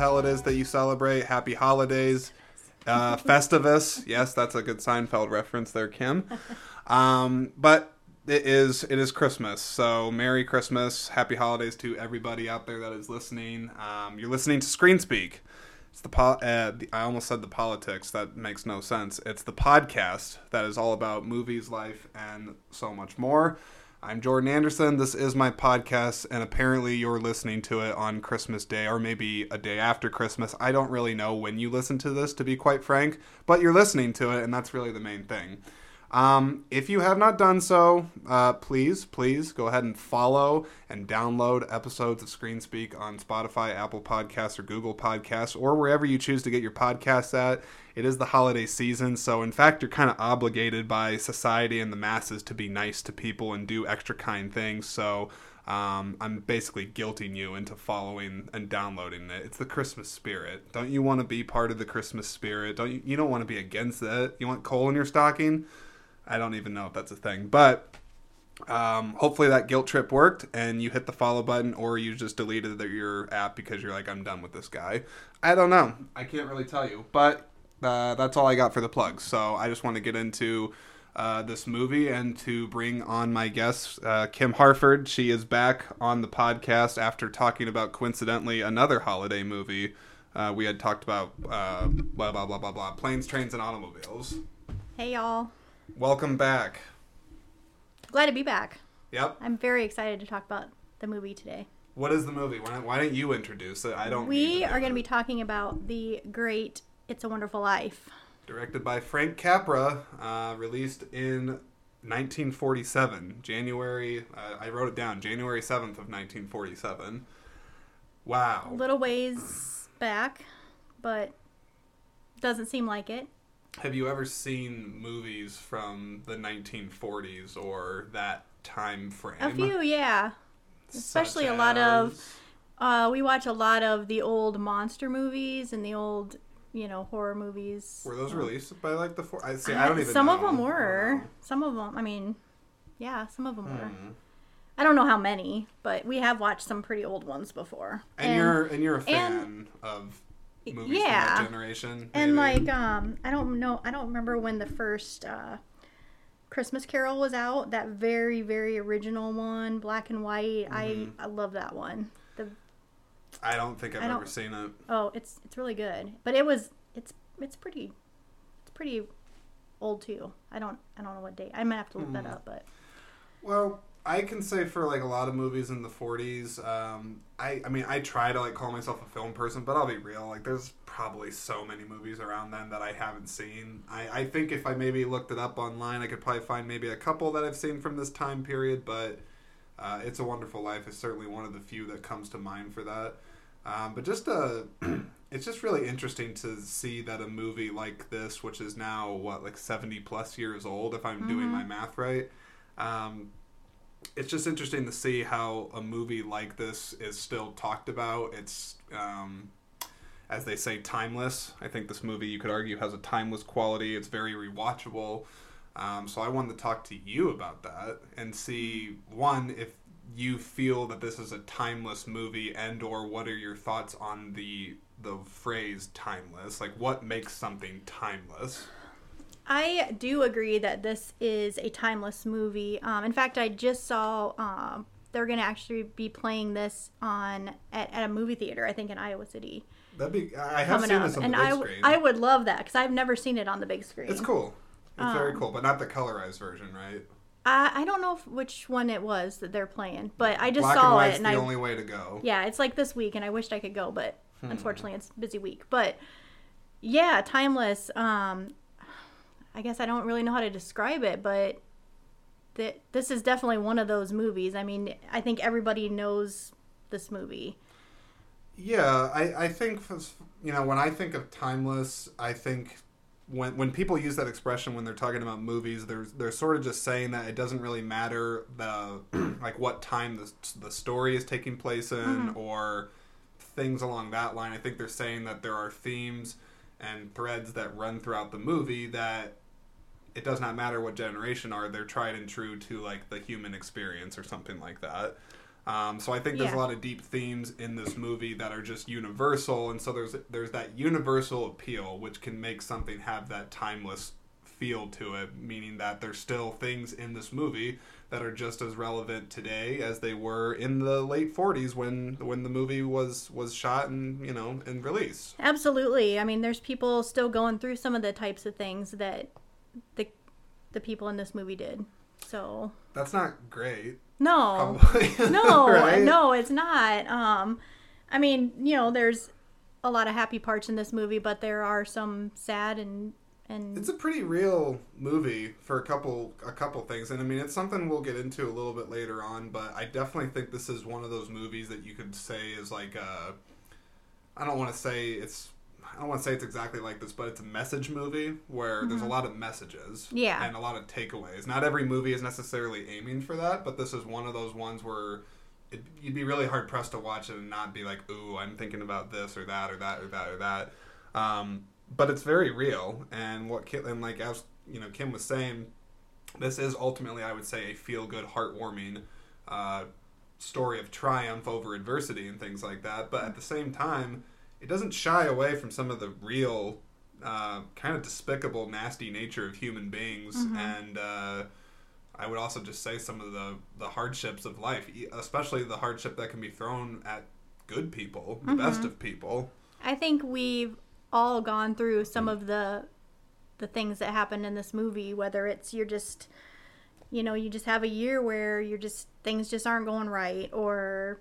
hell it is that you celebrate. Happy holidays. Uh, Festivus. Yes, that's a good Seinfeld reference there, Kim. Um, but it is it is Christmas, so Merry Christmas, Happy Holidays to everybody out there that is listening. Um, you're listening to Screen Speak. It's the, po- uh, the I almost said the politics. That makes no sense. It's the podcast that is all about movies, life, and so much more. I'm Jordan Anderson. This is my podcast, and apparently you're listening to it on Christmas Day or maybe a day after Christmas. I don't really know when you listen to this, to be quite frank, but you're listening to it, and that's really the main thing. Um, if you have not done so, uh, please, please go ahead and follow and download episodes of Screen Speak on Spotify, Apple Podcasts, or Google Podcasts, or wherever you choose to get your podcasts at. It is the holiday season, so in fact, you're kind of obligated by society and the masses to be nice to people and do extra kind things. So um, I'm basically guilting you into following and downloading it. It's the Christmas spirit. Don't you want to be part of the Christmas spirit? Don't you? You don't want to be against it. You want coal in your stocking? I don't even know if that's a thing, but um, hopefully that guilt trip worked and you hit the follow button or you just deleted the, your app because you're like i'm done with this guy. I don't know. I can't really tell you but uh, that's all i got for the plugs. So i just want to get into uh, this movie and to bring on my guest uh, kim harford. She is back on the podcast after talking about coincidentally another holiday movie uh, we had talked about uh, blah blah blah blah blah planes trains and automobiles. Hey y'all. Welcome back Glad to be back. yep I'm very excited to talk about the movie today. What is the movie? Why don't, why don't you introduce it? I don't. We are going to be talking about the great It's a Wonderful Life. directed by Frank Capra, uh, released in 1947, January. Uh, I wrote it down, January 7th of 1947. Wow. A Wow. little ways back, but doesn't seem like it. Have you ever seen movies from the 1940s or that time frame? A few, yeah. especially Such a lot of- Uh, we watch a lot of the old monster movies and the old, you know, horror movies. Were those Uh, released by like the four? I see. I don't even. Some know. of them I were. Some of them, I mean, yeah, some of them were. Hmm. I don't know how many, but we have watched some pretty old ones before. And, you're and you're a fan and- of movies yeah. from that generation. and like um I don't know I don't remember when the first uh Christmas Carol was out, that very very original one, black and white. Mhm. I I love that one. The I don't think I've ever don't- seen it. oh, it's it's really good. But it was it's it's pretty it's pretty old too. I don't I don't know what date. I might have to look that Mhm. up, but Well, I can say for like a lot of movies in the 40s, um, I I mean I try to like call myself a film person, but I'll be real. Like there's probably so many movies around then that I haven't seen. I I think if I maybe looked it up online, I could probably find maybe a couple that I've seen from this time period. But uh, It's a Wonderful Life is certainly one of the few that comes to mind for that. Um, but just uh it's just really interesting to see that a movie like this, which is now what like 70 plus years old, if I'm doing Mhm. my math right. Um, it's just interesting to see how a movie like this is still talked about. It's, um, as they say, timeless. I think this movie, you could argue, has a timeless quality. It's very rewatchable. Um, so I wanted to talk to you about that and see one if you feel that this is a timeless movie and or what are your thoughts on the the phrase timeless like what makes something timeless I do agree that this is a timeless movie. Um, in fact, I just saw um, they're going to actually be playing this on at, at a movie theater. I think in Iowa City that'd be i have seen up, this on and the big I, screen I would love that because I've never seen it on the big screen. it's cool it's very Um, cool but not the colorized version right I, I don't know if, which one it was that they're playing, but I just black saw and it and the I only way to go yeah, it's like this week, and I wished I could go, but Hmm. unfortunately, it's busy week. But yeah, timeless. Um, I guess I don't really know how to describe it, but that this is definitely one of those movies. I mean, I think everybody knows this movie. Yeah, I, I think you know when I think of timeless, I think when when people use that expression when they're talking about movies, they're they're sort of just saying that it doesn't really matter the like what time the the story is taking place in mm-hmm. or things along that line. I think they're saying that there are themes and threads that run throughout the movie that it does not matter what generation are they're tried and true to like the human experience or something like that um, so I think there's Yeah. a lot of deep themes in this movie that are just universal, and so there's there's that universal appeal which can make something have that timeless feel to it, meaning that there's still things in this movie that are just as relevant today as they were in the late 40s when when the movie was was shot and you know and released. Absolutely. I mean, there's people still going through some of the types of things that the the people in this movie did. So That's not great. no, no, Right? no, it's not. Um, I mean, you know, there's a lot of happy parts in this movie, but there are some sad and and It's a pretty real movie for a couple a couple things, and I mean it's something we'll get into a little bit later on. But I definitely think this is one of those movies that you could say is like a. I don't want to say it's. I don't want to say it's exactly like this, but it's a message movie where there's a lot of messages, Yeah. and a lot of takeaways. Not every movie is necessarily aiming for that, but this is one of those ones where it, you'd be really hard pressed to watch it and not be like, "Ooh, I'm thinking about this or that or that or that or that." Um, but it's very real, and what Kim, and like as you know, Kim was saying, this is ultimately, I would say, a feel good, heartwarming uh, story of triumph over adversity and things like that. But at the same time, it doesn't shy away from some of the real, uh, kind of despicable, nasty nature of human beings, and uh, I would also just say some of the the hardships of life, especially the hardship that can be thrown at good people, the best of people. I think we've all gone through some of the the things that happened in this movie whether it's you're just you know you just have a year where you're just things just aren't going right or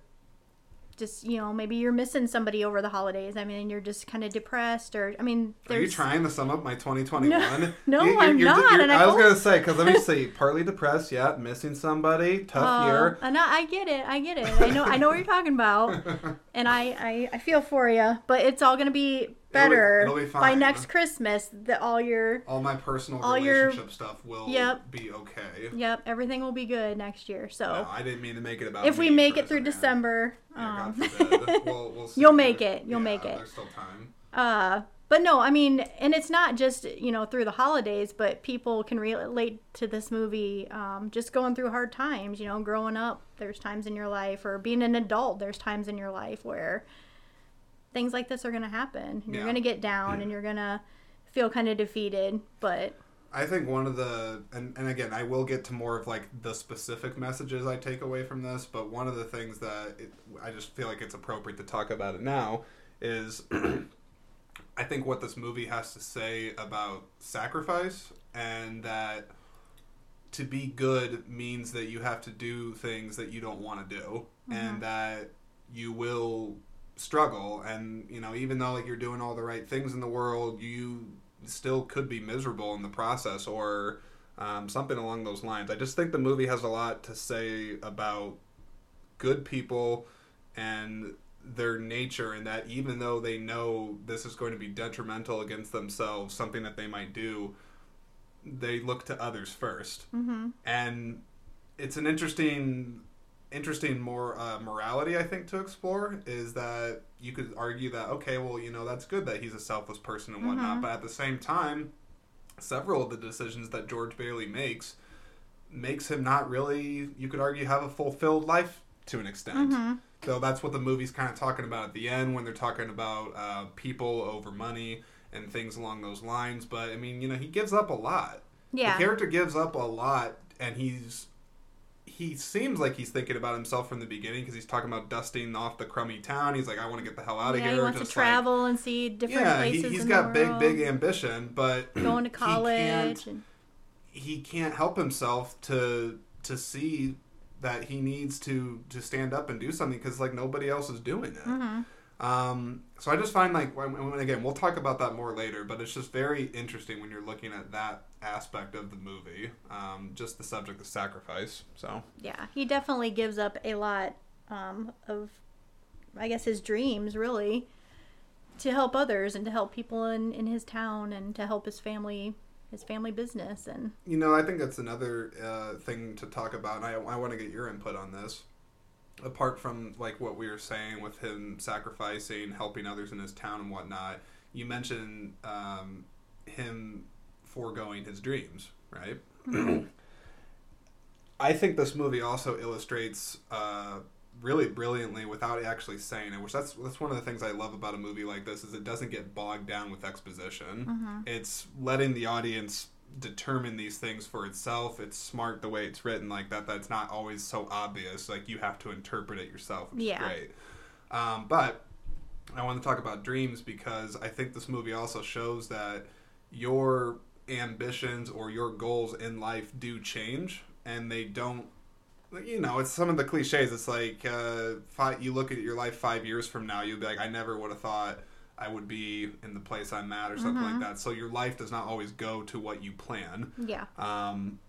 just you know maybe you're missing somebody over the holidays i mean you're just kind of depressed or i mean Are you trying to sum up my 2021? No, no, You- I'm you're- not, you're- and I I was hope- gonna say because let me see. Partly depressed, yeah. Missing somebody, tough Oh, year. and I, I get it. I get it. I know. I know what you're talking about, and I, I, I feel for you. But it's all gonna be better it'll be by next Christmas. That all your, All my personal All your- relationship stuff will Yep. be okay. yep, everything will be good next year. So No, I didn't mean to make it about. if we make it through. December, um, we'll, we'll. You'll make it. You'll yeah, make it. There's still time. uh, but no, I mean, and it's not just you know through the holidays, but people can relate to this movie. Um, just going through hard times, you know, growing up. There's times in your life, or being an adult. There's times in your life where things like this are going to happen. You're Yeah. going to get down, and you're going to feel kind of defeated. But I think one of the and, and again I will get to more of like the specific messages I take away from this, but one of the things that it, I just feel like it's appropriate to talk about it now is I think what this movie has to say about sacrifice and that to be good means that you have to do things that you don't want to do and mm-hmm. that you will struggle and you know even though like you're doing all the right things in the world you still could be miserable in the process or um, something along those lines i just think the movie has a lot to say about good people and their nature and that even though they know this is going to be detrimental against themselves something that they might do they look to others 1st mm-hmm. and it's an interesting interesting more uh, morality i think to explore is that you could argue that okay well you know that's good that he's a selfless person and whatnot Mhm. but at the same time several of the decisions that george bailey makes makes him not really you could argue have a fulfilled life to an extent Mm-hmm. so that's what the movie's kind of talking about at the end when they're talking about uh, people over money and things along those lines. But I mean, you know, he gives up a lot. yeah, The character gives up a lot, and he's he seems like he's thinking about himself from the beginning because he's talking about dusting off the crummy town. He's like, I want to get the hell out of yeah, here. he wants to just like- travel and see different places. yeah, he, in got big, big ambition, but going to he college. can't- and, he can't help himself to to see that he needs to to stand up and do something because like nobody else is doing it. Mhm. Um, so I just find like when, when- again we'll talk about that more later, but it's just very interesting when you're looking at that aspect of the movie, um, just the subject of sacrifice. So yeah, he definitely gives up a lot um, of, I guess, his dreams really, to help others and to help people in, in his town and to help his family, his family business and you know I think that's another uh, thing to talk about, and I, I want to get your input on this. Apart from like what we were saying with him sacrificing, helping others in his town and whatnot, you mentioned um, him foregoing his dreams, right? I think this movie also illustrates uh, really brilliantly without actually saying it. Which that's that's one of the things I love about a movie like this is it doesn't get bogged down with exposition. It's letting the audience determine these things for itself. It's smart the way it's written like that. That's not always so obvious. Like you have to interpret it yourself, which Yeah. is great. Um, but I want to talk about dreams because I think this movie also shows that your ambitions or your goals in life do change and they don't you know it's some of the cliches it's like uh, five, you look at your life five years from now you'll be like i never would have thought i would be in the place i'm at or something like that so your life does not always go to what you plan Yeah. um,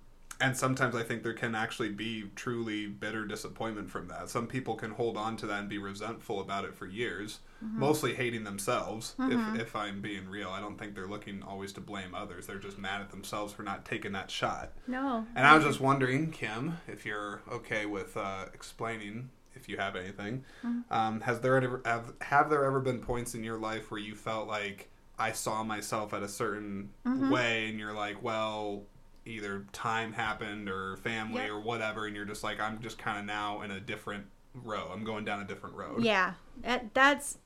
and sometimes I think there can actually be truly bitter disappointment from that. Some people can hold on to that and be resentful about it for years, mostly hating themselves. If, if I'm being real, I don't think they're looking always to blame others. They're just mad at themselves for not taking that shot. No. And I was just wondering, Kim, if you're okay with uh, explaining, you have anything, um, has there ever have, have there ever been points in your life where you felt like I saw myself at a certain way, and you're like, well, either time happened or family Yep. or whatever, and you're just like, I'm just kind of now in a different row. I'm going down a different road. Yeah, that, that's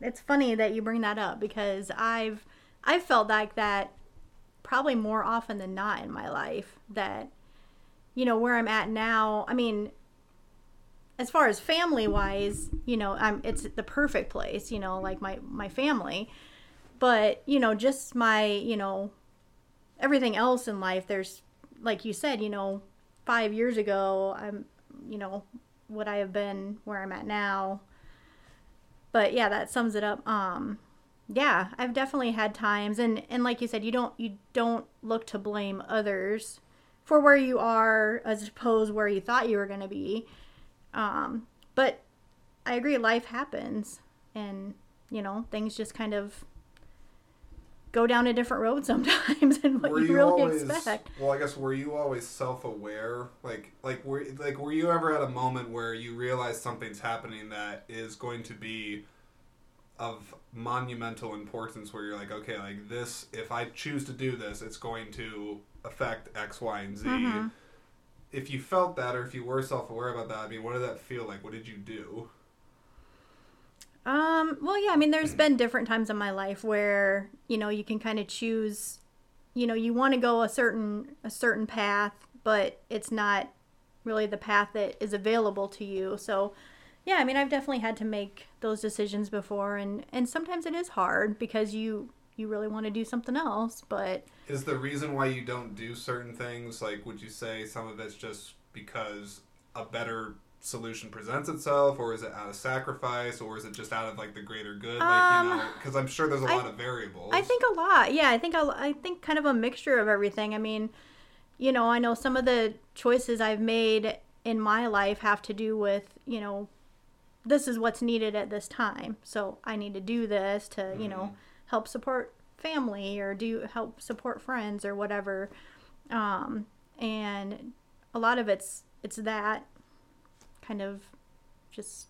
it's funny that you bring that up because I've I've felt like that probably more often than not in my life that you know where I'm at now. I mean, as far as family wise, you know, I'm it's the perfect place. You know, like my my family, but you know, just my you know everything else in life. There's like you said, you know, five years ago, I'm you know would I have been where I'm at now? But yeah, that sums it up. Um, yeah, I've definitely had times, and and like you said, you don't you don't look to blame others for where you are as opposed where you thought you were going to be. Um, but I agree, life happens, and you know things just kind of go down a different road sometimes than what were you, you really always expect. well i guess were you always self-aware like like were like were you ever at a moment where you realize something's happening that is going to be of monumental importance where you're like okay like this if i choose to do this it's going to affect x y and z Mhm. If you felt that or if you were self-aware about that i mean what did that feel like? What did you do? Um, well, yeah, I mean, there's been different times in my life where, you know, you can kind of choose, you know, you want to go a certain a certain path, but it's not really the path that is available to you. So, yeah, I mean, I've definitely had to make those decisions before and and sometimes it is hard because you you really want to do something else, but is the reason why you don't do certain things like would you say some of it's just because a better solution presents itself or is it out of sacrifice or is it just out of like the greater good like Um, you know because i'm sure there's a lot of variables I think a lot. Yeah, I think a, I think kind of a mixture of everything. I mean, you know, I know some of the choices I've made in my life have to do with, you know, this is what's needed at this time. So I need to do this to, you know, help support family or do help support friends or whatever. Um, and a lot of it's it's that kind of just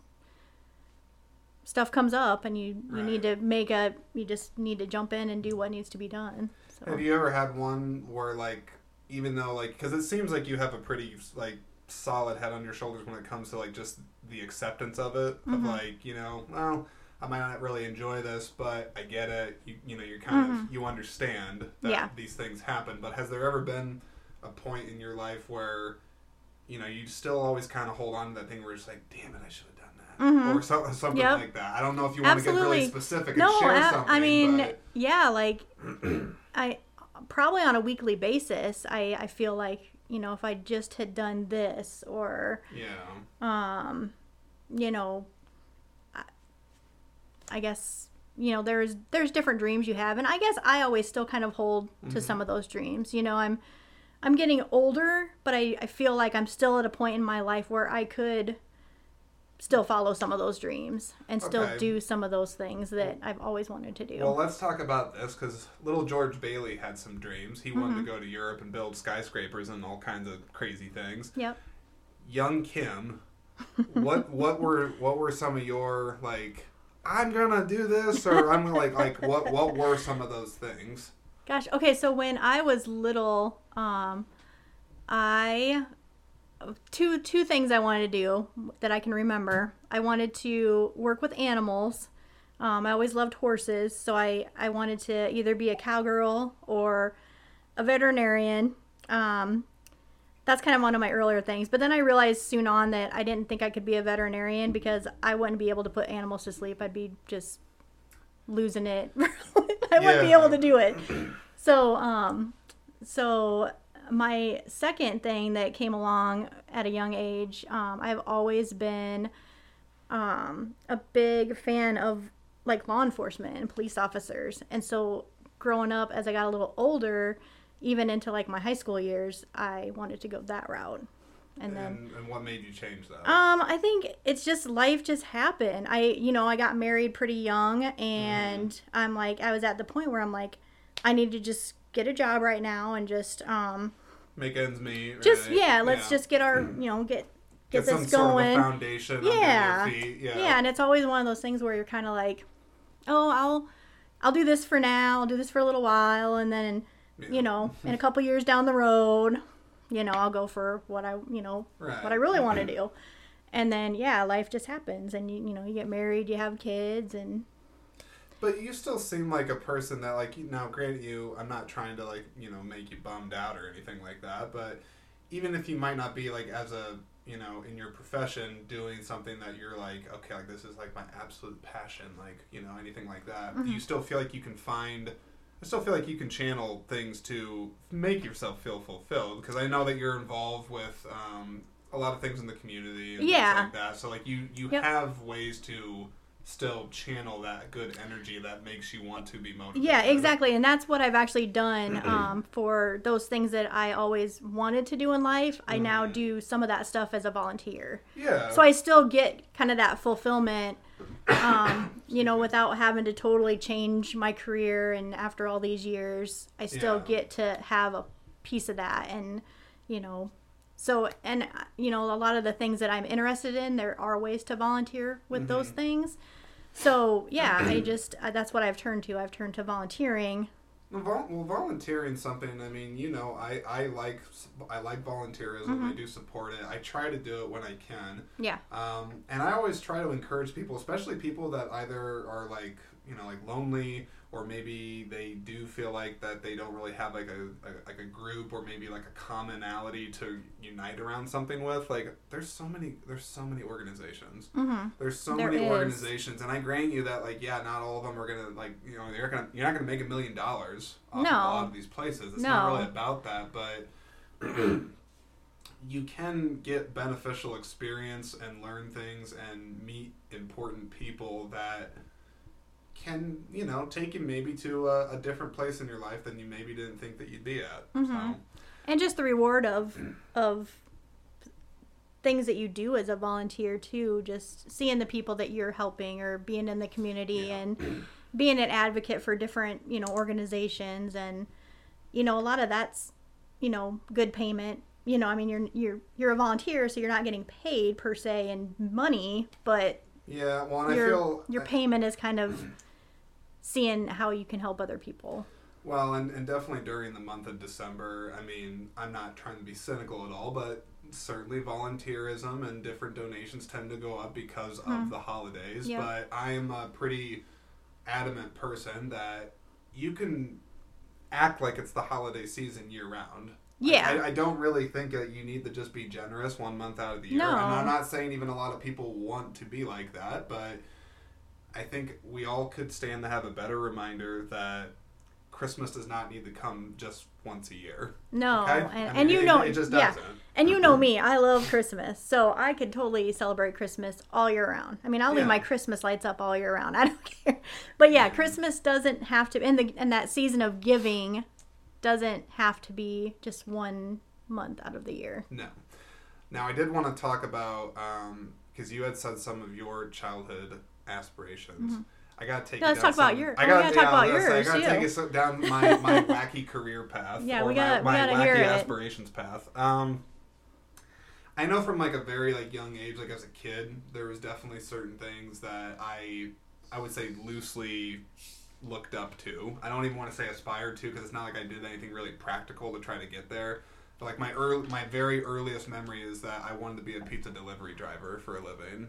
stuff comes up and you you need to make a you just need to jump in and do what needs to be done. So have you ever had one where like even though like because it seems like you have a pretty like solid head on your shoulders when it comes to like just the acceptance of it of Mm-hmm. like you know well i might not really enjoy this but i get it you, you know you're kind of you understand that Mm-hmm. Yeah. these things happen but has there ever been a point in your life where you know you still always kind of hold on to that thing where it's like damn it i should have done that or so, something Mm-hmm. Yep. like that i don't know if you want to get really Absolutely. specific and no, share I, something I mean, but- yeah, like I probably on a weekly basis, I I feel like you know if I just had done this or yeah um, you know, I guess you know there's there's different dreams you have, and I guess I always still kind of hold to some of those dreams. You know, I'm I'm getting older, but I I feel like I'm still at a point in my life where I could still follow some of those dreams and still Okay. do some of those things that I've always wanted to do. Well, let's talk about this because little George Bailey had some dreams. He wanted Mm-hmm. to go to Europe and build skyscrapers and all kinds of crazy things. yep. Young Kim, what what were what were some of your like? I'm gonna do this, or I'm like like what what were some of those things? Gosh, okay, so when I was little, um, I two two things I wanted to do that I can remember. I wanted to work with animals. Um, I always loved horses, so I I wanted to either be a cowgirl or a veterinarian. Um, that's kind of one of my earlier things. But then I realized soon on that I didn't think I could be a veterinarian because I wouldn't be able to put animals to sleep. I'd be just losing it. I wouldn't be able to do it. So, um, so my second thing that came along at a young age, um, I've always been um, a big fan of like law enforcement and police officers. And so growing up, as I got a little older, even into like my high school years, I wanted to go that route. And then And, and what made you change that? um, I think it's just life just happened. I, you know, I got married pretty young, and Mm-hmm. I'm like, I was at the point where I'm like, I need to just get a job right now and just, um, Make ends meet. just yeah, let's just get our, you know, get get, get this sort going. of a foundation yeah. under your feet. Yeah. yeah, and it's always one of those things where you're kind of like, oh, I'll, I'll do this for now. I'll do this for a little while, and then, Yeah. you know, in a couple years down the road, you know, I'll go for what I, you know, Right. what I really want to do. And then yeah, life just happens, and you you know you get married, you have kids, and But you still seem like a person that, like, you- now, granted, you, I'm not trying to, like, you know, make you bummed out or anything like that, but even if you might not be, like, as a, you know, in your profession doing something that you're like, okay, like, this is, like, my absolute passion, like, you know, anything like that, Mm-hmm. you still feel like you can find, I still feel like you can channel things to make yourself feel fulfilled, because I know that you're involved with, um, a lot of things in the community and Yeah. things like that, so, like, you, you Yep. have ways to still channel that good energy that makes you want to be motivated. yeah, exactly, and that's what I've actually done um, for those things that I always wanted to do in life. I now Mhm. do some of that stuff as a volunteer. Yeah. so I still get kind of that fulfillment, um, you know, without having to totally change my career. And after all these years, I still Yeah. get to have a piece of that. And, you know, so, and, you know, a lot of the things that I'm interested in, there are ways to volunteer with those Mm-hmm. things. So, yeah, I just, uh, that's what I've turned to. I've turned to volunteering. Well, volunteering something. I mean, you know, I, I like I like volunteerism. Mm-hmm. I do support it. I try to do it when I can. Yeah. Um, and I always try to encourage people, especially people that either are like you know like lonely or maybe they do feel like that they don't really have like a, a like a group or maybe like a commonality to unite around something with. Like there's so many there's so many organizations. Mm-hmm. There's so There many is. organizations, and I grant you that, like, yeah, not all of them are gonna, like, you know, you're gonna, you're not gonna make a million dollars off of a lot of these places. It's not really about that, but you can get beneficial experience and learn things and meet important people that can, you know, take you maybe to a, a different place in your life than you maybe didn't think that you'd be at. Mhm. So, and just the reward of of things that you do as a volunteer too just seeing the people that you're helping or being in the community Yeah. and being an advocate for different you know organizations and you know a lot of that's you know good payment you know i mean you're you're you're a volunteer so you're not getting paid per se in money but yeah, well, and I your feel your I- payment is kind of seeing how you can help other people Well, and, and definitely during the month of December, I mean, I'm not trying to be cynical at all, but certainly volunteerism and different donations tend to go up because of mm-hmm. the holidays. Yeah. But I am a pretty adamant person that you can act like it's the holiday season year round. Yeah. I, I don't really think that you need to just be generous one month out of the year. No. And I'm not saying even a lot of people want to be like that, but I think we all could stand to have a better reminder that Christmas does not need to come just once a year. no Okay? and, I mean, and you it- know it just yeah doesn't. And you know me, I love Christmas. So I could totally celebrate Christmas all year round. I mean, I'll leave my Christmas lights up all year round. I don't care. But yeah, Christmas doesn't have to in the in that season of giving doesn't have to be just one month out of the year. No. Now, I did want to talk about um, because you had said some of your childhood aspirations. I gotta take. You let's talk about your- I gotta, gotta talk about yours, I gotta too. take you so- down my, my wacky career path. Yeah, or we my, gotta- we my gotta wacky it. aspirations path. Um, I know from like a very like young age, like as a kid, there was definitely certain things that I I would say loosely looked up to. I don't even want to say aspired to because it's not like I did anything really practical to try to get there. But like my early, my very earliest memory is that I wanted to be a pizza delivery driver for a living,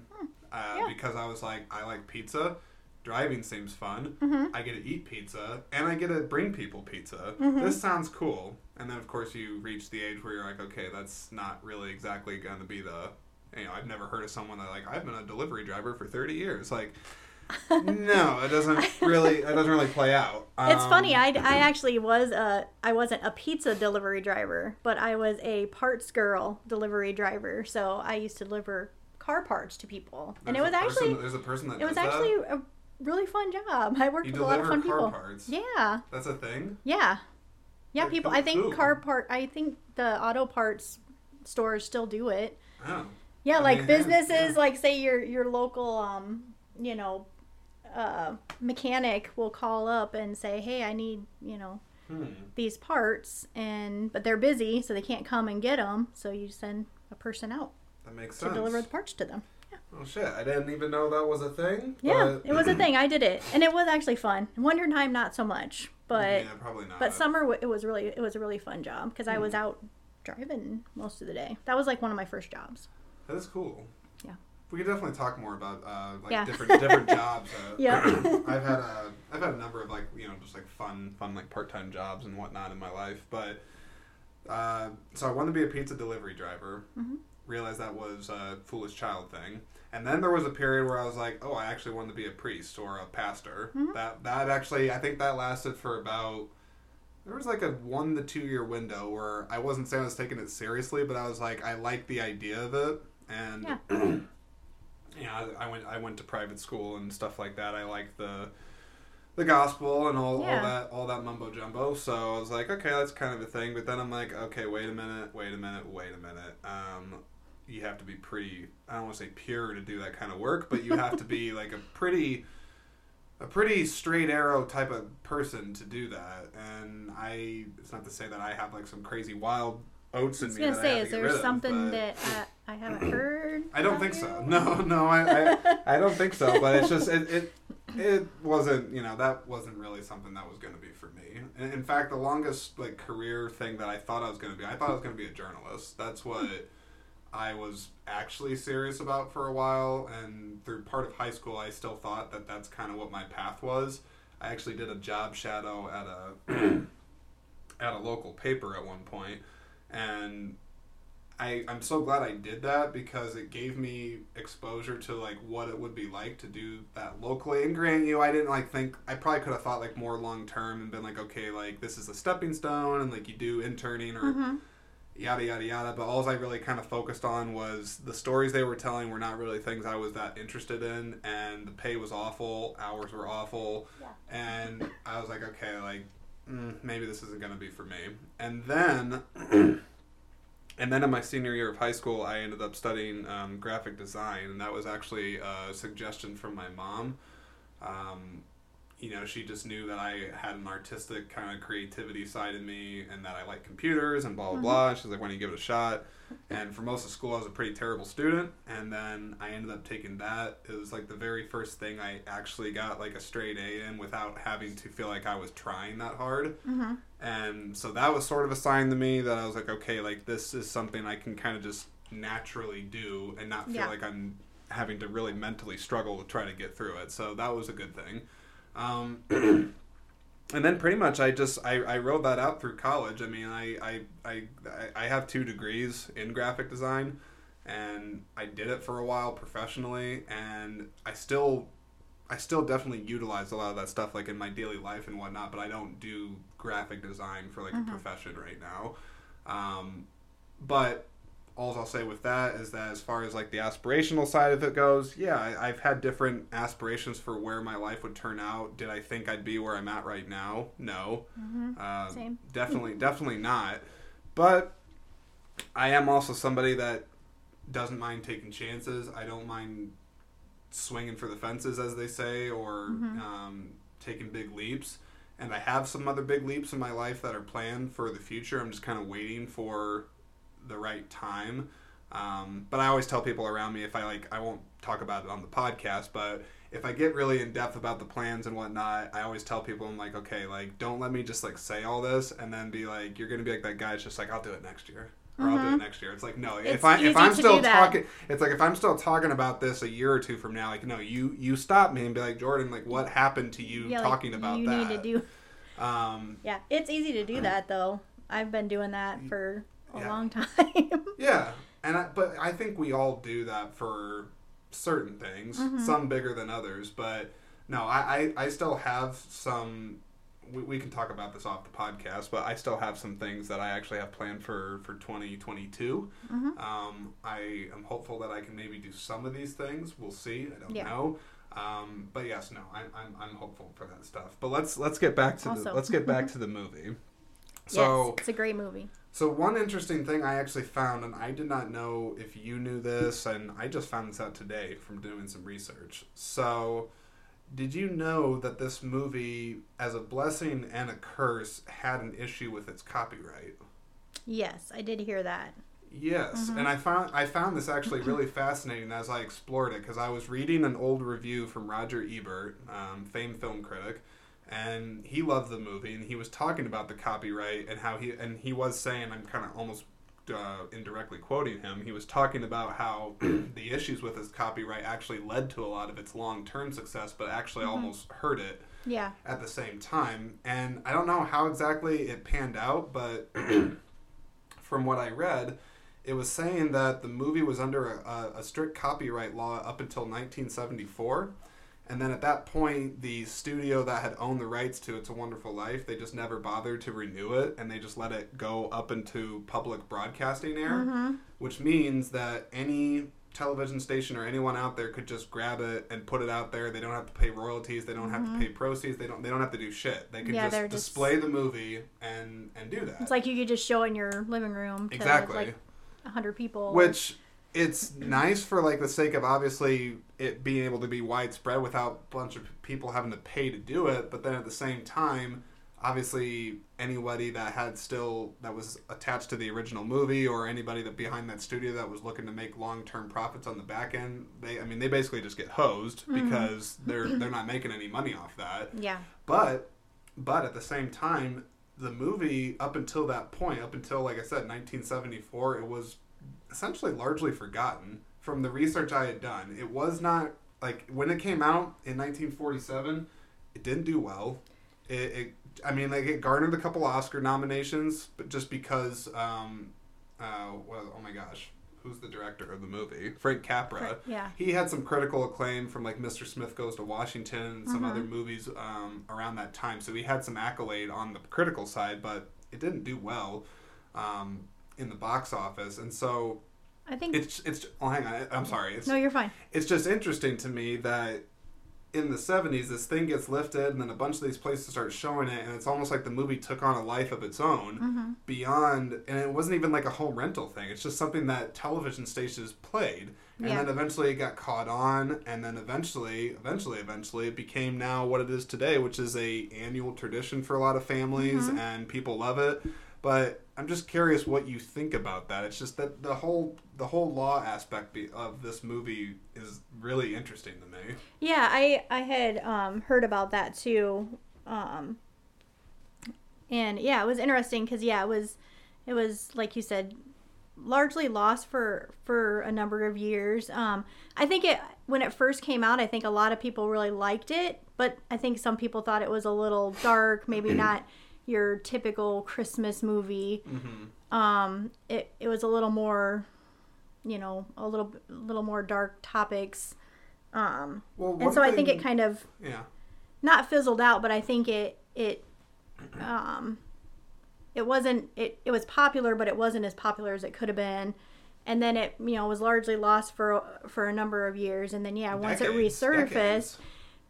uh, Yeah. because I was like, I like pizza. Driving seems fun. Mm-hmm. I get to eat pizza and I get to bring people pizza. Mm-hmm. This sounds cool. And then of course you reach the age where you're like, okay, that's not really exactly going to be the. You know, I've never heard of someone that like I've been a delivery driver for 30 years. Like, no, it doesn't really. It doesn't really play out. It's Um, funny. I, I actually was a I wasn't a pizza delivery driver, but I was a parts girl delivery driver. So I used to deliver car parts to people, and it was person- actually there's a person that it was does that? actually a really fun job. I worked You with a lot of fun people. parts. Yeah, That's a thing. yeah, yeah. People. I think car part. I think the auto parts stores still do it. Oh, Yeah, I like mean, businesses, yeah. like say your your local, um, you know, uh, mechanic will call up and say, "Hey, I need you know hmm. these parts," and but they're busy, so they can't come and get them. So you send a person out that makes to sense. deliver the parts to them. Oh shit! I didn't even know that was a thing. Yeah, but- it was a thing. I did it, and it was actually fun. Winter time, not so much, but yeah, probably not. but summer it was really it was a really fun job because I Hmm. was out driving most of the day. That was like one of my first jobs. That is cool. Yeah. We could definitely talk more about uh, like Yeah. different different jobs. Uh, Yeah. I've had a I've had a number of like you know just like fun fun like part time jobs and whatnot in my life, but uh, so I wanted to be a pizza delivery driver. Mhm. Realized that was a foolish child thing, and then there was a period where I was like, oh, I actually wanted to be a priest or a pastor. Mhm. That that actually I think that lasted for about. There was like a one to two year window where I wasn't saying I was taking it seriously, but I was like, I like the idea of it, and Yeah. yeah, I, I went I went to private school and stuff like that. I like the the gospel and all, Yeah. all that all that mumbo jumbo. So I was like, okay, that's kind of a thing. But then I'm like, okay, wait a minute, wait a minute, wait a minute. Um, you have to be pretty. I don't want to say pure to do that kind of work, but you have to be like a pretty a pretty straight arrow type of person to do that. And I, it's not to say that I have like some crazy wild oats in me. I was gonna say, is there rid of, something that uh, I haven't heard? I don't think you? so. No, no, I, I, I don't think so. But it's just it, it it wasn't you know that wasn't really something that was going to be for me. In, in fact, the longest like career thing that I thought I was going to be, I thought I was going to be a journalist. That's what I was actually serious about for a while. And through part of high school, I still thought that that's kind of what my path was. I actually did a job shadow at a at a local paper at one point, and I, I'm so glad I did that because it gave me exposure to like what it would be like to do that locally. And grant you, I didn't like think I probably could have thought like more long term and been like, okay, like this is a stepping stone, and like you do interning or Mhm. Yada yada yada. But all I really kind of focused on was the stories they were telling were not really things I was that interested in, and the pay was awful, hours were awful, Yeah. and I was like, okay, like mm, maybe this isn't gonna be for me. And then. And then in my senior year of high school, I ended up studying um, graphic design, and that was actually a suggestion from my mom. Um, you know, she just knew that I had an artistic kind of creativity side in me, and that I like computers and blah blah blah. And she's like, "Why don't you give it a shot?" And for most of school, I was a pretty terrible student, and then I ended up taking that. It was like the very first thing I actually got like a straight A in without having to feel like I was trying that hard. Mhm. And so that was sort of a sign to me that I was like, okay, like this is something I can kind of just naturally do and not feel Yeah. like I'm having to really mentally struggle to try to get through it. So that was a good thing. Um, and then pretty much I just I, I rode that out through college. I mean, I, I, I, I have two degrees in graphic design and I did it for a while professionally and I still I still definitely utilize a lot of that stuff like in my daily life and whatnot, but I don't do graphic design for like Mhm. a profession right now. Um, but all I'll say with that is that as far as like the aspirational side of it goes, yeah, I, I've had different aspirations for where my life would turn out. Did I think I'd be where I'm at right now? No. Mhm. Um, Same. Definitely, definitely not. But I am also somebody that doesn't mind taking chances. I don't mind swinging for the fences, as they say, or Mhm. um, taking big leaps. And I have some other big leaps in my life that are planned for the future. I'm just kind of waiting for the right time. Um, but I always tell people around me if I like, I won't talk about it on the podcast, but if I get really in depth about the plans and whatnot, I always tell people I'm like, okay, like don't let me just like say all this and then be like, you're gonna be like that guy. It's just like I'll do it next year. Or I'll do it next year. It's like no. It's if I if I'm still talking, it's like if I'm still talking about this a year or two from now, like no, you you stop me and be like Jordan, like what happened to you Yeah, like, talking about you that? need to do. um, Yeah, it's easy to do that though. I've been doing that for a Yeah. long time. Yeah, and I, but I think we all do that for certain things, some bigger than others. But no, I, I, I still have some. We, we can talk about this off the podcast, but I still have some things that I actually have planned for for 2022. Um, I am hopeful that I can maybe do some of these things. We'll see. I don't Yeah. know. Um, but yes, no, I, I'm, I'm hopeful for that stuff. But let's let's get back to the let's get back to the movie. So yes, it's a great movie. So one interesting thing I actually found, and I did not know if you knew this, and I just found this out today from doing some research. So, did you know that this movie, as a blessing and a curse, had an issue with its copyright? Yes, I did hear that. Yes, and I found I found this actually really fascinating as I explored it because I was reading an old review from Roger Ebert, um, famed film critic, and he loved the movie and he was talking about the copyright and how he and he was saying I'm kind of almost uh, indirectly quoting him. He was talking about how the issues with his copyright actually led to a lot of its long term success, but actually almost hurt it Yeah. at the same time. And I don't know how exactly it panned out, but from what I read, it was saying that the movie was under a, a strict copyright law up until 1974. And then at that point, the studio that had owned the rights to It's a Wonderful Life, they just never bothered to renew it and they just let it go up into public broadcasting air, mm-hmm. which means that any television station or anyone out there could just grab it and put it out there. They don't have to pay royalties, they don't have to mm-hmm. pay proceeds, they don't they don't have to do shit. They can Yeah, just just- display the movie and and do that. It's like you could just show it in your living room to exactly. like a hundred people. Which it's nice for like the sake of obviously it being able to be widespread without a bunch of people having to pay to do it, but then at the same time, obviously anybody that had still that was attached to the original movie or anybody that behind that studio that was looking to make long-term profits on the back end, they I mean they basically just get hosed mm-hmm. because they're they're not making any money off that. yeah, But but at the same time, the movie up until that point, up until like I said, 1974, it was essentially largely forgotten. From the research I had done, it was not like when it came out in 1947, it didn't do well. It, it I mean, like it garnered a couple Oscar nominations, but just because, um, uh, well, oh my gosh, who's the director of the movie? Frank Capra yeah. he had some critical acclaim from like Mr. Smith Goes to Washington and some other movies um, around that time. So he had some accolade on the critical side, but it didn't do well um, in the box office. And so I think. it's it's. Oh, hang on. I'm sorry. It's no, you're fine. it's just interesting to me that in the 70s this thing gets lifted and then a bunch of these places start showing it and it's almost like the movie took on a life of its own Mm-hmm. beyond and it wasn't even like a home rental thing it's just something that television stations played and Yeah. then eventually it got caught on and then eventually eventually eventually it became now what it is today which is a annual tradition for a lot of families Mm-hmm. and people love it but i'm just curious what you think about that it's just that the whole the whole law aspect of this movie is really interesting to me Yeah, I I had um, heard about that too, um, and yeah, it was interesting because yeah, it was it was like you said, largely lost for for a number of years. Um, I think it when it first came out, I think a lot of people really liked it, but I think some people thought it was a little dark, maybe not your typical Christmas movie. Um, it it was a little more, you know, a little a little more dark topics. Um, well and so I think it kind of yeah not fizzled out, but I think it it um it wasn't it it was popular, but it wasn't as popular as it could have been. And then it you know was largely lost for for a number of years, and then yeah, once it Decades, resurfaced, decades.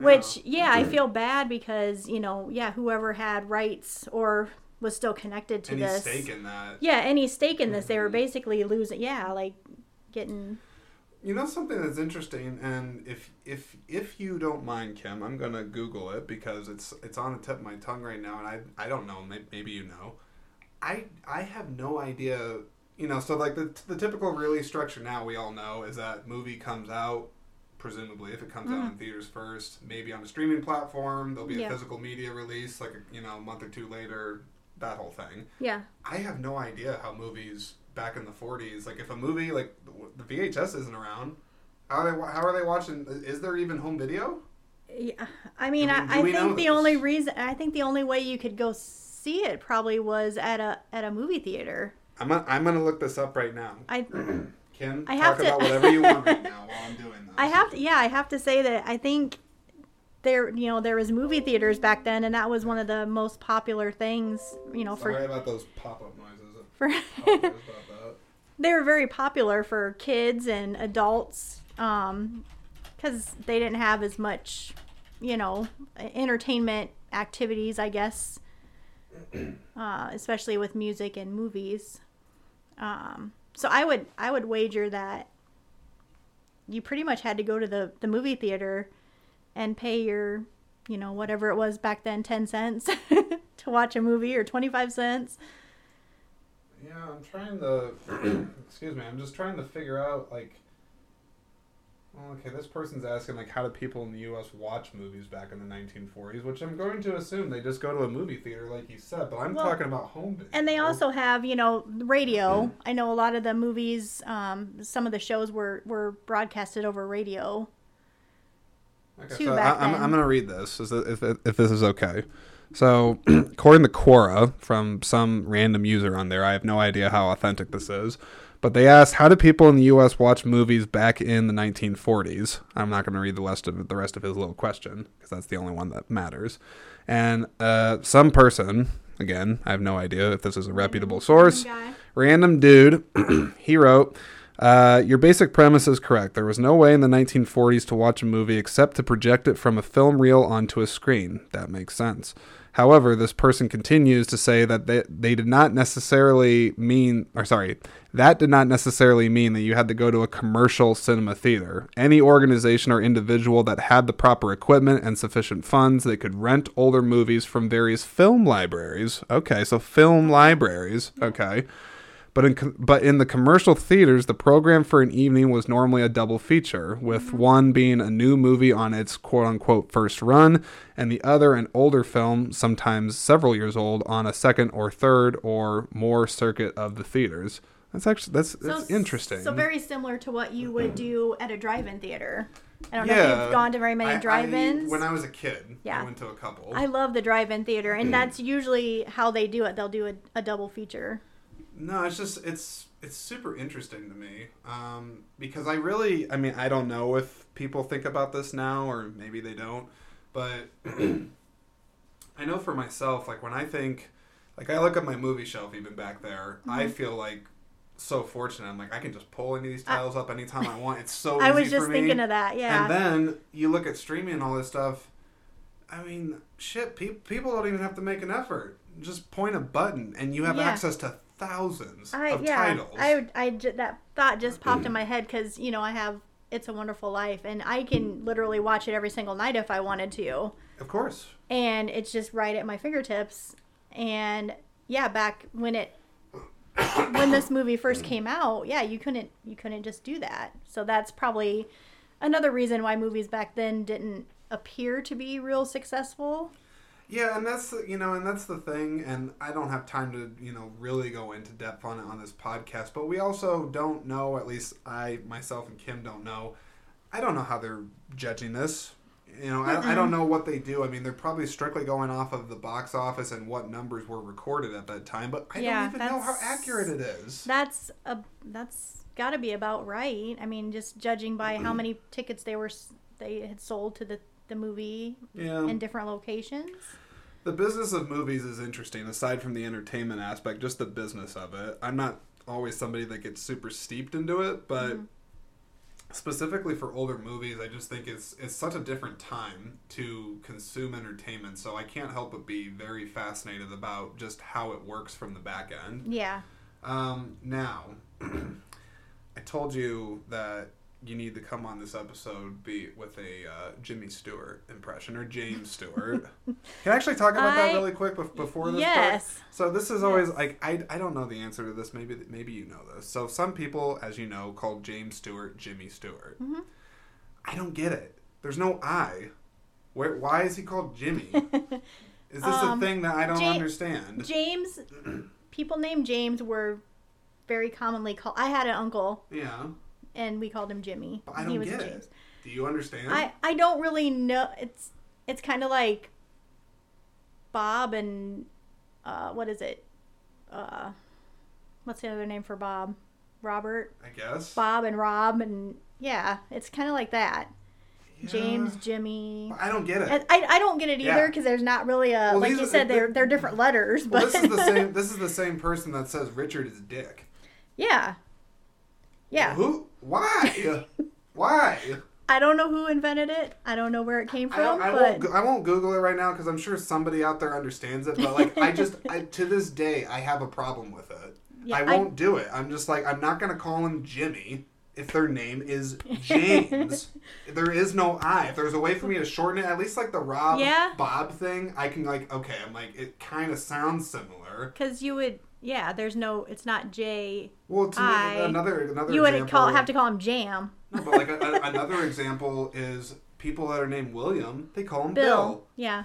Which yeah, I feel bad because you know yeah, whoever had rights or was still connected to any this, stake in that yeah, any stake in this, they Mm-hmm. were basically losing. Yeah, like getting You know something that's interesting, and if if if you don't mind, Kim, I'm gonna Google it because it's it's on the tip of my tongue right now, and I I don't know. Maybe, maybe you know. I I have no idea you know, so like the the typical release structure now we all know is that movie comes out. Presumably, if it comes out in mm. theaters first, maybe on a streaming platform, there'll be a physical media release, like you know, a month or two later, that whole thing. Yeah. I have no idea how movies back in the 40s, like if a movie like the VHS isn't around, how are they how are they watching? Is there even home video? Yeah, I mean, Do we- I, do I we think the this? only reason I think the only way you could go see it probably was at a at a movie theater. I'm gonna, I'm gonna look this up right now. I Kim, I talk have to- about whatever you want right now while I'm doing this. I have to yeah I have to say that I think there you know there was movie theaters back then and that was one of the most popular things you know Sorry for about those pop-up noises. for Apologize about that. they were very popular for kids and adults um because they didn't have as much you know entertainment activities i guess uh, especially with music and movies um so i would i would wager that you pretty much had to go to the the movie theater and pay your you know whatever it was back then 10 cents to watch a movie or 25 cents Yeah, I'm trying to. excuse me. I'm just trying to figure out like. Okay, this person's asking like how do people in the U.S. watch movies back in the 1940s? Which I'm going to assume they just go to a movie theater, like you said. But I'm Well, talking about home video. And they also have, you know, radio. I know a lot of the movies, um, some of the shows were, were broadcasted over radio. Okay, too so I, I'm. I'm going to read this if, if this is okay. So, according to Quora, from some random user on there, I have no idea how authentic this is, but they asked, "How do people in the U.S. watch movies back in the 1940s?" I'm not going to read the rest of the rest of his little question because that's the only one that matters. And uh, some person, again, I have no idea if this is a reputable source, random dude, he wrote, uh, Your basic premise is correct. There was no way in the 1940s to watch a movie except to project it from a film reel onto a screen. That makes sense. However, this person continues to say that they, they did not necessarily mean, or sorry, that did not necessarily mean that you had to go to a commercial cinema theater. Any organization or individual that had the proper equipment and sufficient funds, they could rent older movies from various film libraries. Okay, so film libraries. Okay. But in but in the commercial theaters, the program for an evening was normally a double feature, with mm-hmm. one being a new movie on its quote unquote first run, and the other an older film, sometimes several years old, on a second or third or more circuit of the theaters. That's actually that's that's interesting. So very similar to what you would mm-hmm. do at a drive-in theater. I don't know if you've gone to very many I- I- drive-ins. when I was a kid, Yeah. I went to a couple. I love the drive-in theater, and mm-hmm. that's usually how they do it. They'll do a, a double feature. No, it's just it's it's super interesting to me um, because I really I mean I don't know if people think about this now or maybe they don't, but I know for myself like when I think like I look at my movie shelf even back there, I Mm-hmm. feel like so fortunate. I'm like I can just pull any of these titles up anytime I want. It's so I easy was just for me. thinking of that. Yeah. And then you look at streaming and all this stuff. I mean, shit, pe- people don't even have to make an effort. Just point a button and you have Yeah. access to thousands I of yeah, titles. I would- I that thought just popped in my head because you know I have It's a Wonderful Life, and I can literally watch it every single night if I wanted to, of course. and it's just right at my fingertips. And yeah, back when it when this movie first came out, yeah, you couldn't you couldn't just do that. So that's probably another reason why movies back then didn't appear to be real successful. Yeah, and that's the, you know, and that's the thing. And I don't have time to you know really go into depth on it on this podcast. But we also don't know. At least I myself and Kim don't know. I don't know how they're judging this. You know, I, I don't know what they do. I mean, they're probably strictly going off of the box office and what numbers were recorded at that time. But I Yeah, don't even know how accurate it is. That's a that's got to be about right. I mean, just judging by how many tickets they were they had sold to the the movie Yeah. in different locations. The business of movies is interesting, aside from the entertainment aspect, just the business of it. I'm not always somebody that gets super steeped into it, but specifically for older movies, I just think it's it's such a different time to consume entertainment. So I can't help but be very fascinated about just how it works from the back end. Yeah. Um, now, I told you that you need to come on this episode be with a uh, Jimmy Stewart impression or James Stewart. Can I actually talk about that really quick before this? part? Yes. So this is always Yes. like I, I don't know the answer to this. Maybe maybe you know this. So some people, as you know, call James Stewart Jimmy Stewart. Mm-hmm. I don't get it. There's no I. Where why is he called Jimmy? Is this Um, a thing that I don't Ja- understand? James, people named James were very commonly called. I had an uncle, yeah, and we called him Jimmy. I he don't was get James. it. Do you understand? I I don't really know. It's it's kind of like Bob and uh, what is it? Uh, what's the other name for Bob? Robert. I guess. Bob and Rob and yeah, it's kind of like that. Yeah. James, Jimmy. I don't get it. I, I, I don't get it either because there's not really a Well, like you are- said they're they're different letters well, but this is the same. This is the same person that says Richard is Dick. yeah yeah Who? Why? Why? I don't know who invented it I don't know where it came from don't, I but won't. I won't Google it right now because I'm sure somebody out there understands it. But like, I just I, to this day I have a problem with it. Yeah, I I- won't do it. I'm just like I'm not gonna call him Jimmy if their name is James. there is no I. If there's a way for me to shorten it, at least like the Rob Yeah. Bob thing, I can like okay. I'm like it kind of sounds similar. because you would yeah there's no it's not J Well, to I- me, another another you would call have to call him Jam No, but like a, a- another example is people that are named William. They call him Bill, Bill. yeah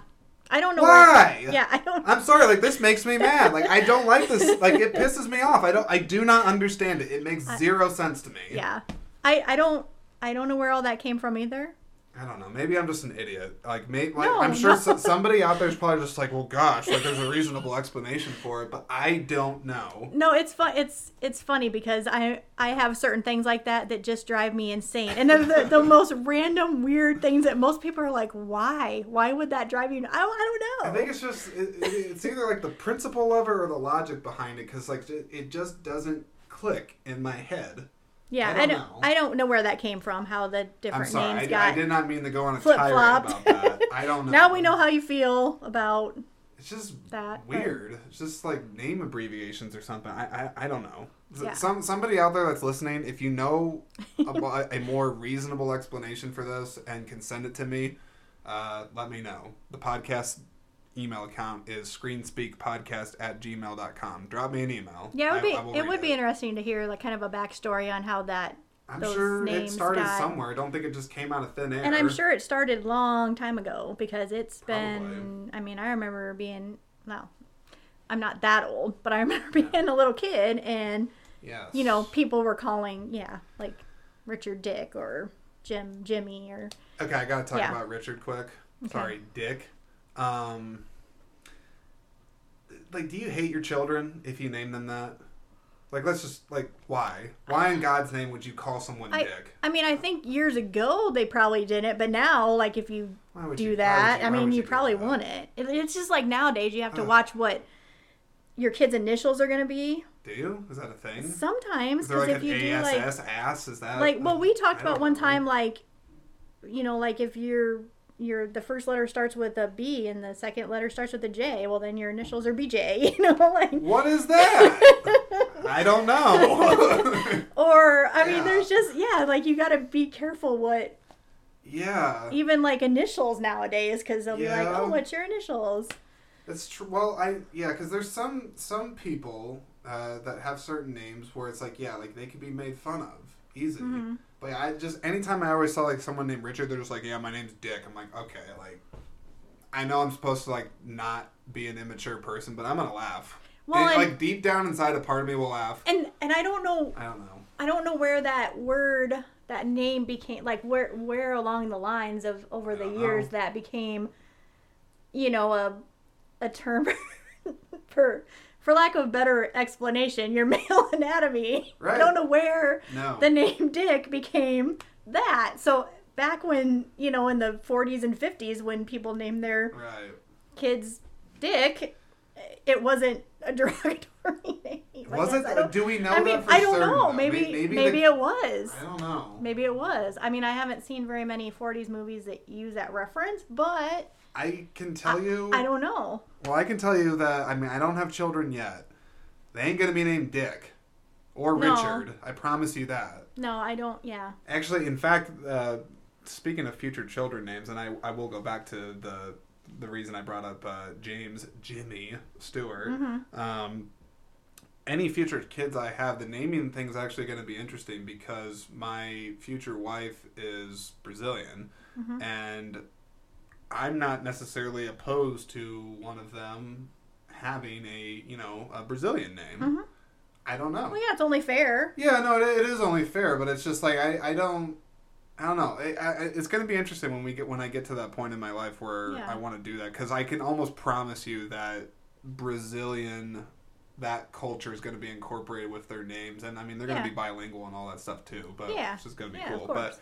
I don't know Why? yeah I don't I'm sorry, like this makes me mad. Like I don't like this. Like it pisses me off. I don't. I do not understand it. It makes zero sense to me. yeah I I don't I don't know where all that came from either I don't know. Maybe I'm just an idiot. Like, may, like No, I'm sure no. so, somebody out there is probably just like, well, gosh, like there's a reasonable explanation for it, but I don't know. No, it's fun. It's it's funny because I I have certain things like that that just drive me insane, and they're the, the most random, weird things that most people are like, "Why? Why would that drive you?" I don't, I don't know. I think it's just it, it, it's either like the principle of it or the logic behind it, because like it, it just doesn't click in my head. Yeah, I I don't don't. know. I don't know where that came from. How the I'm different sorry, names I, got I did not mean to go on a flip tirade flopped. about that. I don't know. now we know how you feel about It's just that. weird. It's just like name abbreviations or something. I I, I don't know. Yeah. Some somebody out there that's listening, if you know a, a more reasonable explanation for this and can send it to me, uh, let me know. The podcast email account is screenspeakpodcast at gmail.com. Drop me an email. Yeah, it would I- be. I it would be interesting to hear like kind of a backstory on how that. I'm those sure it started somewhere. I don't think it just came out of thin air. And I'm sure it started long time ago because it's been. Probably. I mean, I remember being. No, I'm not that old, but I remember being a little kid and Yes. you know people were calling yeah like Richard Dick or Jim Jimmy or Okay, I gotta talk Yeah. about Richard quick. Okay. Sorry, Dick. Um, like, do you hate your children if you name them that? Like, let's just like, why? Why in God's name would you call someone I Dick? I mean I think years ago they probably didn't, but now like if you do you, that, you- I mean would you probably want it. it. It's just like nowadays you have to Ugh. watch what your kids' initials are going to be. Do you? Is that a thing? Sometimes because like if you do like ASS ass? Is that like well we talked about one know. time like you know like if your your the first letter starts with a b and the second letter starts with a j well then your initials are bj you know like What is that? I don't know. or i mean there's just yeah like you got to be careful what yeah, even like initials nowadays because they'll be like oh what's your initials That's true. Well, I yeah, because there's some some people uh, that have certain names where it's like yeah, like they could be made fun of easily. Mm-hmm. But I just anytime I always saw like someone named Richard, they're just like yeah, my name's Dick. I'm like okay, like I know I'm supposed to like not be an immature person, but I'm gonna laugh. Well, And, and- like deep down inside, a part of me will laugh. and and i don't know I don't know. i don't know where that word that name became like where where along the lines of over the years know. that became you know a a term for for lack of a better explanation your male anatomy i Right. don't know where No. the name dick became that so back when you know in the 40s and 50s when people named their right. kids dick it wasn't a derogatory name I Was it? Do Do we know I mean, I don't certain, know. though? Maybe May- maybe, maybe, it was. I don't know. Maybe it was. I mean, I haven't seen very many 40s movies that use that reference, but I can tell you. I don't know. Well, I can tell you that I mean I don't have children yet. They ain't gonna be named Dick or No. Richard. I promise you that. No, I don't. Yeah. Actually, in fact, uh, speaking of future children names, and I, I will go back to the the reason I brought up uh, James Jimmy Stewart. Mm-hmm. Um, any future kids I have, the naming thing's actually going to be interesting because my future wife is Brazilian, Mm-hmm. and I'm not necessarily opposed to one of them having a you know a Brazilian name. Mhm. I don't know. Well, yeah, it's only fair. Yeah, no, it, it is only fair, but it's just like I, I don't, I don't know. I, I, it's going to be interesting when we get when I get to that point in my life where Yeah. I want to do that because I can almost promise you that Brazilian, that culture is going to be incorporated with their names, and I mean they're going to be bilingual and all that stuff too. But Yeah. it's just going to be Yeah, cool. But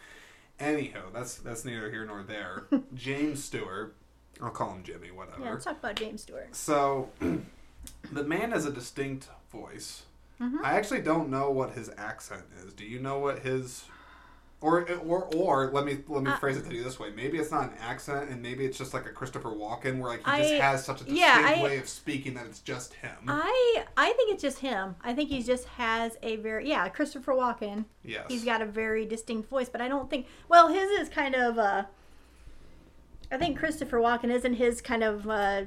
anyhow, that's that's neither here nor there. James Stewart, I'll call him Jimmy, whatever. Yeah, let's talk about James Stewart. So, the man has a distinct voice. Mhm. I actually don't know what his accent is. Do you know what his, or or or let me let me Uh, phrase it to you this way. Maybe it's not an accent, and maybe it's just like a Christopher Walken, where like he I- just has such a distinct yeah, I- way of speaking that it's just him. I I think it's just him. I think he just has a very yeah Christopher Walken. yes, He's got a very distinct voice, but I don't think well his is kind of uh I think Christopher Walken isn't his kind of uh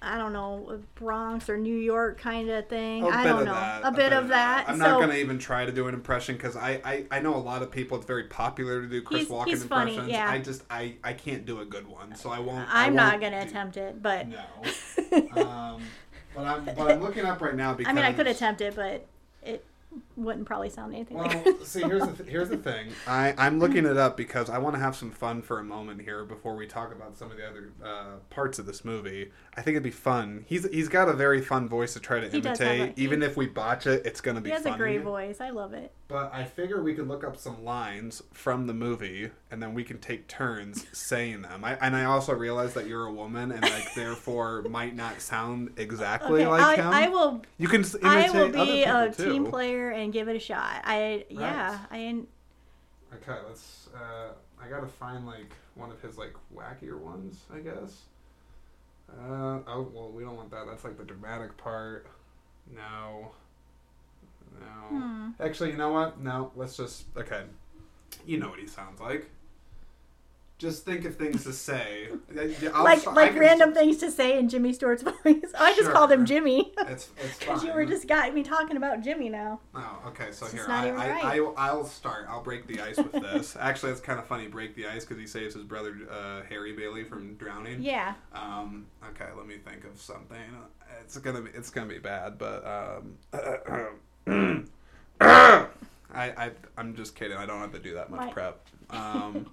I don't know Bronx or New York kind of thing. A I bit don't know that, a bit of that. I'm so not going to even try to do an impression because I, I I know a lot of people. It's very popular to do Chris He's- Walken he's funny, impressions. yeah. I just I I can't do a good one, so I won't. I I'm not won't gonna attempt it, but No. um, but I'm but I'm looking up right now because I mean I could attempt it, but it wouldn't probably sound anything Well, like. see, here's the th- here's the thing. I I'm looking it up because I want to have some fun for a moment here before we talk about some of the other uh, parts of this movie. I think it'd be fun. He's he's got a very fun voice to try to He imitate. a- Even if we botch it, it's gonna be he has funny. a great voice. I love it. But I figure we could look up some lines from the movie, and then we can take turns saying them. I, and I also realize that you're a woman, and like therefore might not sound exactly Okay, like I, him. I will you can s- imitate I will other be a too. team player and give it a shot. I yeah, I Okay, let's. Uh, I gotta find like one of his like wackier ones, I guess. Uh, oh well, we don't want that. That's like the dramatic part. No. No. hmm. Actually, you know what? No, let's just. Okay. You know what he sounds like. Just think of things to say. I'll like I like random st- things to say in Jimmy Stewart's voice. I just Sure. called him Jimmy It's it's because you were just got me talking about Jimmy now. Oh, okay. So It's here, just I, I, right. I, I'll start. I'll break the ice with this. Actually, it's kind of funny. Break the ice because he saves his brother uh, Harry Bailey from drowning. Yeah. Um, okay, let me think of something. It's gonna be it's gonna be bad, but um, I, I I'm just kidding. I don't have to do that much Right. prep. Um,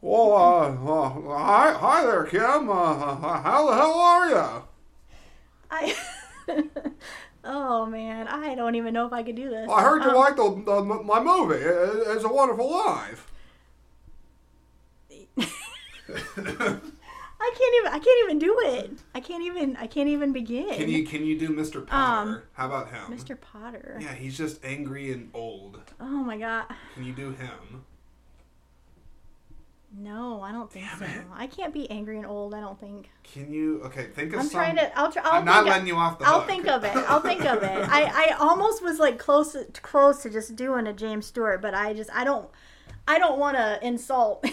well, uh, uh, hi hi there, Kim. Uh, how the hell are you? I. oh man, I don't even know if I could do this. I heard you Um, liked the, the, my movie. It- It's a Wonderful Life. I can't even. I can't even do it. I can't even. I can't even begin. Can you can you do Mr. Potter? Um, How about him? Mr. Potter. Yeah, he's just angry and old. Oh my god. Can you do him? No, I don't think Damn so. it. I can't be angry and old. I don't think. Can you? Okay, think of I'm some. trying to. I'll try. I'll I'm not letting you off the I'll hook. think of it. I'll think of it. I, I almost was like close close to just doing a James Stewart, but I just I don't I don't want to insult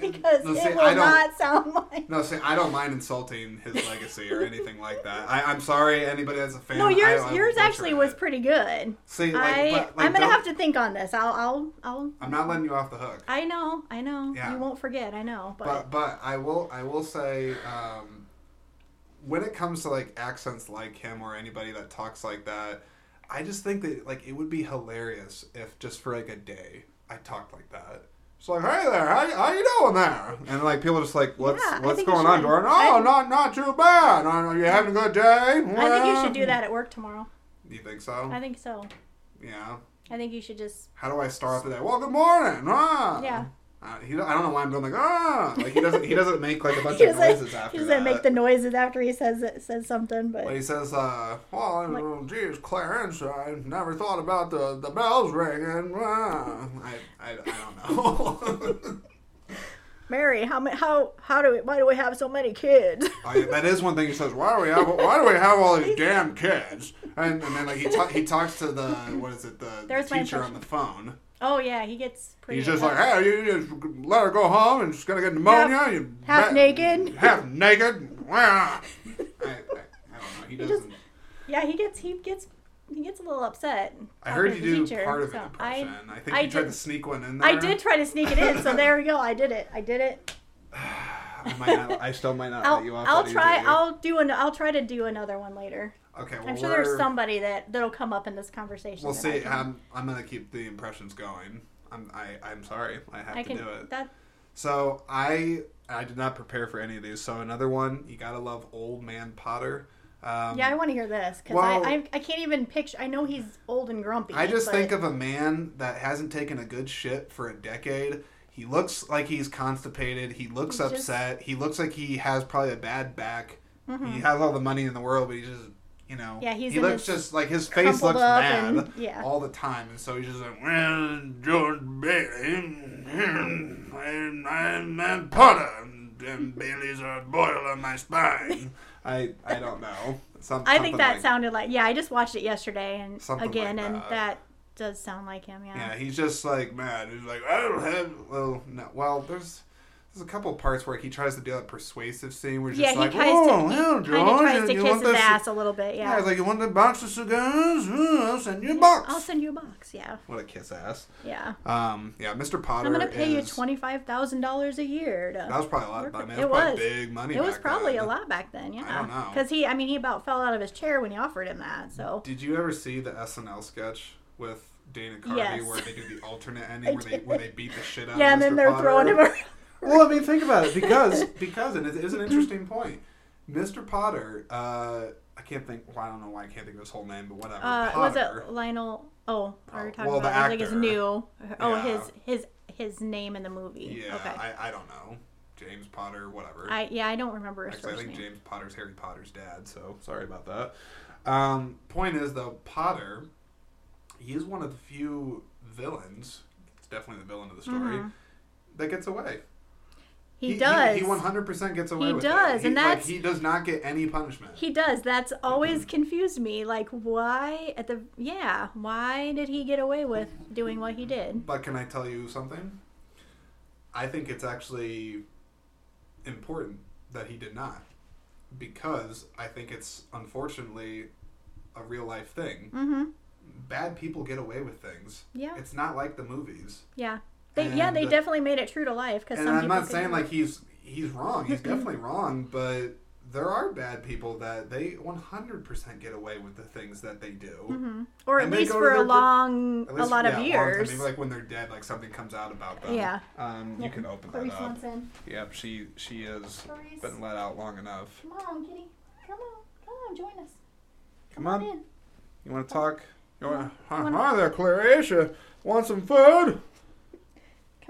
because No, see, it will I don't- not sound like. No, see, I don't mind insulting his legacy or anything like that. I, I'm sorry, anybody that's a fan. No, yours I, yours actually was pretty good. See, like, I but, like, I'm gonna have to think on this. I'll I'll I'll. I'm not letting you off the hook. I know I know Yeah. you won't forget. I know, but, But but I will I will say um, when it comes to like accents like him or anybody that talks like that, I just think that like it would be hilarious if just for like a day I talked like that. It's like, hey there, how, you- how you doing there? And like people are just like, what's Yeah, what's going on, should. Jordan? I- Oh, not not too bad. Are you having a good day? I think you should do that at work tomorrow. You think so? I think so. yeah. I think you should just How do I start off the day? Well, good morning. Ah. yeah. Uh, he, I don't know why I'm doing like ah. Like he doesn't he doesn't make like a bunch of noises after he doesn't that. make the noises after he says it, says something, but Well, he says, uh, well, Like- oh, geez, Clarence, I never thought about the, the bells ringing. Ah. I, I, I don't know. Mary, how how how do we, why do we have so many kids? I, that is one thing he says. Why do we have Why do we have all these damn kids? And, and then like he ta- he talks to the what is it the, the teacher on the phone. Oh yeah, he gets pretty. He's just like, hey, you just let her go home and she's gonna get pneumonia. Half- you half ba- naked. half naked. I, I, I don't know. He just- doesn't. yeah, he gets he gets he gets a little upset. I heard you do teacher, part of so an impression. I, think I you tried to sneak one in there. I did try to sneak it in, so there we go. I did it. I did it. I, might not, I still might not let you I'll off I'll try. I'll do an. I'll try to do another one later. Okay, well, I'm sure there's somebody that that'll come up in this conversation. We'll see. I'm, I'm gonna keep the impressions going. I'm I, I'm sorry. I have I to can. do it. That So I I did not prepare for any of these. So another one, you gotta love Old Man Potter. Um, yeah, I want to hear this because well- I, I I can't even picture. I know he's old and grumpy. I just but think of a man that hasn't taken a good shit for a decade. He looks like he's constipated. He looks He's just- upset. He looks like he has probably a bad back. Mhm. He has all the money in the world, but he just, you know, Yeah, he's he looks just like his face looks mad and- yeah. all the time, and so he's just like, well, George Bailey, I'm, I'm, I'm Potter, and them Baileys are boiled on my spine. I I don't know. Some, I think that like- sounded like yeah. I just watched it yesterday and again, like and that. that does sound like him. Yeah. Yeah, he's just like mad. He's like, I don't have. Well, no. Well, there's there's a couple parts where he tries to do that persuasive scene where he's Yeah, just he like, tries oh, to, yeah, he George, tries to you kiss want his this- ass a little bit. Yeah, Yeah. he's like, you want a box of cigars? I'll send you a box. I'll send you a box. Yeah. what a kiss ass. Yeah. Um, yeah, Mr. Potter. I'm gonna pay you twenty five thousand dollars a year to. That was probably a lot. work I mean, it was big money. It was probably then. a lot back then, yeah. I don't know. Because he, I mean, he about fell out of his chair when he offered him that. So Did you ever see the SNL sketch with Dana Carvey Yes. where they do the alternate ending where they where they beat the shit out yeah, of Yeah, and then they're Potter? throwing him around. Well, I mean, think about it because because and it is an interesting point. Mr. Potter, uh, I can't think. Well, I don't know why I can't think of his whole name, but whatever. Uh, was it Lionel? Oh, are Oh, you talking well, about? it was like his new. Oh, Yeah. his his his name in the movie. Yeah, okay. I, I don't know. James Potter, whatever. I yeah, I don't remember his Actually, I think name. James Potter's Harry Potter's dad, so sorry about that. Um, point is, though, Potter, he is one of the few villains, it's definitely the villain of the story, Mhm. that gets away. He, does. He, 100% gets away He with does, it. He, and that's like, he does not get any punishment. He does. That's always confused me. Like, why at the yeah? Why did he get away with doing what he did? But can I tell you something? I think it's actually important that he did not. Because I think it's unfortunately a real life thing. Mm-hmm. Bad people get away with things. Yeah. It's not like the movies. Yeah. They yeah they And- definitely made it true to life because And I'm not saying like he's he's wrong. He's definitely wrong, but there are bad people that they 100% get away with the things that they do. Mhm. or at and they least for a their long At a least- lot yeah, of long time. years. Maybe like when they're dead, like something comes out about them. Yeah. Um, you can open Clarice that up. wants in. Yep, she she has Clarice, been let out long enough. come on, kitty, come on, come on, join us. Come on. in. You want to talk? You want? Hi, hi there, Clarice. You want some food?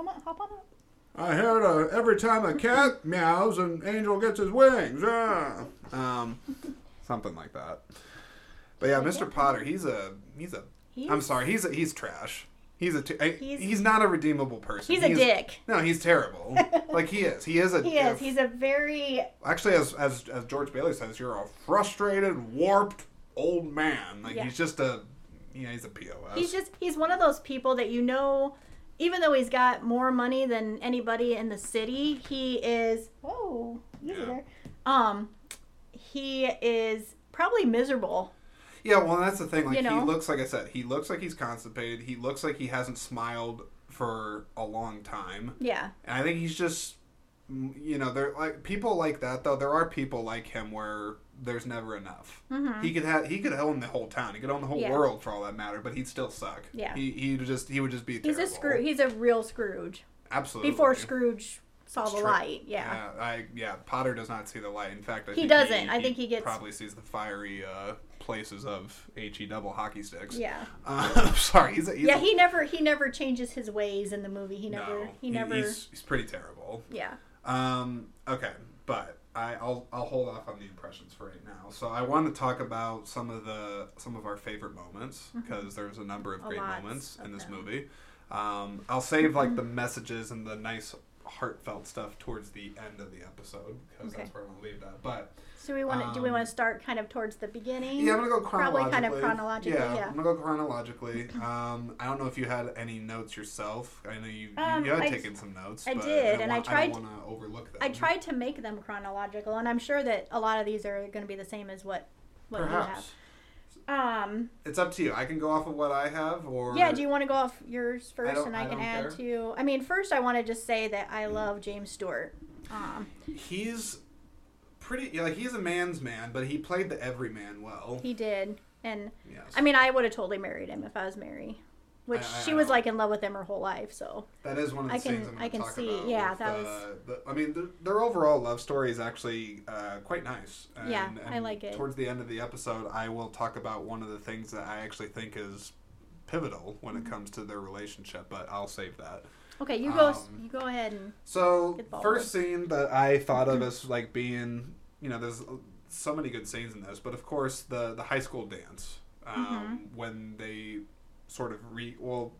Come on, hop on up. I heard uh, every time a cat meows, an angel gets his wings. Ah. Um, something like that. But yeah, Mr. Potter, he's a he's a. I'm sorry, he's a, he's trash. He's a t- I- He's- he's, not a redeemable person. He's a dick. No, he's terrible. like he is. He is a. He is. He's a very actually as as as George Bailey says, you're a frustrated, warped old man. Like Yeah. he's just a. Yeah, he's a pos. He's just he's one of those people that you know even though he's got more money than anybody in the city, he is whoa, easy Yeah. there. Um he is probably miserable. Yeah, well, that's the thing. Like You know? he looks, like I said, he looks like he's constipated. He looks like he hasn't smiled for a long time, Yeah. and I think he's just, you know, there like people like that though. There are people like him where there's never enough. Mhm. He could have, he could own the whole town. He could own the whole Yeah. world for all that matter, but he'd still suck. Yeah. he he would just he would just be. He's a. Scrooge. He's a real Scrooge. Absolutely. Before Scrooge saw It's the true. light. Yeah. Yeah, I yeah. Potter does not see the light. In fact, I He think doesn't. I think he gets- probably sees the fiery uh, places of he double hockey sticks. Yeah. Uh, sorry, he's a, he's Yeah, a- he never he never changes his ways in the movie. He never no, he never He's, he's pretty terrible. Yeah. Um, okay, but I, I'll I'll hold off on the impressions for right now. So I want to talk about some of the some of our favorite moments because there's a number of A great moments of in this them. movie. Um, I'll save like the messages and the nice heartfelt stuff towards the end of the episode because Okay. that's where I'm gonna leave that. But So we want to do we Um, want to start kind of towards the beginning? yeah, I'm gonna go chronologically. Probably kind of chronologically, yeah. I'm gonna go chronologically. Um, I don't know if you had any notes yourself. I know you you, Um, you had I- taken some notes. I but did, don't and I want- tried- I don't want to overlook them. I tried to make them chronological, and I'm sure that a lot of these are going to be the same as what what Perhaps you have. Um, it's up to you. I can go off of what I have, or yeah, do you want to go off yours first, and I, I can add care. to? I mean, first I want to just say that I love James Stewart. Um, he's pretty yeah, like he's a man's man, but he played the everyman well. he did, and yes. I mean, I would have totally married him if I was Mary, which I- I- she I was like in love with him her whole life. So That is one of the I can- things to can see- yeah, that the- was- the- I mean, the, their overall love story is actually uh, quite nice. And, Yeah, I like it. Towards the end of the episode, I will talk about one of the things that I actually think is pivotal when Mm-hmm. it comes to their relationship, but I'll save that. okay, you go. Um, you go ahead and So, first scene that I thought of as like being, you know, there's so many good scenes in this, but of course the the high school dance um, Mm-hmm. when they sort of re well.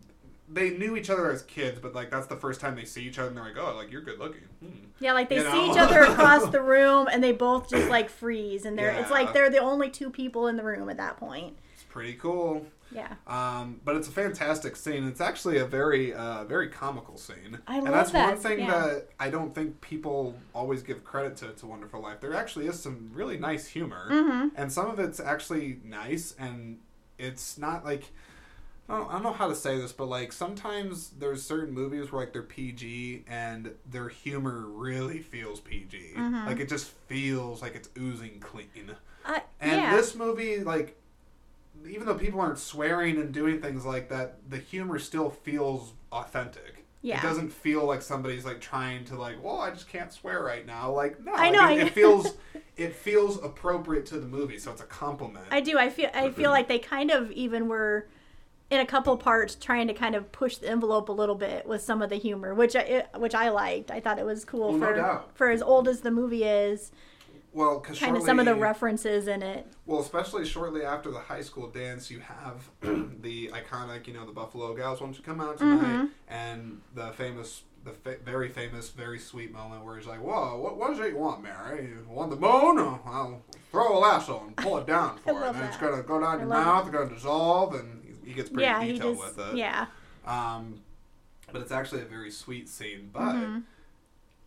They knew each other as kids, but like that's the first time they see each other, and they're like, "Oh, like you're good looking." Hmm. Yeah, like they You see know? each other across the room and they both just like freeze and they're it's like they're the only two people in the room at that point. It's pretty cool. Yeah. Um, but it's a fantastic scene. It's actually a very, uh, very comical scene. I and love that's one thing yeah. that I don't think people always give credit to to Wonderful Life. There actually is some really nice humor, Mm-hmm. and some of it's actually nice, and it's not like. I don't, I don't know how to say this, but like sometimes there's certain movies where like they're PG and their humor really feels PG. Mm-hmm. Like it just feels like it's oozing clean. I, And yeah. this movie, like, even though people aren't swearing and doing things like that, the humor still feels authentic. Yeah. It doesn't feel like somebody's like trying to like, well, I just can't swear right now. Like, no, I like, know, It, it feels, it feels appropriate to the movie, so it's a compliment. I do. I feel I feel mm-hmm. like they kind of even were in a couple parts trying to kind of push the envelope a little bit with some of the humor, which I it, which I liked. I thought it was cool Well, no for doubt. for as old as the movie is, well, because kind of some of the references in it. Well, especially shortly after the high school dance, you have the iconic, you know, the Buffalo Gals. Why don't you come out tonight? Mm-hmm. And the famous, the fa- very famous, very sweet moment where he's like, "Whoa, what, what is it you want, Mary? You want the bone? Oh, I'll throw a lasso and pull it down for love and it's gonna go down I your mouth. It's gonna dissolve, and he, gets pretty yeah, detailed just with it. yeah. Um, but it's actually a very sweet scene. But Mm-hmm.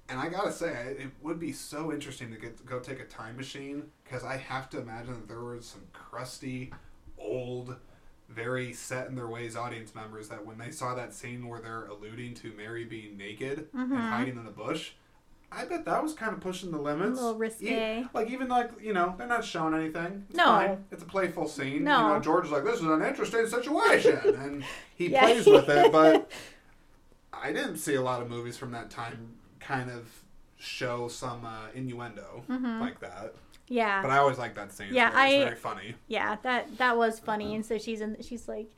And I gotta say, it would be so interesting to get to go take a time machine because I have to imagine that there were some crusty, old, very set in their ways audience members that when they saw that scene where they're alluding to Mary being naked and mm-hmm. hiding in the bush. I bet that was kind of pushing the limits. A little risque. E- like even like you know they're not showing anything. It's No. fine. it's a playful scene. No. you know George is like this is an interesting situation, and he Yeah. plays with it. But I didn't see a lot of movies from that time kind of show some uh, innuendo like that. Yeah. But I always like that scene. Mm-hmm. Yeah, it's very, it's I- very funny. yeah, that that was funny. And so she's in. She's like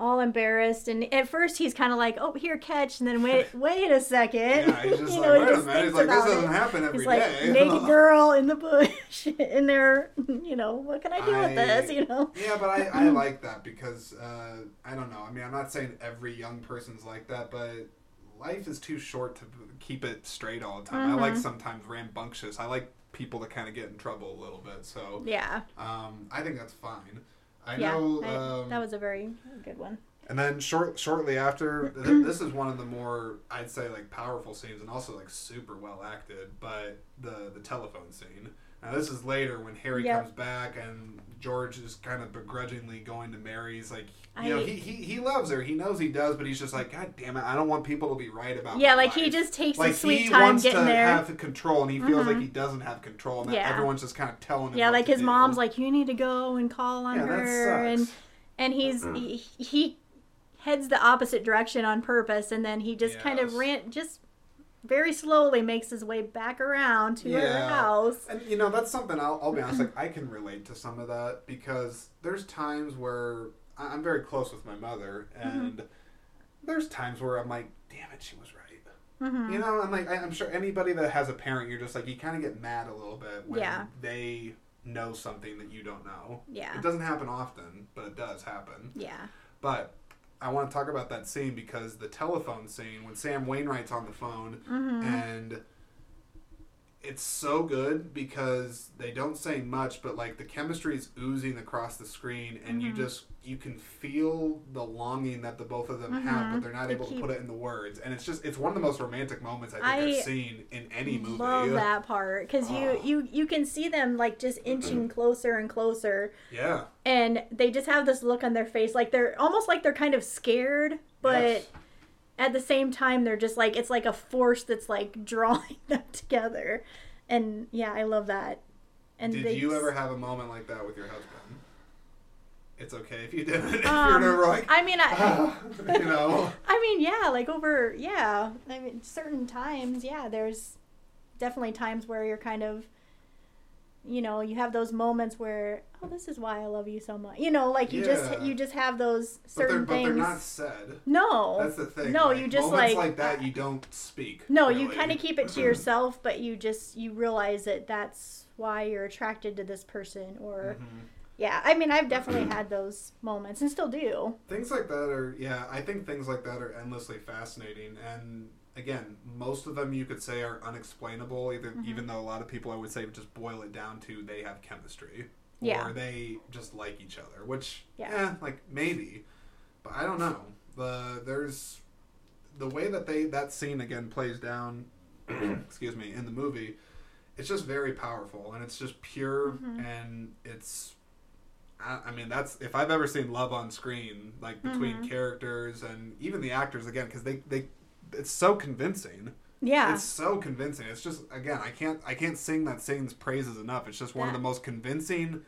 all embarrassed, and at first he's kind of like, "Oh, here, catch," and then wait, wait a second. Yeah, he's just You know, he wait a just minute. He's thinks like, this doesn't it. happen every He's day. like naked girl in the bush, in there. You know, what can I do I- with this? You know. Yeah, but I, I like that because uh, I don't know. I mean, I'm not saying every young person's like that, but life is too short to keep it straight all the time. I Mm-hmm. like sometimes rambunctious. I like people to kind of get in trouble a little bit. So Yeah. um, I think that's fine. I yeah. know. I- um, that was a very good one. and then short, shortly after, th- this is one of the more I'd say like powerful scenes, and also like super well acted. But the the telephone scene. Now this is later when Harry Yep. comes back and George is kind of begrudgingly going to Mary's. Like you know, he, he he loves her. He knows he does, but he's just like, God damn it! I don't want people to be right about. Yeah, my like he just takes like his sweet he time wants getting to there. have control, and he feels like mm-hmm. he doesn't have control, and that Yeah. everyone's just kind of telling him. yeah, what like to his do. mom's like, you need to go and call on Yeah, her, and sucks. and he's mm-hmm. he, he heads the opposite direction on purpose, and then he just kind of Yes. ran just very slowly makes his way back around to her house. And you know, that's something I'll, I'll be honest, like I can relate to some of that because there's times where I'm very close with my mother, Mm-hmm. and there's times where I'm like, damn it, she was right. Mm-hmm. You know, I'm like, I'm sure anybody that has a parent, you're just like, you kind of get mad a little bit when Yeah. they know something that you don't know. Yeah. It doesn't happen often, but it does happen. Yeah. But I want to talk about that scene because the telephone scene when Sam Wainwright's on the phone Mm-hmm. and it's so good because they don't say much, but like the chemistry is oozing across the screen, and you Mm-hmm. just you can feel the longing that the both of them have, but they're not They able keep- to put it in the words. And it's just it's one of the most romantic moments I think I, I have seen in any movie. Love that part because Oh. you you you can see them like just inching closer and closer, Yeah, and they just have this look on their face, like they're almost like they're kind of scared, but Yes. At the same time they're just like it's like a force that's like drawing them together, and yeah, I love that. And Did they you ever have a moment like that with your husband? It's okay if you didn't. if Um, you're never like, I mean, I, you know. I mean, yeah, like over, yeah. I mean, certain times, yeah. There's definitely times where you're kind of, you know, you have those moments where, oh, this is why I love you so much. You know, like you just you just have those But they're, certain but they're not said. no, That's the thing. No, like, you just like, like that. You don't speak. no, you kind of keep it to yourself, but you just you realize that that's why you're attracted to this person, or Mhm. yeah. I mean, I've definitely had those moments and still do. Things like that are yeah. I think things like that are endlessly fascinating, and again, most of them you could say are unexplainable. Either Mm-hmm. even though a lot of people I would say just boil it down to they have chemistry, Yeah. or they just like each other. Which Yeah. yeah, like maybe, but I don't know. The there's the way that they that scene again plays down. excuse me, in the movie, it's just very powerful and it's just pure Mm-hmm. and it's I, I mean, that's if I've ever seen love on screen, like between Mhm. characters and even the actors again, because they they it's so convincing. Yeah, It's so convincing. It's just again, I can't I can't sing that scene's praises enough. It's just one of the most convincing,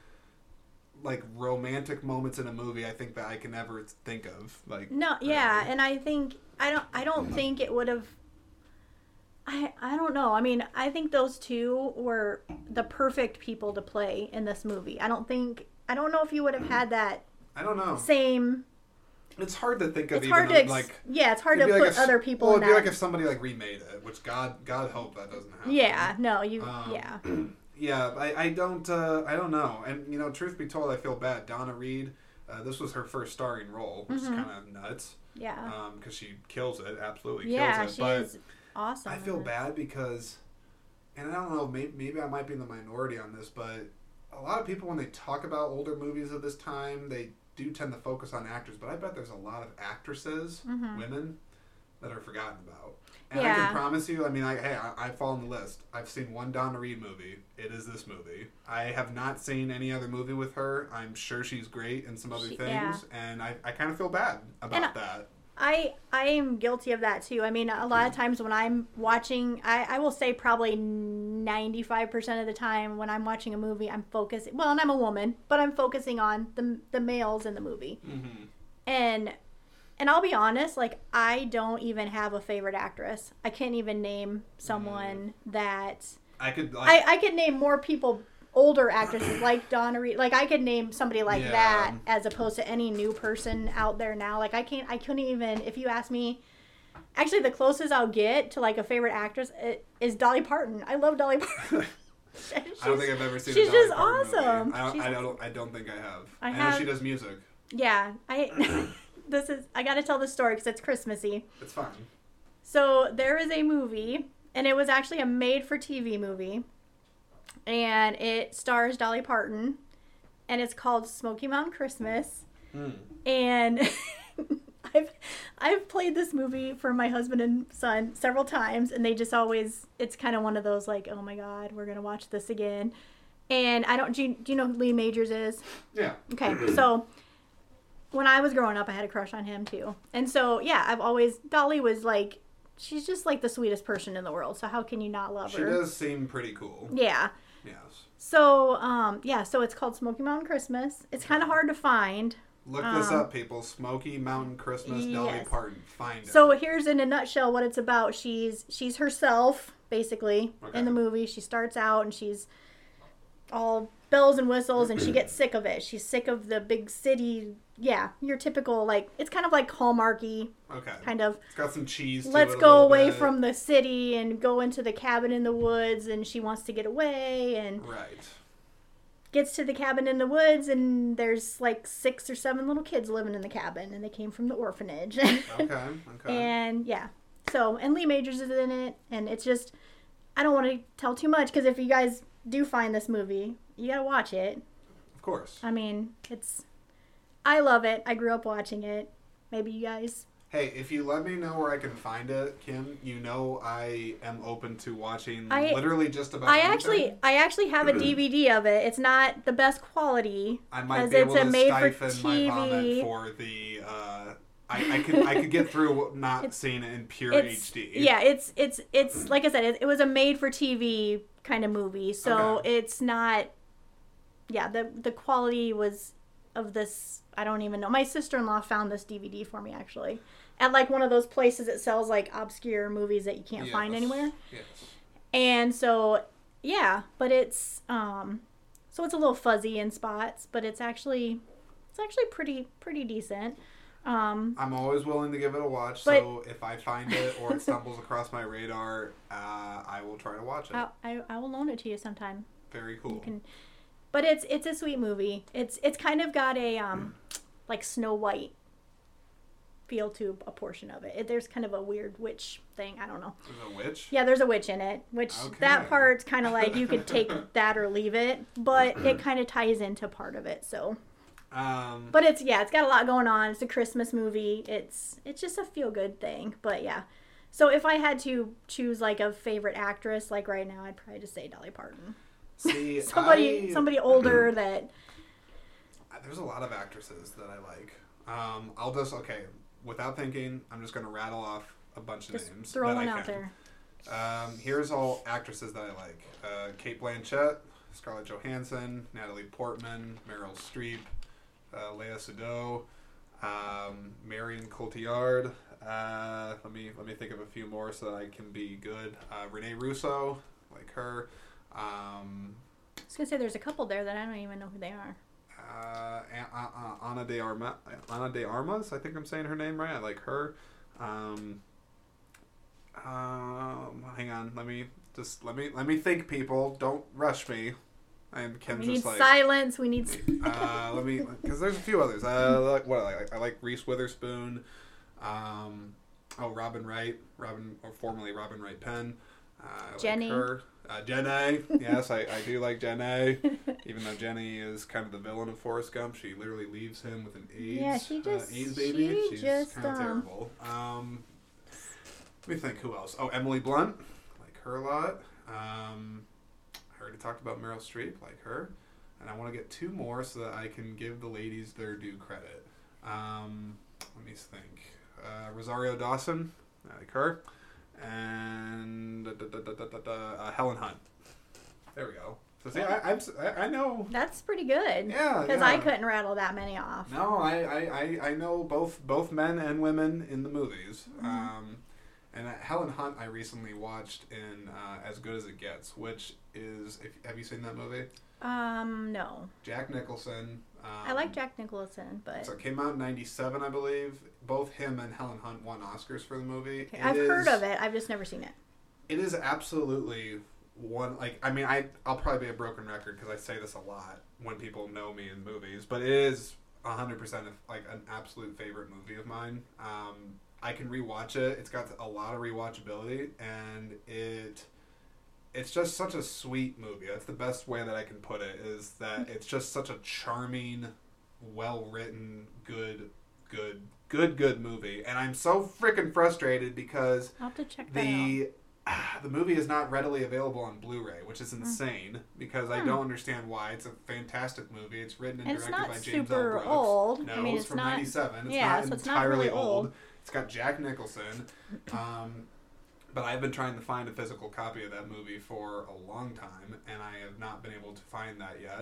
like romantic moments in a movie I think that I can ever think of. Like No, yeah, and I think I don't I don't think it would have I I don't know. I mean, I think those two were the perfect people to play in this movie. I don't think I don't know if you would have had that I don't know. same It's hard to think of it's even hard to ex- like. yeah, it's hard to it'd put like if other people Well, it'd be that. like if somebody like remade it, which God God hope that doesn't happen. yeah, no, you Um, yeah. yeah, I, I don't uh, I don't know, and you know, truth be told, I feel bad. Donna Reed, uh, this was her first starring role, which Mhm. is kind of nuts, Yeah. because she kills it, absolutely yeah, kills it. she but is awesome. I feel bad because, and I don't know, maybe, maybe I might be in the minority on this, but a lot of people when they talk about older movies of this time, they do tend to focus on actors, but I bet there's a lot of actresses, Mhm. women, that are forgotten about. And I can promise you, I mean, I, hey, I, I fall on the list. I've seen one Donna Reed movie. It is this movie. I have not seen any other movie with her. I'm sure she's great in some other She- things, yeah. and I, I kind of feel bad about And that. I I am guilty of that too. I mean, a lot of times when I'm watching, I, I will say probably ninety five percent of the time when I'm watching a movie, I'm focusing. Well, and I'm a woman, but I'm focusing on the the males in the movie, hmm and and I'll be honest, like I don't even have a favorite actress. I can't even name someone mm. that I could, like, I I could name more people. Older actresses like Donna Reed, like I could name somebody like Yeah. that as opposed to any new person out there now. Like I can't, I couldn't even. If you ask me, actually, the closest I'll get to like a favorite actress is Dolly Parton. I love Dolly Parton. I don't think I've ever seen. Her. She's just Parton awesome. I don't, I don't. I don't think I have. I I, know she does music. yeah, I. this is I got to tell the story because it's Christmassy. It's fine. So there is a movie, and it was actually a made-for-TV movie, and it stars Dolly Parton, and it's called Smoky Mountain Christmas. Hmm. and I've I've played this movie for my husband and son several times, and they just always it's kind of one of those like, oh my god, we're gonna watch this again. And I don't do you, do you know who Lee Majors is? Yeah. Okay, so when I was growing up, I had a crush on him too, and so yeah, I've always Dolly was like, she's just like the sweetest person in the world. So how can you not love She her? She does seem pretty cool. Yeah. Yes. So um yeah, so it's called Smoky Mountain Christmas. It's kind of hard to find. Look this Um, up, people. Smoky Mountain Christmas, Dolly yes. Parton. Find it. So here's in a nutshell what it's about. She's she's herself basically Okay. in the movie. She starts out and she's all bells and whistles and she gets sick of it. She's sick of the big city. Yeah, your typical like it's kind of like Hallmarky okay. kind of. It's got some cheese. To Let's go away bit. from the city and go into the cabin in the woods and she wants to get away and Right. gets to the cabin in the woods, and there's like six or seven little kids living in the cabin, and they came from the orphanage. Okay. Okay. and yeah, so and Lee Majors is in it, and it's just I don't want to tell too much because if you guys do find this movie, you gotta watch it. of course. I mean, it's I love it. I grew up watching it. Maybe you guys. Hey, if you let me know where I can find it, Kim, you know I am open to watching I- literally just about. I anything. actually I actually have a DVD of it. It's not the best quality I might because be able it's a to made for stifle my vomit TV. for the. Uh, I, I could I could get through not seeing it in pure It's HD. yeah, it's it's it's like I said, it, it was a made for TV kind of movie, so Okay. it's not. Yeah, the the quality was of this. I don't even know. My sister in law found this DVD for me actually, at like one of those places that sells like obscure movies that you can't find anywhere. Yes. And so, yeah, but it's um, so it's a little fuzzy in spots, but it's actually, it's actually pretty pretty decent. Um, I'm always willing to give it a watch. But- so if I find it or it stumbles across my radar, uh, I will try to watch it. I, I I will loan it to you sometime. Very cool. can- But it's it's a sweet movie. It's it's kind of got a um, like Snow White feel to a portion of it. it. There's kind of a weird witch thing. I don't know. There's a witch. Yeah, there's a witch in it, which that part's kind of like you could take that or leave it, but it kind of ties into part of it. So. Um, But it's yeah, it's got a lot going on. It's a Christmas movie. It's it's just a feel good thing. But yeah. So if I had to choose like a favorite actress, like right now, I'd probably just say Dolly Parton. See, Somebody I- somebody older that There's a lot of actresses that I like. Um, I'll just okay, without thinking, I'm just gonna rattle off a bunch of just names. throw one out there. Um, here's all actresses that I like: uh, Cate Blanchett, Scarlett Johansson, Natalie Portman, Meryl Streep, uh, Lea Seydoux, um, Marion Cotillard. Uh, let me let me think of a few more so that I can be good. Uh, Renee Russo, like her. Um, I was gonna say there's a couple there that I don't even know who they are. uh, A- A- Ana de Arma, Ana de Armas. I think I'm saying her name right. I like her. Um, um, hang on. Let me just let me let me think. People, don't rush me. And Kim's we need like, silence. We need. uh, let me because there's a few others. Uh, like what I like, I like Reese Witherspoon. Um, oh, Robin Wright, Robin or formerly Robin Wright Penn. Uh, I Jenny. her. Uh, Jenny. Yes, I, I do like Jenny. Even though Jenny is kind of the villain of Forrest Gump, she literally leaves him with an AIDS, Yeah, she just- uh, AIDS baby. she She's just, kind of um, terrible. Um, let me think. Who else? Oh, Emily Blunt. Like her a lot. Um, I already talked about Meryl Streep. Like her. And I want to get two more so that I can give the ladies their due credit. Um, let me think. Uh, Rosario Dawson. I like her. And uh, Helen Hunt. There we go. So see, I, I'm, I, know. That's pretty good. Yeah, Because yeah. I couldn't rattle that many off. No, I, I, I, I know both both men and women in the movies. Mm-hmm. Um, and uh, Helen Hunt, I recently watched in uh, As Good as It Gets, which is if, have you seen that movie? Um, no. Jack Nicholson. Um, I like Jack Nicholson, but So it came out in '97, I believe. Both him and Helen Hunt won Oscars for the movie. okay, I've heard of it. I've just never seen it. It is absolutely one like I mean I I'll probably be a broken record because I say this a lot when people know me in movies, but it is hundred percent like an absolute favorite movie of mine. Um, I can rewatch it. It's got a lot of rewatchability, and it it's just such a sweet movie. That's the best way that I can put it. Is that it's just such a charming, well written, good, good, good, good movie. And I'm so freaking frustrated because I'll have to check the the movie is not readily available on Blu-ray, which is insane because I Hmm. don't understand why. It's a fantastic movie. It's written and, And it's directed not by James super L. Brooks. old. No, I mean, it's, it's from not- '97. It's yeah, not so it's not entirely really old. old. It's got Jack Nicholson. Um, but I've been trying to find a physical copy of that movie for a long time, and I have not been able to find that yet.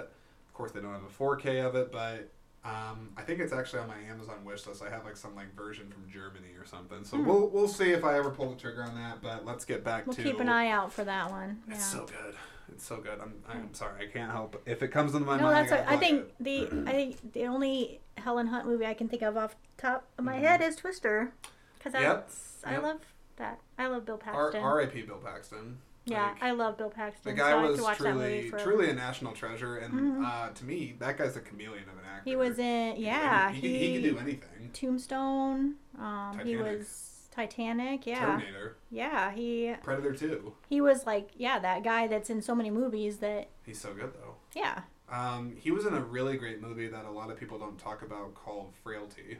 Of course, they don't have a 4K of it, but um, I think it's actually on my Amazon wish list. I have like some like version from Germany or something. So we'll we'll see if I ever pull the trigger on that. But let's get back Hmm. We'll to keep an eye out for that one. Yeah. it's so good. It's so good. I'm, I'm sorry. I can't help. it. If it comes into my no, mind, that's. I, I think plug the I think the only Helen Hunt movie I can think of off the top of my Mhm. head is Twister, because Yep, I yep. love that. I love Bill it. R- Paxton. R.I.P. Bill Paxton. Yeah, Like, I love Bill Paxton. the guy so was watch that movie truly, truly a national treasure, and Mhm. uh, to me, that guy's a chameleon of an actor. He was in yeah. he, he, he could do anything. Tombstone. Um, he was Titanic. Yeah, Terminator, yeah. He Predator Two. he was like yeah that guy that's in so many movies that He's so good though. yeah. Um, he was in a really great movie that a lot of people don't talk about called Frailty.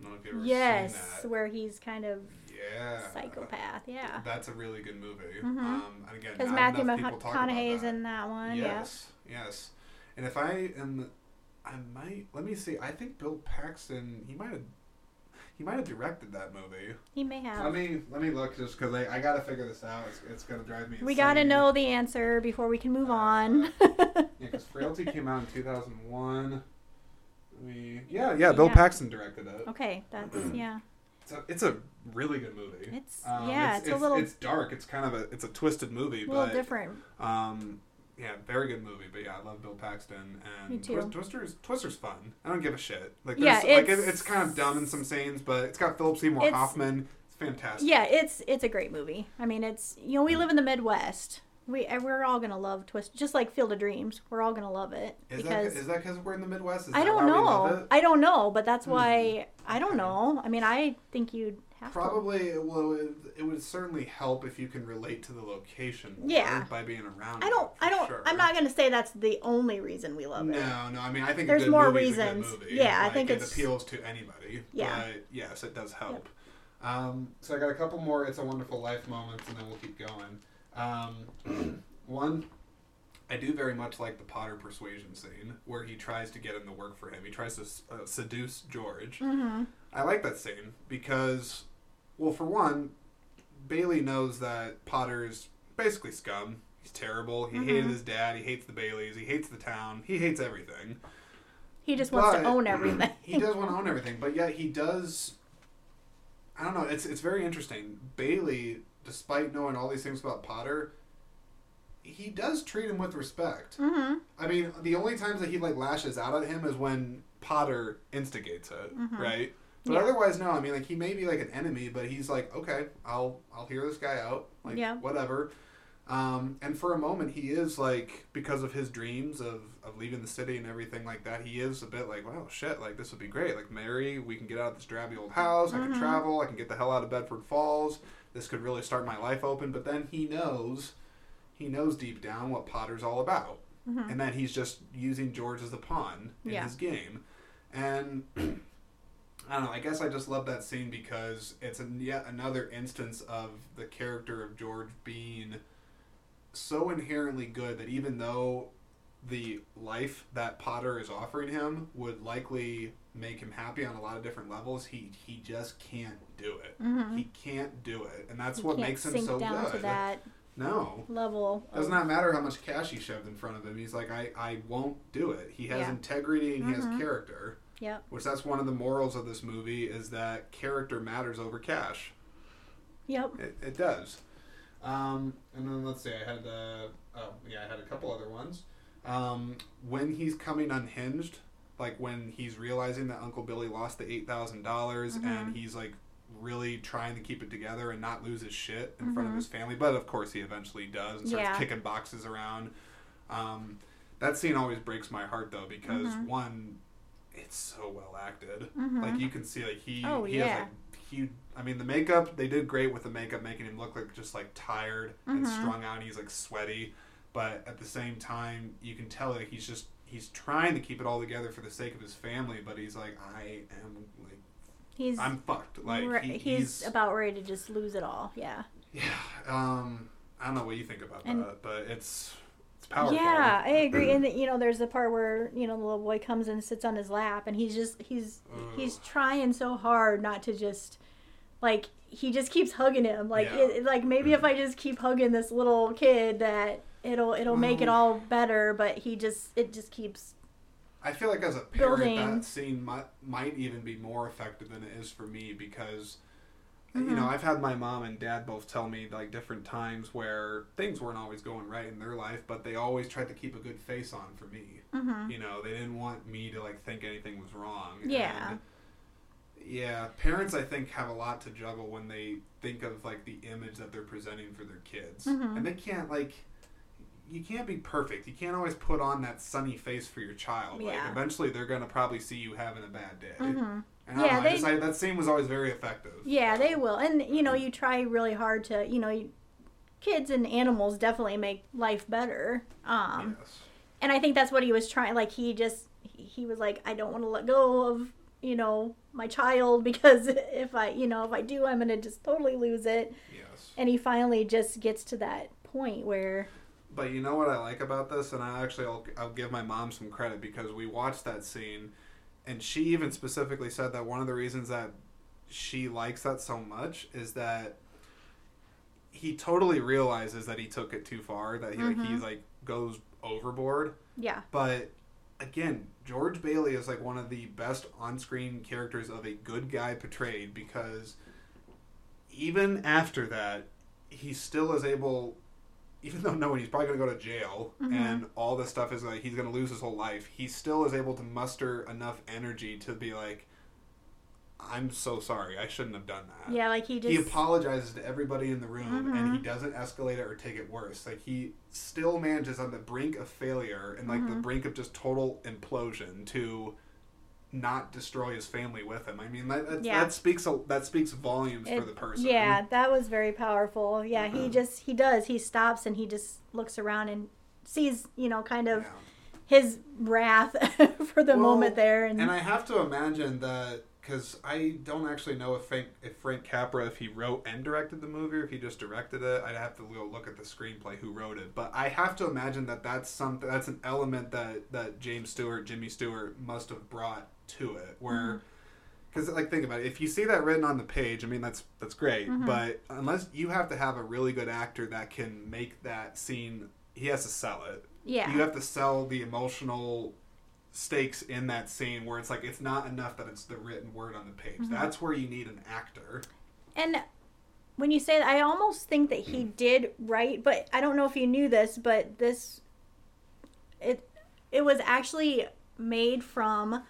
I don't know if you've ever Yes, seen that. where he's kind of Yeah. psychopath. Yeah, That's a really good movie. Mhm. Um, and again, because Matthew McConaughey's in that one. Yes, yes. And if I am, I might let me see. I think Bill Paxton. He might have. He might have directed that movie. He may have. Let me let me look just because I, I gotta figure this out. It's, it's gonna drive me. we got to know the answer before we can move on. Yeah, because Frailty came out in two thousand one. Me. Yeah, yeah. Bill Yeah. Paxton directed it. okay, that's yeah. It's a, it's a really good movie. It's Um, yeah, it's, a little It's dark. It's kind of a it's a twisted movie, a little but different. Um, yeah, very good movie. But yeah, I love Bill Paxton and Me too. Twist- Twister's Twister's fun. I don't give a shit. Like Yeah, there's, like it, it's- it's kind of dumb in some scenes, but it's got Philip Seymour It's- Hoffman. It's fantastic. Yeah, it's it's a great movie. I mean, it's you know we live in the Midwest. We we're all gonna love Twist, just like Field of Dreams. We're all gonna love it Is that because is that because we're in the Midwest? Is I don't why we love know. I don't know, but that's Hmm. why I don't know. I mean, I think you'd have to. Probably it would it would certainly help if you can relate to the location. more Yeah. By being around. I don't. I don't. sure. I'm not gonna say that's the only reason we love it. no. No. I mean, I think There's a good more movie's a good reasons. movie. Yeah, I think it it's- appeals to anybody. Yeah. Yes, it does help. Um, so I got a couple more "It's a Wonderful Life" moments, and then we'll keep going. Um, one, I do very much like the Potter persuasion scene where he tries to get him to work for him. He tries to uh, seduce George. Mm-hmm. I like that scene because, well, for one, Bailey knows that Potter's basically scum. He's terrible. He hated Mhm. his dad. He hates the Baileys. He hates the town. He hates everything. He just wants But- to own everything. He does want to own everything, but yet he does. I don't know. It's it's very interesting. Bailey, despite knowing all these things about Potter, he does treat him with respect. mm-hmm. I mean, the only times that he like lashes out at him is when Potter instigates it, Mhm. right? But Yeah. otherwise, no. I mean, like he may be like an enemy, but he's like, okay, I'll I'll hear this guy out, like Yeah. whatever. Um, and for a moment, he is like because of his dreams of of leaving the city and everything like that. He is a bit like, wow, shit, like this would be great. Like Mary, we can get out of this drabby old house. I can Mhm. travel. I can get the hell out of Bedford Falls. This could really start my life open. But then he knows, he knows deep down what Potter's all about Mm-hmm. and then he's just using George as a pawn in Yeah. his game. And I don't know. I guess I just love that scene because it's a, yet another instance of the character of George being so inherently good that even though the life that Potter is offering him would likely make him happy on a lot of different levels, he he just can't do it. Mm-hmm. He can't do it, and that's You what makes him so good. to that No, level. does not matter how much cash he shoved in front of him. He's like, I, I won't do it. He has Yeah. integrity and he Mhm. has character. Yep. Which that's one of the morals of this movie is that character matters over cash. Yep. It, it does. Um, and then let's see, I had uh, oh yeah, I had a couple other ones. Um, when he's coming unhinged, like when he's realizing that Uncle Billy lost the eight dollars Mhm. and he's like really trying to keep it together and not lose his shit in front of Mhm. his family, but of course he eventually does and starts Yeah. kicking boxes around. Um, that scene always breaks my heart though because Mhm. one, it's so well acted. Mhm. Like you can see, like he Oh, he yeah. has like huge. I mean, the makeup they did great with the makeup, making him look like just like tired and Mhm. strung out. And he's like sweaty, but at the same time, you can tell like he's just he's trying to keep it all together for the sake of his family. But he's like, I am like He's I'm fucked. Like re- he, he's, he's about ready to just lose it all. Yeah. yeah. Um, I don't know what you think about And- that, but it's it's powerful. Yeah, I agree. And you know, there's the part where you know the little boy comes and sits on his lap, and he's just he's he's trying so hard not to just like he just keeps hugging him. Like Yeah. it- like maybe if I just keep hugging this little kid, that it'll it'll make it all better. But he just it just keeps I feel like as a parent, building- that scene might, might even be more effective than it is for me because, you Mhm. know, I've had my mom and dad both tell me like different times where things weren't always going right in their life, but they always tried to keep a good face on for me. mhm. You know, they didn't want me to like think anything was wrong. Yeah. And, yeah, parents I think have a lot to juggle when they think of like the image that they're presenting for their kids, Mhm. and they can't like. You can't be perfect. You can't always put on that sunny face for your child. Like Yeah. eventually, they're gonna probably see you having a bad day. Mm-hmm. And I Yeah, don't know, they- just, I, that scene was always very effective. Yeah, they will. And you know, you try really hard to, you know, you, kids and animals definitely make life better. Um yes. and I think that's what he was trying like he just he, was like I don't want to let go of, you know, my child because if I, you know, if I do I'm going to just totally lose it. Yes. And he finally just gets to that point where But you know what I like about this, and I actually I'll, I'll give my mom some credit because we watched that scene, and she even specifically said that one of the reasons that she likes that so much is that he totally realizes that he took it too far, that he like, Mhm. he's like goes overboard. yeah. But again, George Bailey is like one of the best on-screen characters of a good guy portrayed because even after that, he still is able, even though knowing he's probably going to go to jail Mhm. and all this stuff is like he's going to lose his whole life, he still is able to muster enough energy to be like, "I'm so sorry, I shouldn't have done that." Yeah, like he just he apologizes to everybody in the room and he Mhm. doesn't escalate it or take it worse like he still manages on the brink of failure and like the Mhm. brink of just total implosion to not destroy his family with him i mean that, that, Yeah. that speaks a, that speaks volumes for the person Yeah, that was very powerful. Yeah, he just he does. He stops and he just looks around and sees, you know, kind of Yeah. his wrath for the Well, moment there and, and i have to imagine that because i don't actually know if frank, if frank capra if he wrote and directed the movie or if he just directed it i'd have to go look at the screenplay who wrote it but i have to imagine that that's something that's an element that that james stewart jimmy stewart must have brought to it where because like think about it if you see that written on the page i mean that's that's great Mhm. but unless you have to have a really good actor that can make that scene he has to sell it yeah. you have to sell the emotional stakes in that scene where it's like it's not enough that it's the written word on the page. Mhm. That's where you need an actor. And when you say that, I almost think that he did write, but I don't know if you knew this, but this it it was actually made from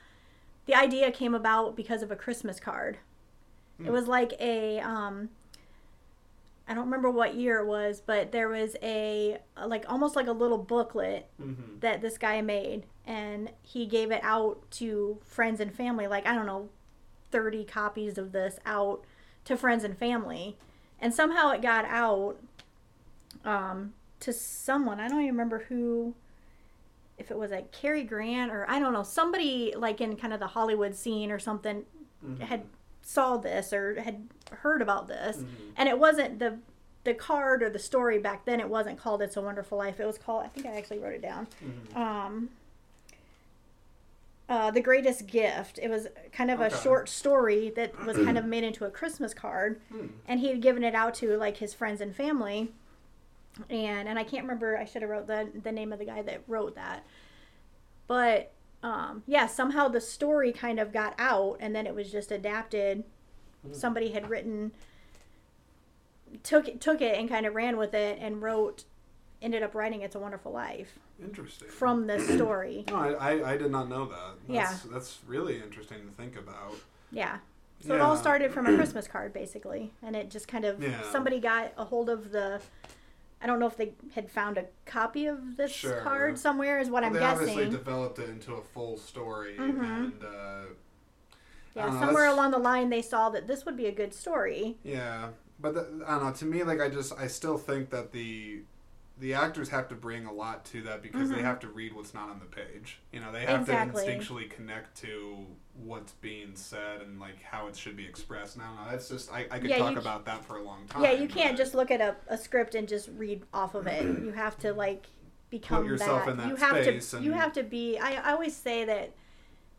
the idea came about because of a Christmas card. It Hmm. was like a um I don't remember what year it was, but there was a like almost like a little booklet Mm-hmm. that this guy made and he gave it out to friends and family like i don't know 30 copies of this out to friends and family and somehow it got out um, to someone i don't even remember who if it was like Cary Grant or I don't know somebody like in kind of the Hollywood scene or something Mm-hmm. had saw this or had heard about this Mhm. and it wasn't the the card or the story back then it wasn't called it's a wonderful life it was called i think i actually wrote it down Mhm. um uh, the greatest gift it was kind of a short story that was kind of made into a christmas card Hmm. and he had given it out to like his friends and family and and i can't remember i should have wrote the the name of the guy that wrote that but um yeah somehow the story kind of got out and then it was just adapted Hmm. somebody had written took it took it and kind of ran with it and wrote ended up writing it's a wonderful life Interesting. from this story No, I, I, I did not know that. Yeah. That's, That's really interesting to think about. yeah so it all started from a christmas card basically and it just kind of Yeah. somebody got a hold of the i don't know if they had found a copy of this Sure. card somewhere is what Well, i'm guessing. they obviously developed it into a full story, Mhm. and uh, yeah know, somewhere that's- along the line they saw that this would be a good story Yeah, but the, I don't know. To me, like I just I still think that the the actors have to bring a lot to that because they Mhm. have to read what's not on the page. You know, they have Exactly. to instinctually connect to what's being said and like how it should be expressed. And I don't know. That's just I, I could Yeah, talk about that for a long time. yeah you can't just look at a, a script and just read off of it you have to like become yourself that. in that you have to you have to be I, I always say that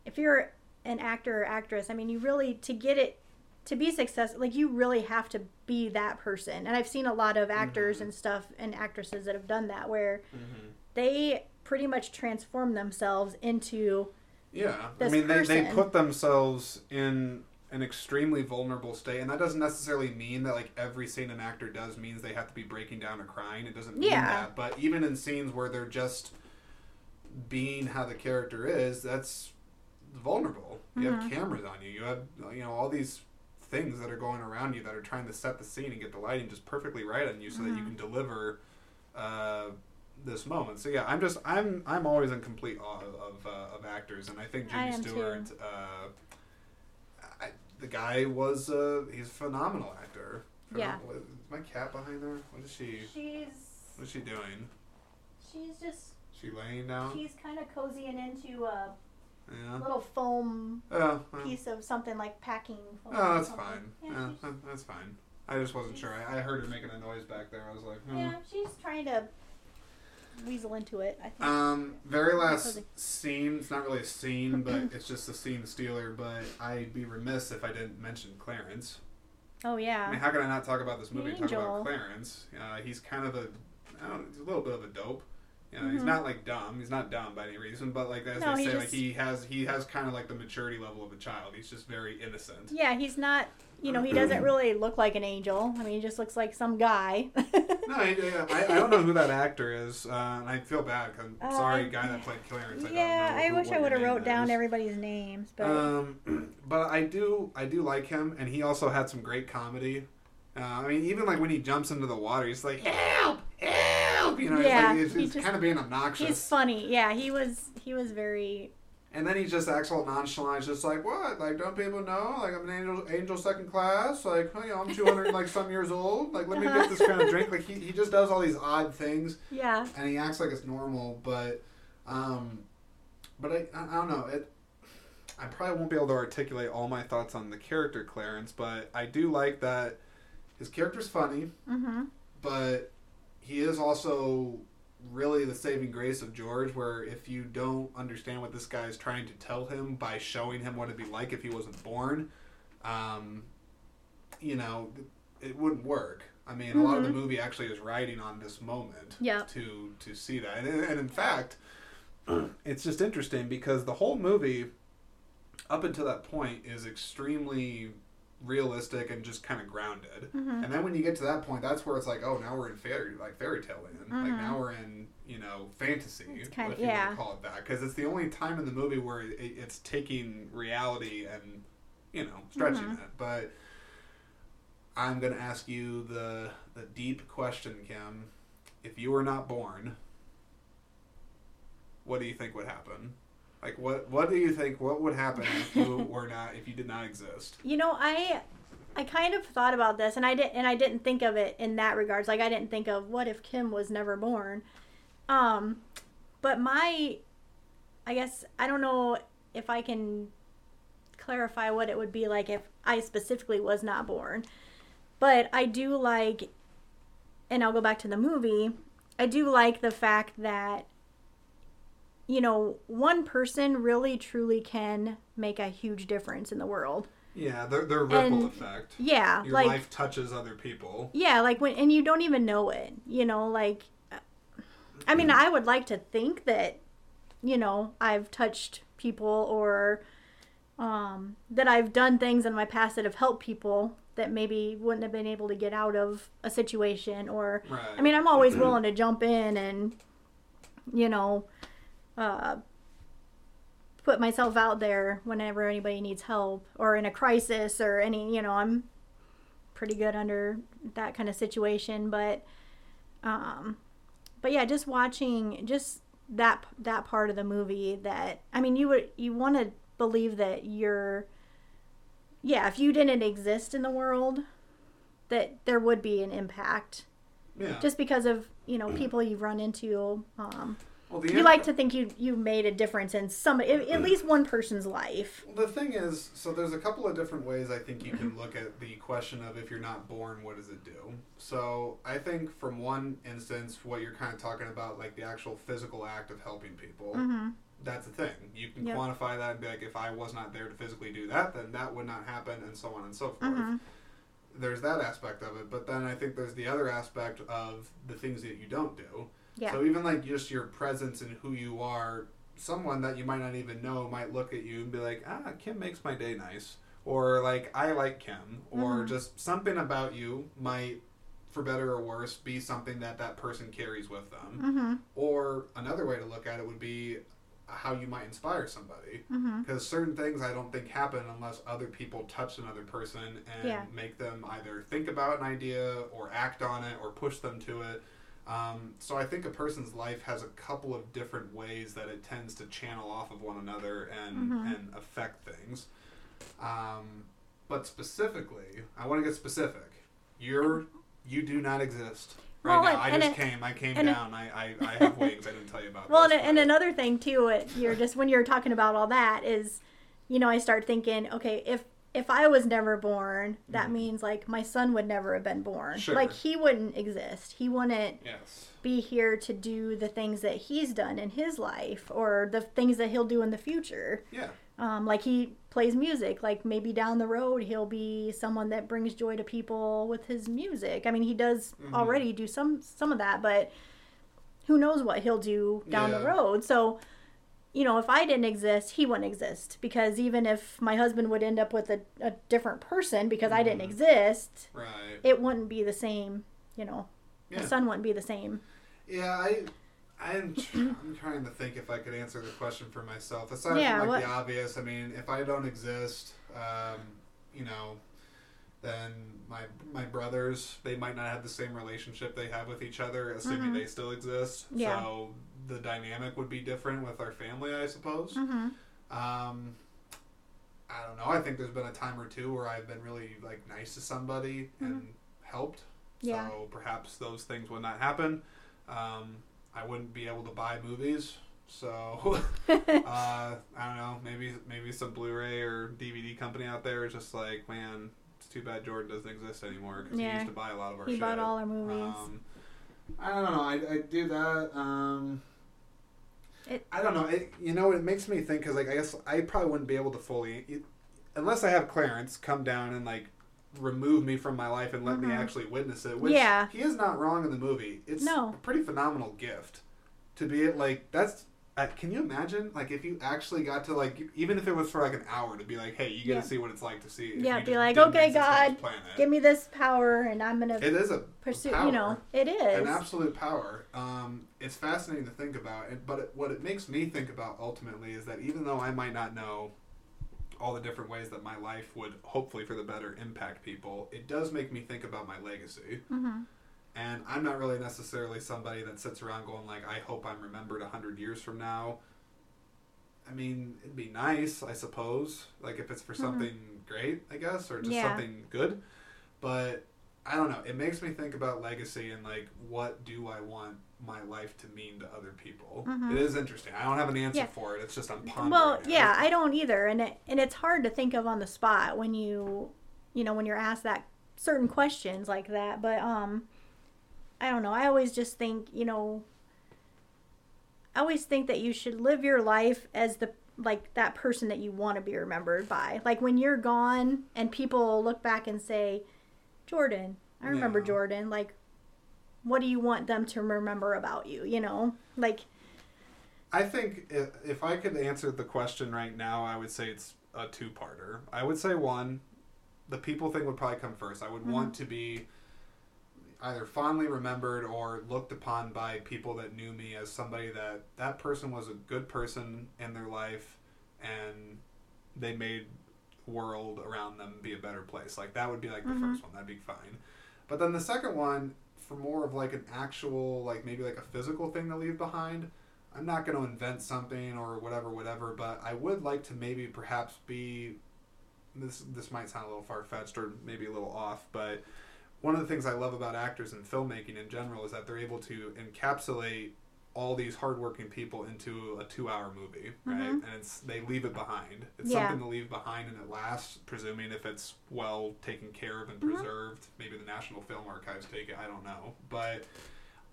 if you're an actor or actress i mean you really to get it to be successful like you really have to be that person and i've seen a lot of actors Mhm. and stuff and actresses that have done that where Mhm. they pretty much transform themselves into Yeah, I mean they, they put themselves in an extremely vulnerable state, and that doesn't necessarily mean that like every scene an actor does means they have to be breaking down or crying. It doesn't mean Yeah. that, but even in scenes where they're just being how the character is, that's vulnerable. You have Mhm. cameras on you. You have you know all these things that are going around you that are trying to set the scene and get the lighting just perfectly right on you so that you can deliver uh, this moment. So yeah, I'm just I'm I'm always in complete awe of of, uh, of actors, and I think I Jimmy am Stewart, uh, I, the guy was uh, he's a phenomenal actor. Yeah. Is my cat behind there? What is she? She's What is she doing? she's just She laying down? she's kind of cozying into a Yeah. little foam Oh, well. piece of something like packing. Foam Oh, that's fine. Yeah, Yeah, that- that's fine. I just wasn't sure. I, I heard her making a noise back there. I was like, hmm. yeah, she's trying to weasel into it. I think. Um, very last scene. It's not really a scene, but it's just a scene stealer. But I'd be remiss if I didn't mention Clarence. oh yeah. I mean, how can I not talk about this movie? and Talk about Clarence. Uh, he's kind of a, I don't he's a little bit of a dope. You know, he's Mhm. not like dumb. He's not dumb by any reason, but like as No, they he say, like he has he has kind of like the maturity level of a child. He's just very innocent. Yeah, he's not. You know, he doesn't really look like an angel. I mean, he just looks like some guy. No, I, I, I don't know who that actor is, uh, and I feel bad. I'm Uh, sorry, guy that played Clarence. I yeah, I who- wish I would have wrote down is. everybody's names, but Um, but I do, I do like him, and he also had some great comedy. Uh, I mean, even like when he jumps into the water, he's like, "Help, help!" You know, Yeah, it's, like, it's, he it's just- kind of being obnoxious. he's funny. Yeah, he was. He was very. And then he just acts all nonchalant, he's just like, "What? Like, don't people know? Like, I'm an angel, angel second class. Like, you know, I'm 200 like some years old. Like, let me get this kind of drink." Like, he, he just does all these odd things. Yeah. and he acts like it's normal, but um, but I, I I don't know it. I probably won't be able to articulate all my thoughts on the character Clarence, but I do like that his character's funny, Mm-hmm. but he is also really the saving grace of George. Where if you don't understand what this guy is trying to tell him by showing him what it'd be like if he wasn't born, um, you know, it wouldn't work. I mean, a lot of the Mhm. movie actually is riding on this moment Yeah. to to see that, and, and in fact, it's just interesting because the whole movie, up until that point, is extremely realistic and just kind of grounded. Mm-hmm. And then when you get to that point, that's where it's like, oh, now we're in fairy like fairy tale land. Like Mhm. now we're in you know fantasy, It's kinda- if you yeah. want to call it that, because it's the only time in the movie where it, it's taking reality and you know stretching Mhm. it. But I'm gonna ask you the the deep question, Kim. If you were not born, what do you think would happen? Like what what do you think what would happen if you were not if you did not exist? You know, I I kind of thought about this and I did and I didn't think of it in that regards. Like I didn't think of what if Kim was never born. Um but my I guess I don't know if I can clarify what it would be like if I specifically was not born. But I do like and I'll go back to the movie. I do like the fact that you know, one person really truly can make a huge difference in the world. Yeah, their their ripple And- effect. Yeah, Your like life touches other people. yeah, like when and you don't even know it. You know, like I mean, I would like to think that you know, I've touched people or um that I've done things in my past that have helped people that maybe wouldn't have been able to get out of a situation or Right. I mean, I'm always willing to jump in and, you know, uh, put myself out there whenever anybody needs help or in a crisis or any, you know, I'm pretty good under that kind of situation. But, um, but yeah, just watching just that that part of the movie that I mean, you would you want to believe that you're, yeah, if you didn't exist in the world, that there would be an impact yeah. just because of you know people you've run into um, well, the you like to think you you made a difference in some at at least one person's life Well, the thing is, so there's a couple of different ways I think you can look at the question of if you're not born, what does it do? So I think from one instance, what you're kind of talking about, like the actual physical act of helping people, mm-hmm. that's a thing. You can Yep. quantify that and be like, if I was not there to physically do that, then that would not happen, and so on and so forth. Mhm. There's that aspect of it, but then I think there's the other aspect of the things that you don't do. Yeah So even like just your presence and who you are, someone that you might not even know might look at you and be like, "Ah, Kim makes my day nice," or like, "I like Kim," or Mhm. just something about you might, for better or worse, be something that that person carries with them. mm-hmm. Or another way to look at it would be, how you might inspire somebody Mm-hmm. because certain things I don't think happen unless other people touch another person and Yeah. make them either think about an idea or act on it or push them to it. Um, so I think a person's life has a couple of different ways that it tends to channel off of one another and Mhm. and affect things. Um, but specifically, I want to get specific. You're you do not exist right Well, now. and- I just it- came. I came and it- down. I, I I have wings. I didn't tell you about. Well, and, this, and but- another thing too, it, you're just when you're talking about all that is, you know, I start thinking, okay, if if I was never born, that means like my son would never have been born. Mm-hmm. Sure. Like he wouldn't exist. He wouldn't yes. be here to do the things that he's done in his life or the things that he'll do in the future. Yeah. Um, like he plays music. Like maybe down the road he'll be someone that brings joy to people with his music. I mean, he does Mhm. already do some some of that, but who knows what he'll do down the road. So, you know, if I didn't exist, he wouldn't exist because even if my husband would end up with a, a different person because I didn't Mhm. exist, Right. it wouldn't be the same. You know, Yeah. the son wouldn't be the same. Yeah, I, I'm, tr- I'm trying to think if I could answer the question for myself. Aside Yeah, from like what- the obvious, I mean, if I don't exist, um, you know, then my my brothers they might not have the same relationship they have with each other, assuming Mhm. they still exist. Yeah. So the dynamic would be different with our family, I suppose. Mm-hmm. Um, I don't know. I think there's been a time or two where I've been really like nice to somebody and helped. Mm-hmm. Yeah. So perhaps those things would not happen. Um, I wouldn't be able to buy movies. So uh, I don't know. Maybe maybe some Blu-ray or DVD company out there is just like, man, it's too bad Jordan doesn't exist anymore because he used to buy a lot of our he shit. bought all our movies. Um, I don't know. I, I do that. Um, It- I don't know. It, you know, it makes me think because, like, I guess I probably wouldn't be able to fully, it, unless I have Clarence come down and like remove me from my life and let me Mhm. actually witness it. Which Yeah. he is not wrong in the movie. It's No. a pretty phenomenal gift to be it. Like that's. Uh, can you imagine, like, if you actually got to, like, even if it was for like an hour, to be like, "Hey, you get Yeah. to see what it's like to see." Yeah, be like, "Okay, exist on this God. Give me this power, and I'm gonna It is a pursue. power You know, it is. an absolute power. Um, it's fascinating to think about, and, but it, what it makes me think about ultimately is that even though I might not know all the different ways that my life would hopefully for the better impact people, it does make me think about my legacy. hmm And I'm not really necessarily somebody that sits around going like, I hope I'm remembered a hundred years from now. I mean, it'd be nice, I suppose. Like if it's for Mhm. something great, I guess, or just Yeah. something good. But I don't know. It makes me think about legacy and like, what do I want my life to mean to other people? Mhm. It is interesting. I don't have an answer Yeah. for it. It's just I'm pondering. Well, it. yeah, I don't either, and it, and it's hard to think of on the spot when you, you know, when you're asked that certain questions like that. But um, I don't know. I always just think, you know, I always think that you should live your life as the like that person that you want to be remembered by. Like when you're gone and people look back and say, Jordan, I remember Yeah. Jordan. Like, what do you want them to remember about you? You know, like. I think if, if I could answer the question right now, I would say it's a two parter. I would say one, the people thing would probably come first. I would want mm-hmm. to be either fondly remembered or looked upon by people that knew me as somebody that that person was a good person in their life and they made world around them be a better place. Like that would be like the Mhm. first one. That'd be fine. But then the second one, for more of like an actual, like maybe like a physical thing to leave behind, I'm not going to invent something or whatever, whatever. But I would like to maybe perhaps be. This this might sound a little far fetched or maybe a little off, but one of the things I love about actors and filmmaking in general is that they're able to encapsulate all these hardworking people into a two-hour movie, right? Mhm. And it's they leave it behind. It's Yeah. something to leave behind, and it lasts, presuming if it's well taken care of and Mhm. preserved. Maybe the National Film Archives take it. I don't know, but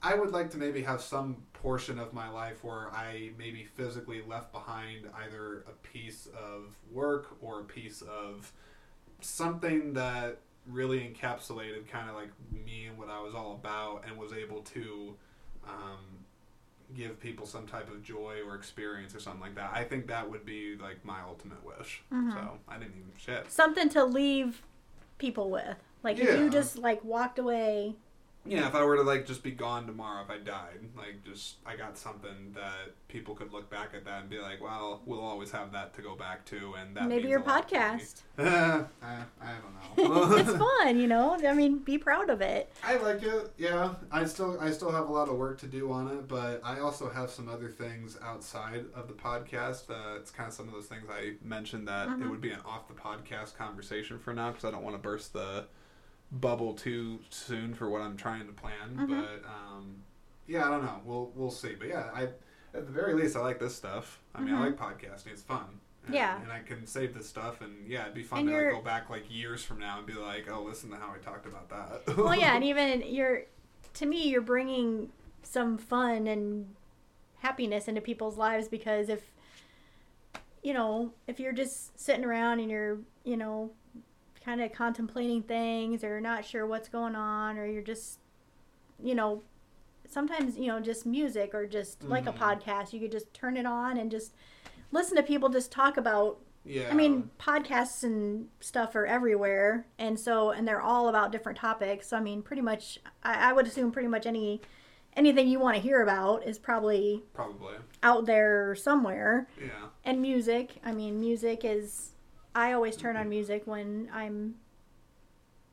I would like to maybe have some portion of my life where I maybe physically left behind either a piece of work or a piece of something that really encapsulated kind of like me and what I was all about and was able to um, give people some type of joy or experience or something like that. I think that would be like my ultimate wish. Mhm. So I didn't even shit. something to leave people with. Like if you just like walked away yeah, if I were to like just be gone tomorrow, if I died, like just I got something that people could look back at that and be like, well, we'll always have that to go back to, and that Maybe your a lot to me. podcast. I, I don't know. it's fun, you know. I mean, be proud of it. I like it. Yeah, I still I still have a lot of work to do on it, but I also have some other things outside of the podcast. Uh, it's kind of some of those things I mentioned that it Mhm. would be an off the podcast conversation for now because I don't want to burst the bubble too soon for what I'm trying to plan. Mhm. But um, yeah, I don't know. We'll we'll see. But yeah, I at the very least I like this stuff. I mean, I Mhm. like podcasting. It's fun. And, Yeah. and I can save this stuff, and yeah, it'd be fun And to like, go back like years from now and be like, "Oh, listen to how I talked about that." Well, yeah, and even you're, to me, you're bringing some fun and happiness into people's lives because if, you know, if you're just sitting around and you're, you know, kind of contemplating things or not sure what's going on or you're just, you know, sometimes, you know, just music or just like a Mhm. podcast, you could just turn it on and just listen to people just talk about Yeah. I mean, podcasts and stuff are everywhere, and so and they're all about different topics. So, I mean, pretty much, I, I would assume pretty much any anything you want to hear about is probably probably. out there somewhere. Yeah. And music, I mean, music is. I always turn on music when I'm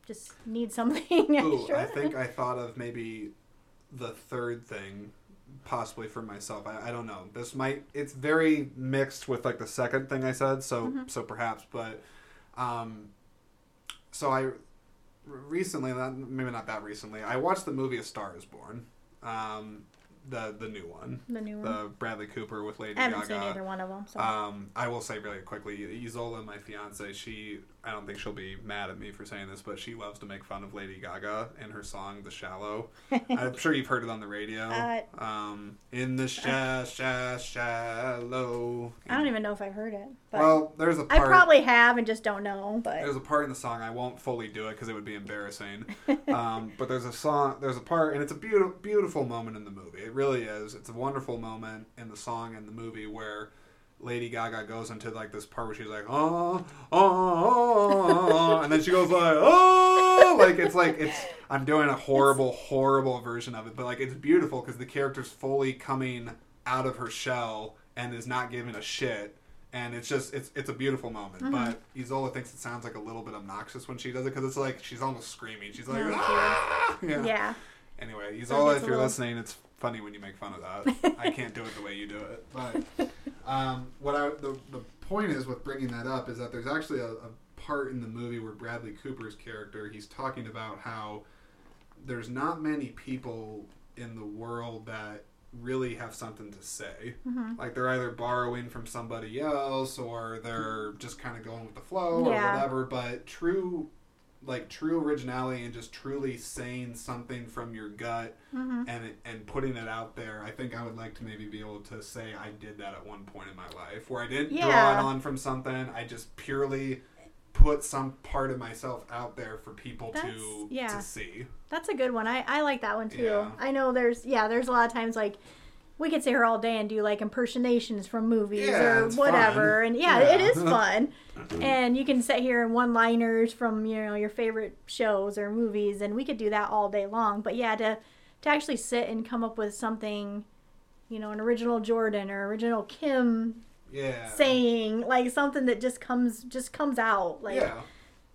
just need something Ooh, extra. I think I thought of maybe the third thing, possibly for myself. I, I don't know. This might. It's very mixed with like the second thing I said. So Mhm. so perhaps, but um, so I recently, not, maybe not that recently, I watched the movie A Star Is Born. Um, the the new one, the new one. the Bradley Cooper with Lady I haven't Gaga. seen either one of them. So. Um, I will say really quickly, Isola, my fiance, she I don't think she'll be mad at me for saying this, but she loves to make fun of Lady Gaga and her song "The Shallow." I'm sure you've heard it on the radio. Uh, um, in the sha sha shallow. I don't even know if I've heard it, but Well, there's a I part. I probably have and just don't know. But There's a part in the song I won't fully do it because it would be embarrassing. um, but there's a song, there's a part, and it's a beautiful, beautiful moment in the movie. It really is. It's a wonderful moment in the song and the movie where Lady Gaga goes into like this part where she's like, oh, oh, oh, oh," and then she goes like, oh, like it's like it's. I'm doing a horrible, horrible version of it, but like it's beautiful because the character's fully coming out of her shell and is not giving a shit and it's just it's it's a beautiful moment. Mhm. But Isola thinks it sounds like a little bit obnoxious when she does it because it's like she's almost screaming. She's like, Oh, ah! yeah. yeah. Anyway, So Isola, it's if you're little- listening, it's funny when you make fun of that. I can't do it the way you do it. But um, what I the the point is with bringing that up is that there's actually a, a part in the movie where Bradley Cooper's character he's talking about how there's not many people in the world that really have something to say. hmm Like they're either borrowing from somebody else or they're just kind of going with the flow Yeah. or whatever. But true, like true originality and just truly saying something from your gut hmm and and putting it out there. I think I would like to maybe be able to say I did that at one point in my life where I didn't draw it on from something. I just purely put some part of myself out there for people to yeah. to see. That's a good one. I, I like that one too. Yeah. I know there's yeah, there's a lot of times like we could sit here all day and do like impersonations from movies Yeah, or whatever. fun. And yeah, Yeah. it is fun. and you can sit here and one liners from, you know, your favorite shows or movies and we could do that all day long. But yeah, to to actually sit and come up with something, you know, an original Jordan or original Kim Yeah. saying, like something that just comes just comes out. Like yeah.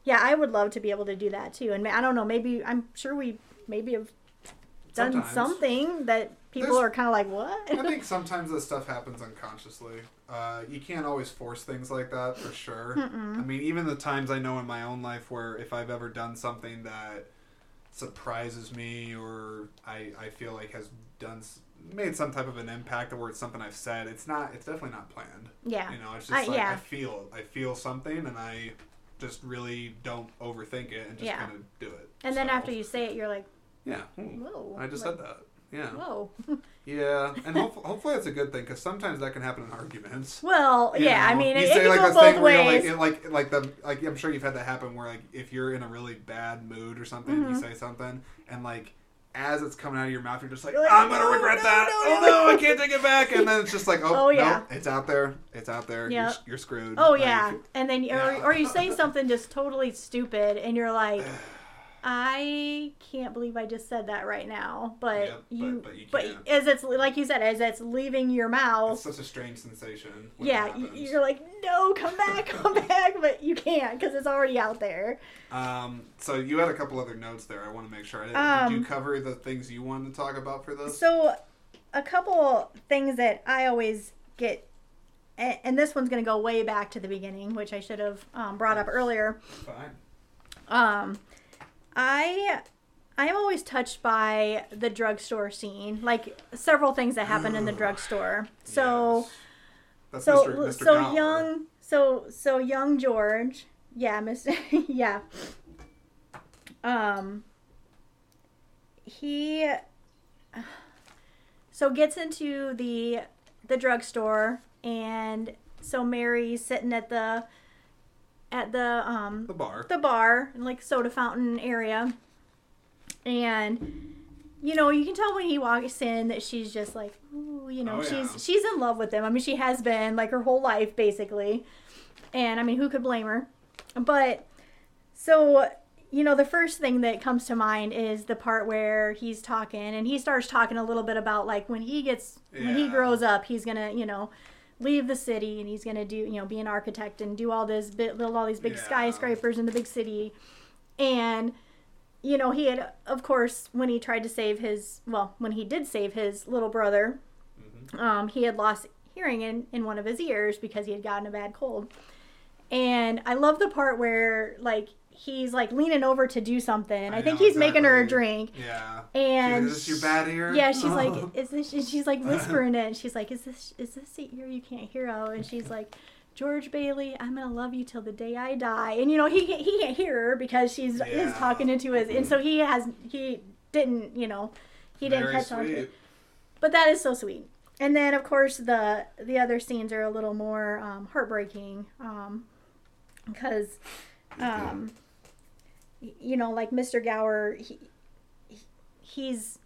yeah, I would love to be able to do that too. And I don't know, maybe I'm sure we maybe have done Sometimes. something that people There's- are kind of like, what? I think sometimes this stuff happens unconsciously. Uh, you can't always force things like that for sure. Mm-mm. I mean, even the times I know in my own life where if I've ever done something that surprises me or I, I feel like has done made some type of an impact or it's something I've said, it's not. It's definitely not planned. yeah, You know, it's just I- like yeah. I feel I feel something and I just really don't overthink it and just Yeah. kind of do it. and then after you say it, you're like, yeah, hmm, whoa. I just like, said that. Yeah. Whoa. Yeah, and hopefully, hopefully that's a good thing because sometimes that can happen in arguments. Well, You yeah, I mean, you it, say it can like go a thing both where ways. like, like, like the, like I'm sure you've had that happen where like if you're in a really bad mood or something, you Mhm. say something, and like as it's coming out of your mouth, you're just like, I'm gonna "No, regret no, that. no, oh no." no, I can't take it back. And then it's just like, oh, Oh, yeah. no, it's out there, it's out there. You're, you're screwed. oh Like, yeah, and then or, yeah. or you say something just totally stupid, and you're like, I can't believe I just said that right now, but but- you, but you but as it's like you said, as it's leaving your mouth, It's such a strange sensation. yeah, you're like, no, come back, come back, but you can't because it's already out there. Um, so you had a couple other notes there. I want to make sure. I did, Um, did you cover the things you wanted to talk about for this? So, a couple things that I always get, and, and this one's going to go way back to the beginning, which I should have um, brought up earlier. Fine. Um, I I am always touched by the drugstore scene, like several things that happen in the drugstore. So Yes. So Mr. Mr. so young so so young George, yeah, Mr. yeah. Um he so gets into the the drugstore and so Mary's sitting at the at the um the bar. the bar, like soda fountain area. And you know, you can tell when he walks in that she's just like, ooh, you know, Oh, yeah. she's she's in love with him. I mean, she has been like her whole life basically. And I mean, who could blame her? But so, you know, the first thing that comes to mind is the part where he's talking and he starts talking a little bit about like when he gets when he grows up, he's to, you know, leave the city and he's going to do, you know, be an architect and do all this build all these big Yeah. skyscrapers in the big city. And you know, he had of course when he tried to save his well, when he did save his little brother, Mhm. um, he had lost hearing in, in one of his ears because he had gotten a bad cold. And I love the part where like he's like leaning over to do something. I, I think know, he's making her a drink. Yeah. And She's like, is this your bad ear? yeah, she's Oh. like, is this? She's like whispering it. And she's like, is this? Is this the ear you can't hear Oh, And she's like, George Bailey, I'm gonna love you till the day I die. And you know he can't- he can't hear her because she's is talking into his. And so he has he didn't you know he didn't Very catch on to it. But that is so sweet. And then of course the the other scenes are a little more um, heartbreaking um, because um, y- you know like Mr. Gower he, he- he's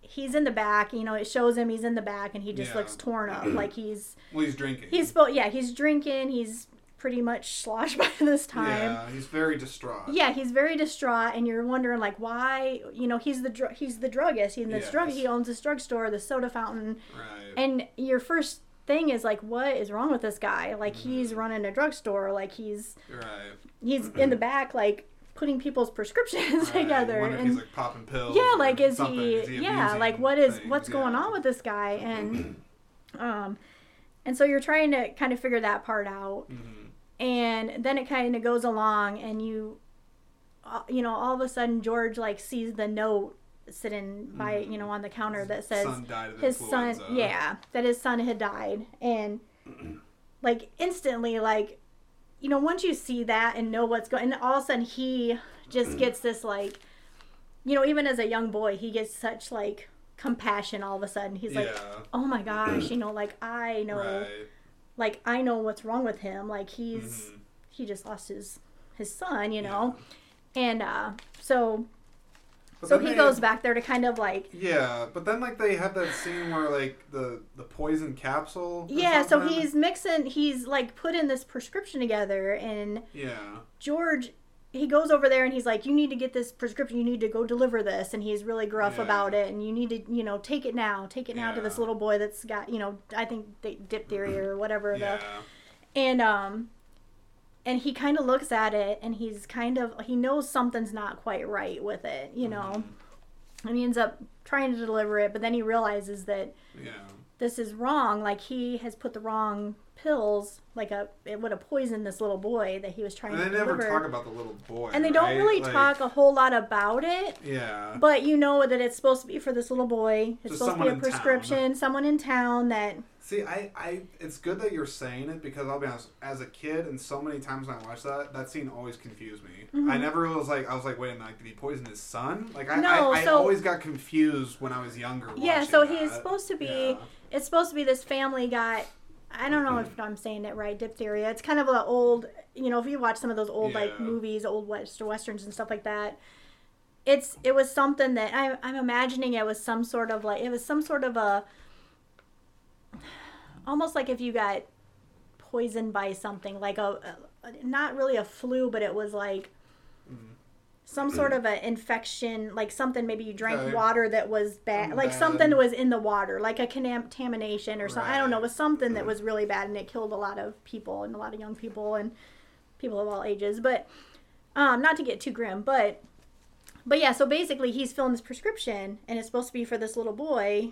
he's in the back you know it shows him he's in the back and he just Yeah. looks torn up like he's Well, he's drinking. he's yeah he's drinking he's pretty much sloshed by this time Yeah, he's very distraught. yeah, he's very distraught, and you're wondering like why. You know, he's the dr- he's the druggist. He's this drug. He owns this drugstore, the soda fountain, Right. and your first thing is like, what is wrong with this guy? Like he's Mm-hmm. running a drugstore. Like he's right. he's in the back like putting people's prescriptions Right. together, and he's like popping pills. yeah, like is he? Is he yeah, like what is things? what's going Yeah. on with this guy? And um, and so you're trying to kind of figure that part out Mhm. and then it kind of goes along and you uh, you know all of a sudden george like sees the note sitting by you know on the counter that says son his son yeah that his son had died and like instantly like you know once you see that and know what's going and all of a sudden he just gets this like you know even as a young boy he gets such like compassion all of a sudden he's like yeah. oh my gosh you know like i know Right. like I know what's wrong with him. Like he's Mhm. he just lost his his son, you know. And uh so But so he goes back there to kind of like Yeah, but then like they have that scene where like the the poison capsule. yeah, so he's mixing he's like putting this prescription together and Yeah. George he goes over there and he's like you need to get this prescription you need to go deliver this and he's really gruff Yeah. about it and you need to you know take it now take it now to this little boy that's got you know i think di- diphtheria or whatever the and um and he kind of looks at it and he's kind of he knows something's not quite right with it you know Mhm. and he ends up trying to deliver it but then he realizes that Yeah. this is wrong like he has put the wrong pills like a it would have poisoned this little boy that he was trying And they to never deliver talk about the little boy. and they don't right? really Like, talk a whole lot about it Yeah. but you know that it's supposed to be for this little boy it's Just supposed to be a in town. prescription someone in town that See, I, I, it's good that you're saying it because I'll be honest. As a kid, and so many times when I watched that, that scene always confused me. Mm-hmm. I never was like, I was like, wait a minute, like, did he poison his son? Like, I, No, I, I so- always got confused when I was younger. yeah so that. he's supposed to be Yeah. it's supposed to be this family got I don't know if I'm saying it right, diphtheria. It's kind of an old, you know, if you watch some of those old like movies, old west westerns and stuff like that. It's it was something that I'm I'm imagining it was some sort of like it was some sort of a almost like if you got poisoned by something like a, a not really a flu, but it was like Mhm. some sort of an infection, like something maybe you drank Okay. water that was bad, Something like bad. something was in the water, like a contamination or something. I don't know, it was something that was really bad and it killed a lot of people and a lot of young people and people of all ages. But um, not to get too grim, but but yeah. So basically, he's filling this prescription and it's supposed to be for this little boy.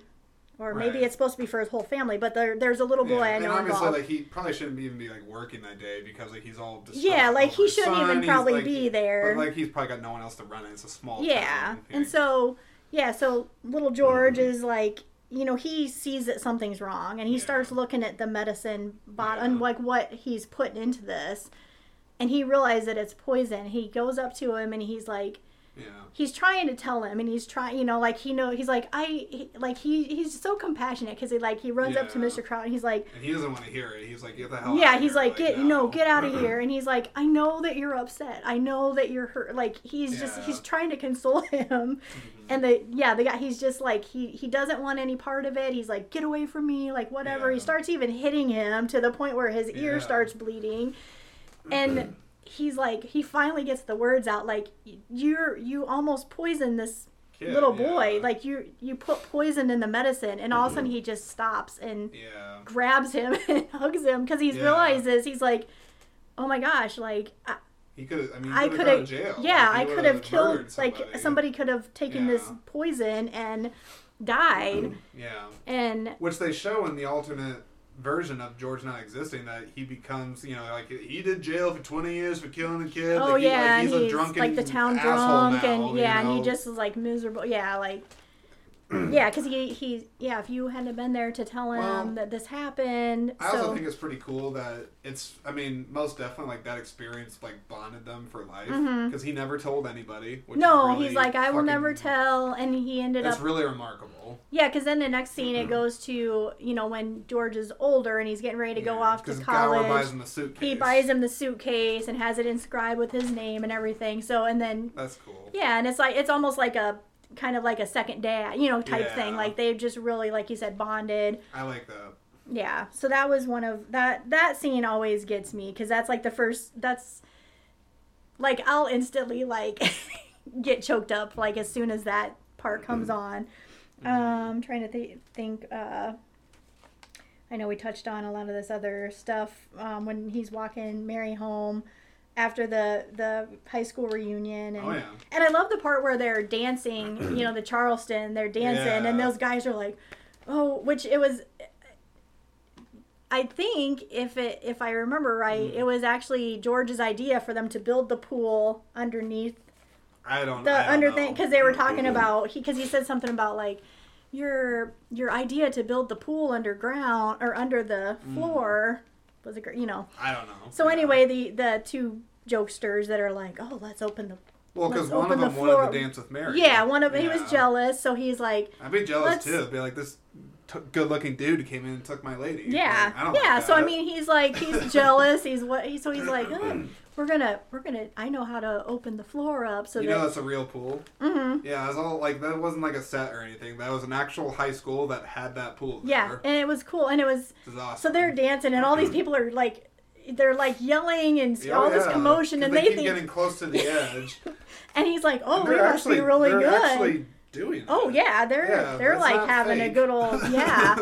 Or maybe it's supposed to be for his whole family, but there, there's a little boy I and know obviously, involved. like he probably shouldn't even be like working that day because like he's all Yeah, like, he shouldn't son. even He's, probably like, be there. But like he's probably got no one else to run it. It's a small Yeah. And so, yeah, so little George is like, you know, he sees that something's wrong and he Yeah. starts looking at the medicine bottle and like what he's putting into this. And he realizes that it's poison. He goes up to him and he's like, yeah, he's trying to tell him and he's trying, you know, like he know he's like I he, like he he's so compassionate because he like he runs up to Mr. Crow and he's like, and he doesn't want to hear it. He's like, get the hell. yeah, out he's here. like, get no. no, get out of here. And he's like, I know that you're upset. I know that you're hurt. Like he's just he's trying to console him. Mm-hmm. And the yeah, the guy he's just like he he doesn't want any part of it. He's like, get away from me, like whatever. He starts even hitting him to the point where his ear Yeah. starts bleeding. And he's like he finally gets the words out like you're you almost poisoned this Kid, little boy yeah. like you you put poison in the medicine and all of a sudden mm-hmm. he just stops and Yeah. grabs him and hugs him because he Yeah. realizes he's like, oh my gosh, like I, He could. I mean, I could have have, jail. yeah, Like, I could would've killed, murdered like somebody. somebody could have taken this poison and died, Yeah. and Which they show in the alternate version of George not existing that he becomes, you know, like he did jail for 20 years for killing a kid. oh like, he- yeah, like, and he's, he's a drunken like the town drunk, now, and you yeah, and he just was like miserable, yeah, like. Yeah, because he he yeah. If you hadn't been there to tell him Well, that this happened, I also think it's pretty cool that it's. I mean, most definitely like that experience like bonded them for life because he never told anybody. Which no, really he's like I will never tell, and he ended That's up really remarkable. Yeah, because then the next scene Mm-hmm. it goes to you know when George is older and he's getting ready to go off to college. Buys him the suitcase. he buys him the suitcase and has it inscribed with his name and everything. So and then That's cool. yeah, and it's like it's almost like a kind of like a second dad, you know, type thing. Like they've just really, like you said, bonded. I like that. Yeah. So that was one of that that scene always gets me because that's like the first. That's like I'll instantly like get choked up like as soon as that part comes on. Um, trying to th- think. Uh, I know we touched on a lot of this other stuff um, when he's walking Mary home after the the high school reunion and Oh yeah. and I love the part where they're dancing, you know, the Charleston, they're dancing, and those guys are like, oh, which it was. I think if it if I remember right, Mm. it was actually George's idea for them to build the pool underneath I don't. the I don't under know. thing because they were talking about he because he said something about like your your idea to build the pool underground or under the Mm. Floor was a great you know. I don't know. So Yeah. anyway, the the two jokesters that are like, oh, let's open the well, because one of open the them wanted floor. to dance with Mary. Yeah, one of he was jealous, so he's like, I'd be jealous Let's- too. Be like this t- good-looking dude came in and took my lady. yeah, Like, I don't yeah. like so I mean, he's like, he's jealous. He's what? He, so he's like, "Uh, we're gonna, we're gonna. I know how to open the floor up so you that. know that's a real pool. Mm-hmm. Yeah, it was all like that wasn't like a set or anything. That was an actual high school that had that pool. Yeah, and it was cool, and it was This awesome. so they're dancing, and all these people are like, they're like yelling and Yeah, all this yeah, commotion, 'cause and they, they keep think, getting close to the edge. and he's like, oh, we they're must be really they're good. Actually doing. Oh it. yeah, they're Yeah, they're like having a good old yeah.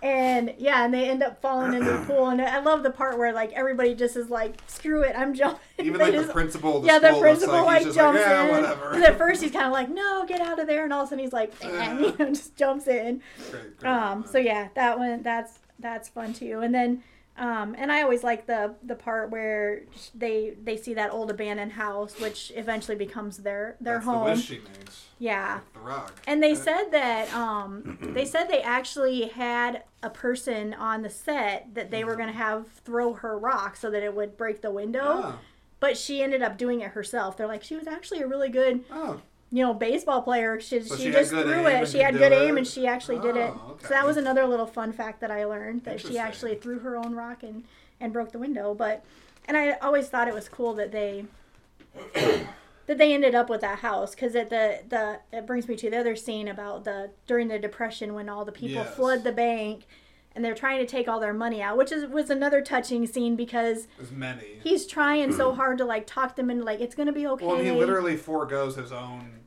And yeah, and they end up falling into the pool, and I love the part where like everybody just is like, "Screw it, I'm jumping." Even They like just- the principal the yeah, the principal looks like, jumps like, yeah, in. whatever. at first he's kind of like, "No, get out of there," and all of a sudden he's like, "Man," you know, just jumps in. Great, great Um, so yeah, that one that's that's fun too. And then, um, and I always like the the part where they they see that old abandoned house, which eventually becomes their their That's home. The wish she makes. Yeah. The rock. And they Uh, said that um, they said they actually had a person on the set that they were Mm-hmm. going to have throw her rock so that it would break the window, Oh, but she ended up doing it herself. They're like she was actually a really good, oh, you know, baseball player. She, So she, she just threw it. She had good it? aim and she actually did it. Oh, So that was another little fun fact that I learned that she actually threw her own rock and and broke the window. But and I always thought it was cool that they that they ended up with that house because it the the it brings me to the other scene about the during the depression when all the people Yes. flood the bank and they're trying to take all their money out, which is was another touching scene because many. he's trying so hard to like talk them into like it's gonna be okay. well, he literally foregoes his own.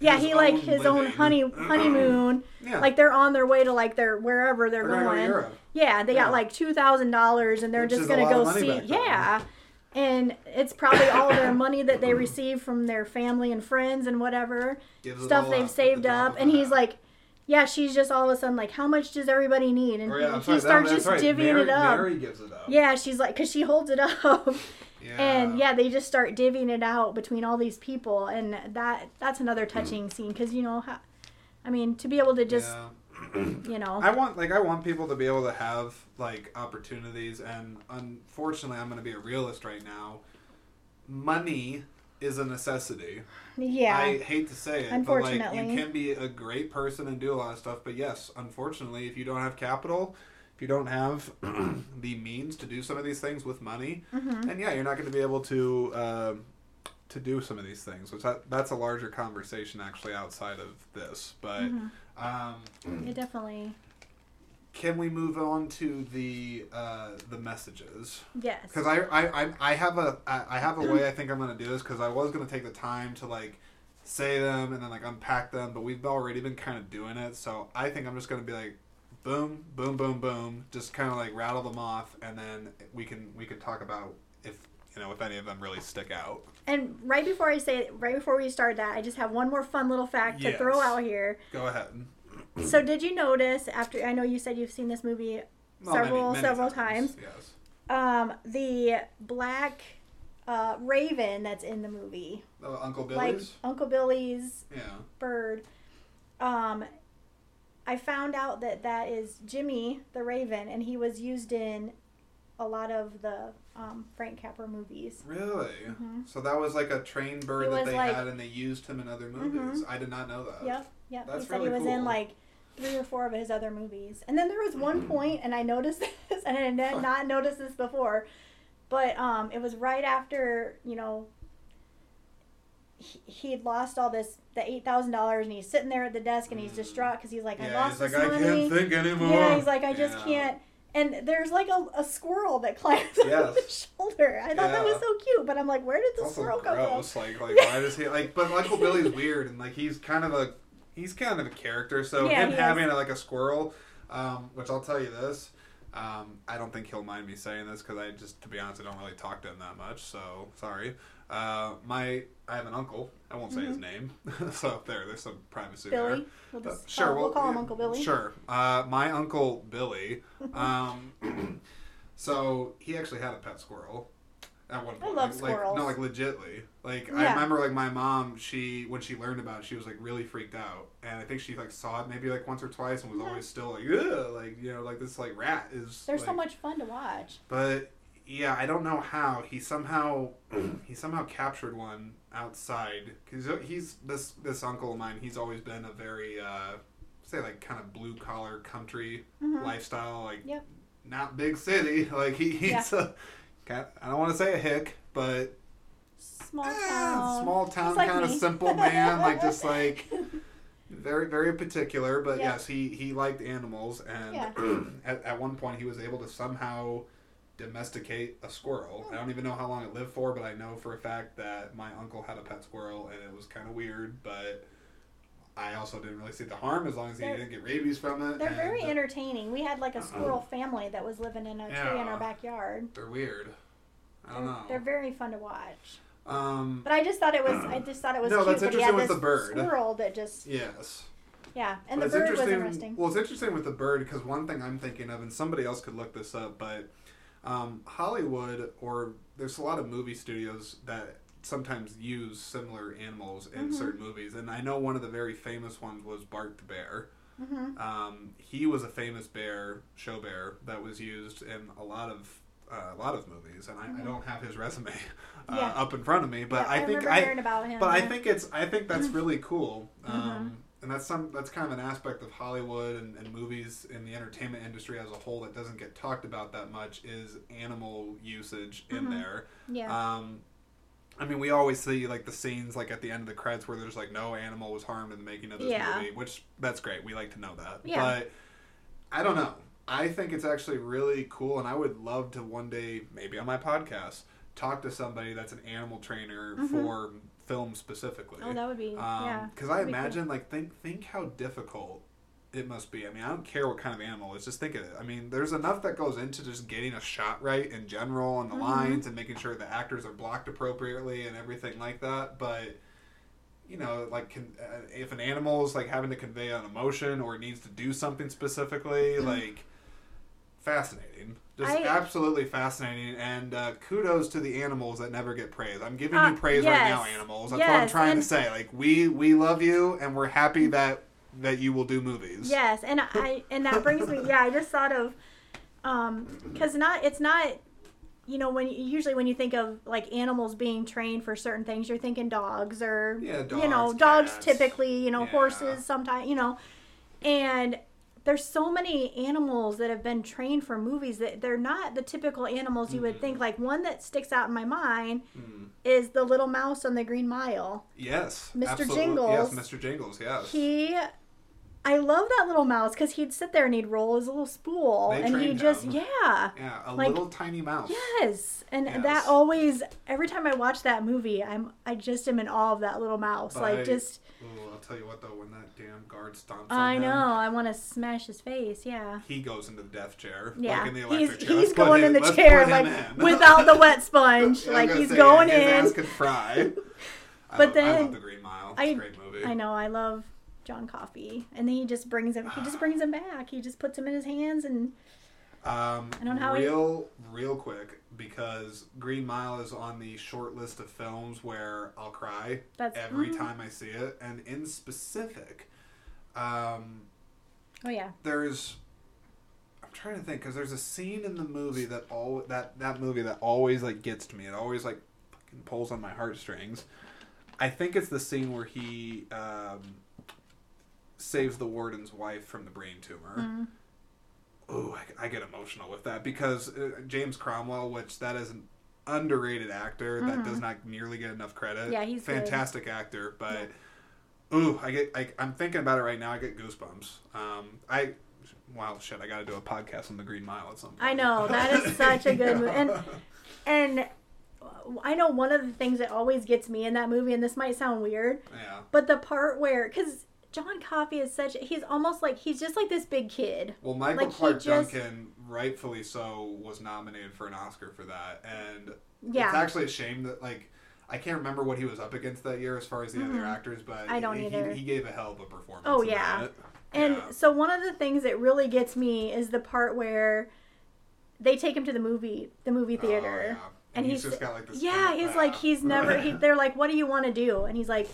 Yeah, his he like his own honey honeymoon. Yeah. Like they're on their way to like their wherever they're, They're gonna go to going. Yeah, they Yeah. got like two thousand dollars, and they're Which just gonna go see. back then. Yeah, and it's probably all their money that they received from their family and friends and whatever Gives stuff they've up saved up. And he's like, "Yeah." She's just all of a sudden like, "How much does everybody need?" And Oh, yeah, he, sorry, that- starts that's just right. divvying Mary, it up. Mary gives it up. Yeah, she's like, because she holds it up. Yeah. And yeah, they just start divvying it out between all these people, and that that's another touching mm. scene because you know, how, I mean, to be able to just Yeah. you know, I want like I want people to be able to have like opportunities and unfortunately I'm going to be a realist right now. Money is a necessity. yeah, I hate to say it, but like Unfortunately. you can be a great person and do a lot of stuff, but yes, unfortunately, if you don't have capital, if you don't have the means to do some of these things with money, Mm-hmm. then yeah, you're not going to be able to um to do some of these things. Which that, that's a larger conversation actually outside of this, but. Mm-hmm. Um, it definitely can we move on to the uh, the messages? yes. Because I, I I I have a I have a way I think I'm gonna do this because I was gonna take the time to like say them and then like unpack them, but we've already been kind of doing it, so I think I'm just gonna be like boom boom boom boom, just kind of like rattle them off, and then we can we can talk about if you know if any of them really stick out. And right before I say, right before we start that, I just have one more fun little fact to throw out here. Go ahead. So, did you notice after I know you said you've seen this movie Well, several several times? Yes. Um, the black uh, raven that's in the movie, Uh, Uncle like Billy's. Uncle Billy's yeah. bird. Um, I found out that that is Jimmy the Raven, and he was used in a lot of the um, Frank Capra movies. Really? Mhm. So that was like a trained bird that they like- had, and they used him in other movies. I did not know that. Yep, yep. That's he said really he was in like three or four of his other movies. And then there was one point, and I noticed this, and I had not noticed this before, but um, it was right after you know he, he'd lost all this the eight thousand dollars, and he's sitting there at the desk, and he's distraught because he's like, I Mm. Yeah, lost he's this like, I money. can't think anymore. Yeah, he's like, I just Yeah. can't. And there's like a, a squirrel that climbs on his shoulder. I thought that was so cute, but I'm like, where did the also squirrel come gross. from? Like, like why does he like? But Uncle Billy's weird, and like he's kind of a he's kind of a character. So Yeah, him having like a squirrel, um, which I'll tell you this. Um, I don't think he'll mind me saying this because I just, to be honest, I don't really talk to him that much. So sorry. Uh, my I have an uncle. I won't say his name. so there, there's some privacy there. Mm-hmm. Billy. We'll, Uh, just sure, call, we'll well, call him yeah, Uncle Billy. Sure. Uh, my uncle Billy. Um, so he actually had a pet squirrel at one I love like, squirrels. No, like legitly. Like I remember, like my mom. She when she learned about it, she was like really freaked out, and I think she like saw it maybe like once or twice, and was Yeah. always still like, Ugh, like you know, like this like rat is. They're so much fun to watch. But yeah, I don't know how he somehow he somehow captured one outside because he's this this uncle of mine. He's always been a very uh, say like kind of blue collar country Mhm. lifestyle, like Yep. not big city. Like he, he's a kind I don't want to say a hick, but Small eh, town. small town like kind of simple man, like just like very very particular. But Yeah. yes, he he liked animals, and Yeah. at, at one point he was able to somehow domesticate a squirrel. I don't even know how long it lived for, but I know for a fact that my uncle had a pet squirrel, and it was kind of weird, but. I also didn't really see the harm as long as he They're- didn't get rabies from it. They're very entertaining. We had like a squirrel family that was living in a tree in our backyard. They're weird. I don't know. They're very fun to watch. Um, But I just thought it was I just thought it was No, cute that's he interesting with the bird. squirrel that just yes. yeah, and But the bird was interesting. Well, it's interesting with the bird because one thing I'm thinking of, and somebody else could look this up, but um, Hollywood or there's a lot of movie studios that sometimes use similar animals in Mhm. certain movies, and I know one of the very famous ones was Bart the bear. hmm Um, he was a famous bear, show bear, that was used in a lot of uh, a lot of movies, and I, I Mhm. don't have his resume uh, Yeah. up in front of me, but Yeah, I think I about him. but I think it's I think that's really cool, um, Mhm. And that's some that's kind of an aspect of Hollywood and, and movies in the entertainment industry as a whole that doesn't get talked about that much is animal usage in Mhm. there. yeah. Um, I mean, we always see like the scenes like at the end of the credits where there's like no animal was harmed in the making of this Yeah. movie, which that's great. We like to know that, Yeah. but I don't know. I think it's actually really cool, and I would love to one day, maybe on my podcast, talk to somebody that's an animal trainer for film specifically. Mm-hmm. Oh, that would be yeah. Because I that'd cool. imagine, like, think think how difficult it must be. I mean, I don't care what kind of animal it is. Just think of it. I mean, there's enough that goes into just getting a shot right in general, and the Mm-hmm. lines, and making sure the actors are blocked appropriately, and everything like that. But you know, like, can, uh, if an animal is like having to convey an emotion or needs to do something specifically, like, fascinating. Just. I- absolutely fascinating, and uh, kudos to the animals that never get praise. I'm giving Uh, you praise right now, animals. That's what I'm trying to say. Like we we love you, and we're happy that that you will do movies. Yes, and I and that brings me. Yeah, I just thought of, um, because not it's not, you know, when usually when you think of like animals being trained for certain things, you're thinking dogs or Yeah, you know dogs, dogs cats. typically, you know Yeah. horses sometimes, you know, and there's so many animals that have been trained for movies that they're not the typical animals you would think. Like one that sticks out in my mind Mm. is the little mouse on the Green Mile. Yes, Mr. absolutely. Jingles. Yes, Mr. Jingles. Yes. He, I love that little mouse because he'd sit there and he'd roll his little spool They and he just him. yeah, yeah, a like- little tiny mouse. yes, and Yes. that always every time I watch that movie, I'm I just am in awe of that little mouse. But like I- just Ooh, I'll tell you what though, when that damn guard stomps I on know him, I want to smash his face. Yeah. he goes into the death chair. Yeah, like in the he's electric chair. he's going him- in the chair like in. without the wet sponge, I was like he's say, going his in. Ass could fry. But I then love the Green Mile. It's I- a great movie. I know I love John Coffey, and then he just brings him. He just brings him back. He just puts him in his hands and Um, I don't know how he- real, real quick because Green Mile is on the short list of films where I'll cry That's- every mhm. time I see it, and in specific, um, oh yeah, there's. I'm trying to think because there's a scene in the movie that all that that movie that always like gets to me. It always like fucking pulls on my heartstrings. I think it's the scene where he um, saves the warden's wife from the brain tumor. Mm-hmm. Oh, I, I get emotional with that because uh, James Cromwell, which that is an underrated actor that does not nearly get enough credit. Mm-hmm. Yeah, he's good. fantastic actor, but ooh, I get I, I'm thinking about it right now. I get goosebumps. Um, I wow, shit, I got to do a podcast on the Green Mile at some point. I know that is such a good movie, and and I know one of the things that always gets me in that movie, and this might sound weird, yeah. but the part where because John Coffey is such he's almost like he's just like this big kid. Well, Michael Like, he Clarke just- Duncan, rightfully so, was nominated for an Oscar for that, and Yeah. it's actually a shame that like I can't remember what he was up against that year as far as the other actors, but Mm-hmm. I don't he, either. He, gave a hell of a performance. Oh, yeah. And Yeah. so one of the things that really gets me is the part where they take him to the movie the movie Oh, theater. yeah. And he's, he's, just got like this. yeah, he's like he's never. He, they're like, "What do you want to do?" And he's like,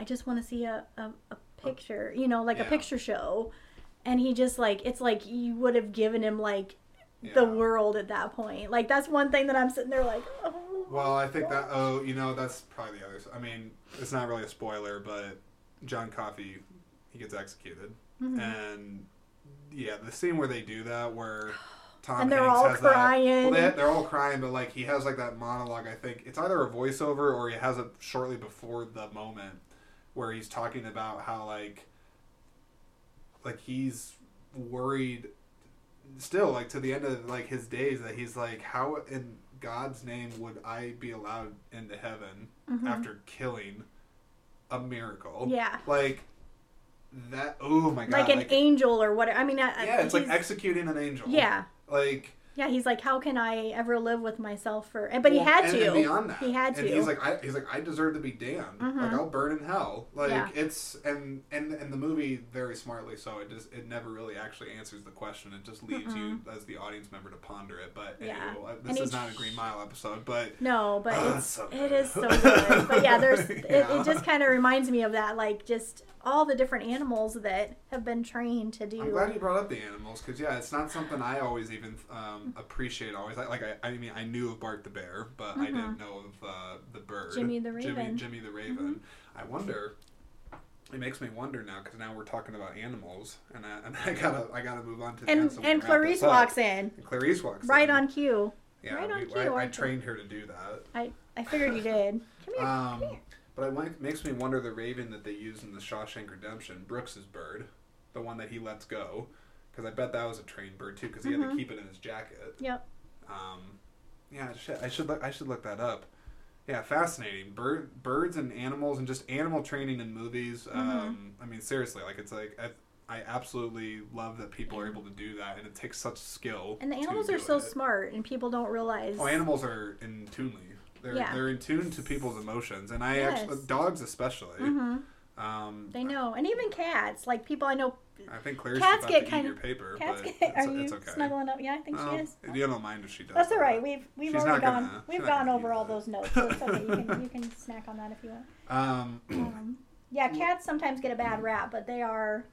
"I just want to see a, a, a picture, you know, like a picture show." And he just like it's like you would have given him like the world at that point. Like that's one thing that I'm sitting there like, oh. Well, I think that. Oh, you know, that's probably the other. I mean, it's not really a spoiler, but John Coffey, he gets executed, Mm-hmm. and yeah, the scene where they do that, where Tom And they're Hanks all has that- crying. well, they, they're all crying, but like he has like that monologue. I think it's either a voiceover or he has it shortly before the moment where he's talking about how like like he's worried still like to the end of like his days that he's like how in God's name would I be allowed into heaven mm-hmm. after killing a miracle? Yeah. Like that oh my god. like an angel or whatever. I mean, I, Yeah, it's like executing an angel. yeah, Like yeah. He's like, how can I ever live with myself for? But he had and, to. And beyond that, He had And to. he's like, I, he's like, I deserve to be damned. Like Mhm. I'll burn in hell. Like Yeah. it's and and and the movie very smartly so it just it never really actually answers the question. It just leaves you as the audience member to ponder it. But Yeah. anyway, uh, And this he- is not a Green Mile episode, but No, but Oh, it's so it good. so good. But yeah, there's it, Yeah. it just kind of reminds me of that, like just all the different animals that have been trained to do. I'm glad you brought up the animals because yeah, it's not something I always even um, appreciate. Always like, like I, I mean I knew of Bart the bear, but I didn't know of uh, the bird Mm-hmm. Jimmy the Raven. Mm-hmm. Jimmy the Raven. I wonder. It makes me wonder now because now we're talking about animals, and I, and I gotta I gotta move on to and and Clarice walks in And Clarice walks right in. on cue. Yeah, right on we- cue, I, I trained her to do that. I I figured you did. Come here. Um, come here. but it makes me wonder the raven that they use in the Shawshank Redemption, Brooks's bird, the one that he lets go. Because I bet that was a trained bird too because he had to keep it in his jacket. Yep. Um, yeah, shit, I should look, I should look that up. Yeah, fascinating. Bird, birds and animals, and just animal training in movies. Mm-hmm. Um, I mean, seriously, like it's like I, I absolutely love that people are able to do that, and it takes such skill. And the animals are so it. smart, and people don't realize. Oh, animals are in tunely. They're Yeah. they're in tune to people's emotions, and I Yes. actually dogs especially. Mm-hmm. Um, They know, and even cats. Like people I know, I think Clarice Cats about get to eat kind your of- paper, cats but get. it's, Are you okay. snuggling up? Yeah, I think Oh, she is. You don't mind if she does. That's all right. We've we've She's already gone. gonna- we've gone over all that. those notes, so it's okay. You can you can snack on that if you want. Um, Um, yeah, cats sometimes get a bad rap, but they are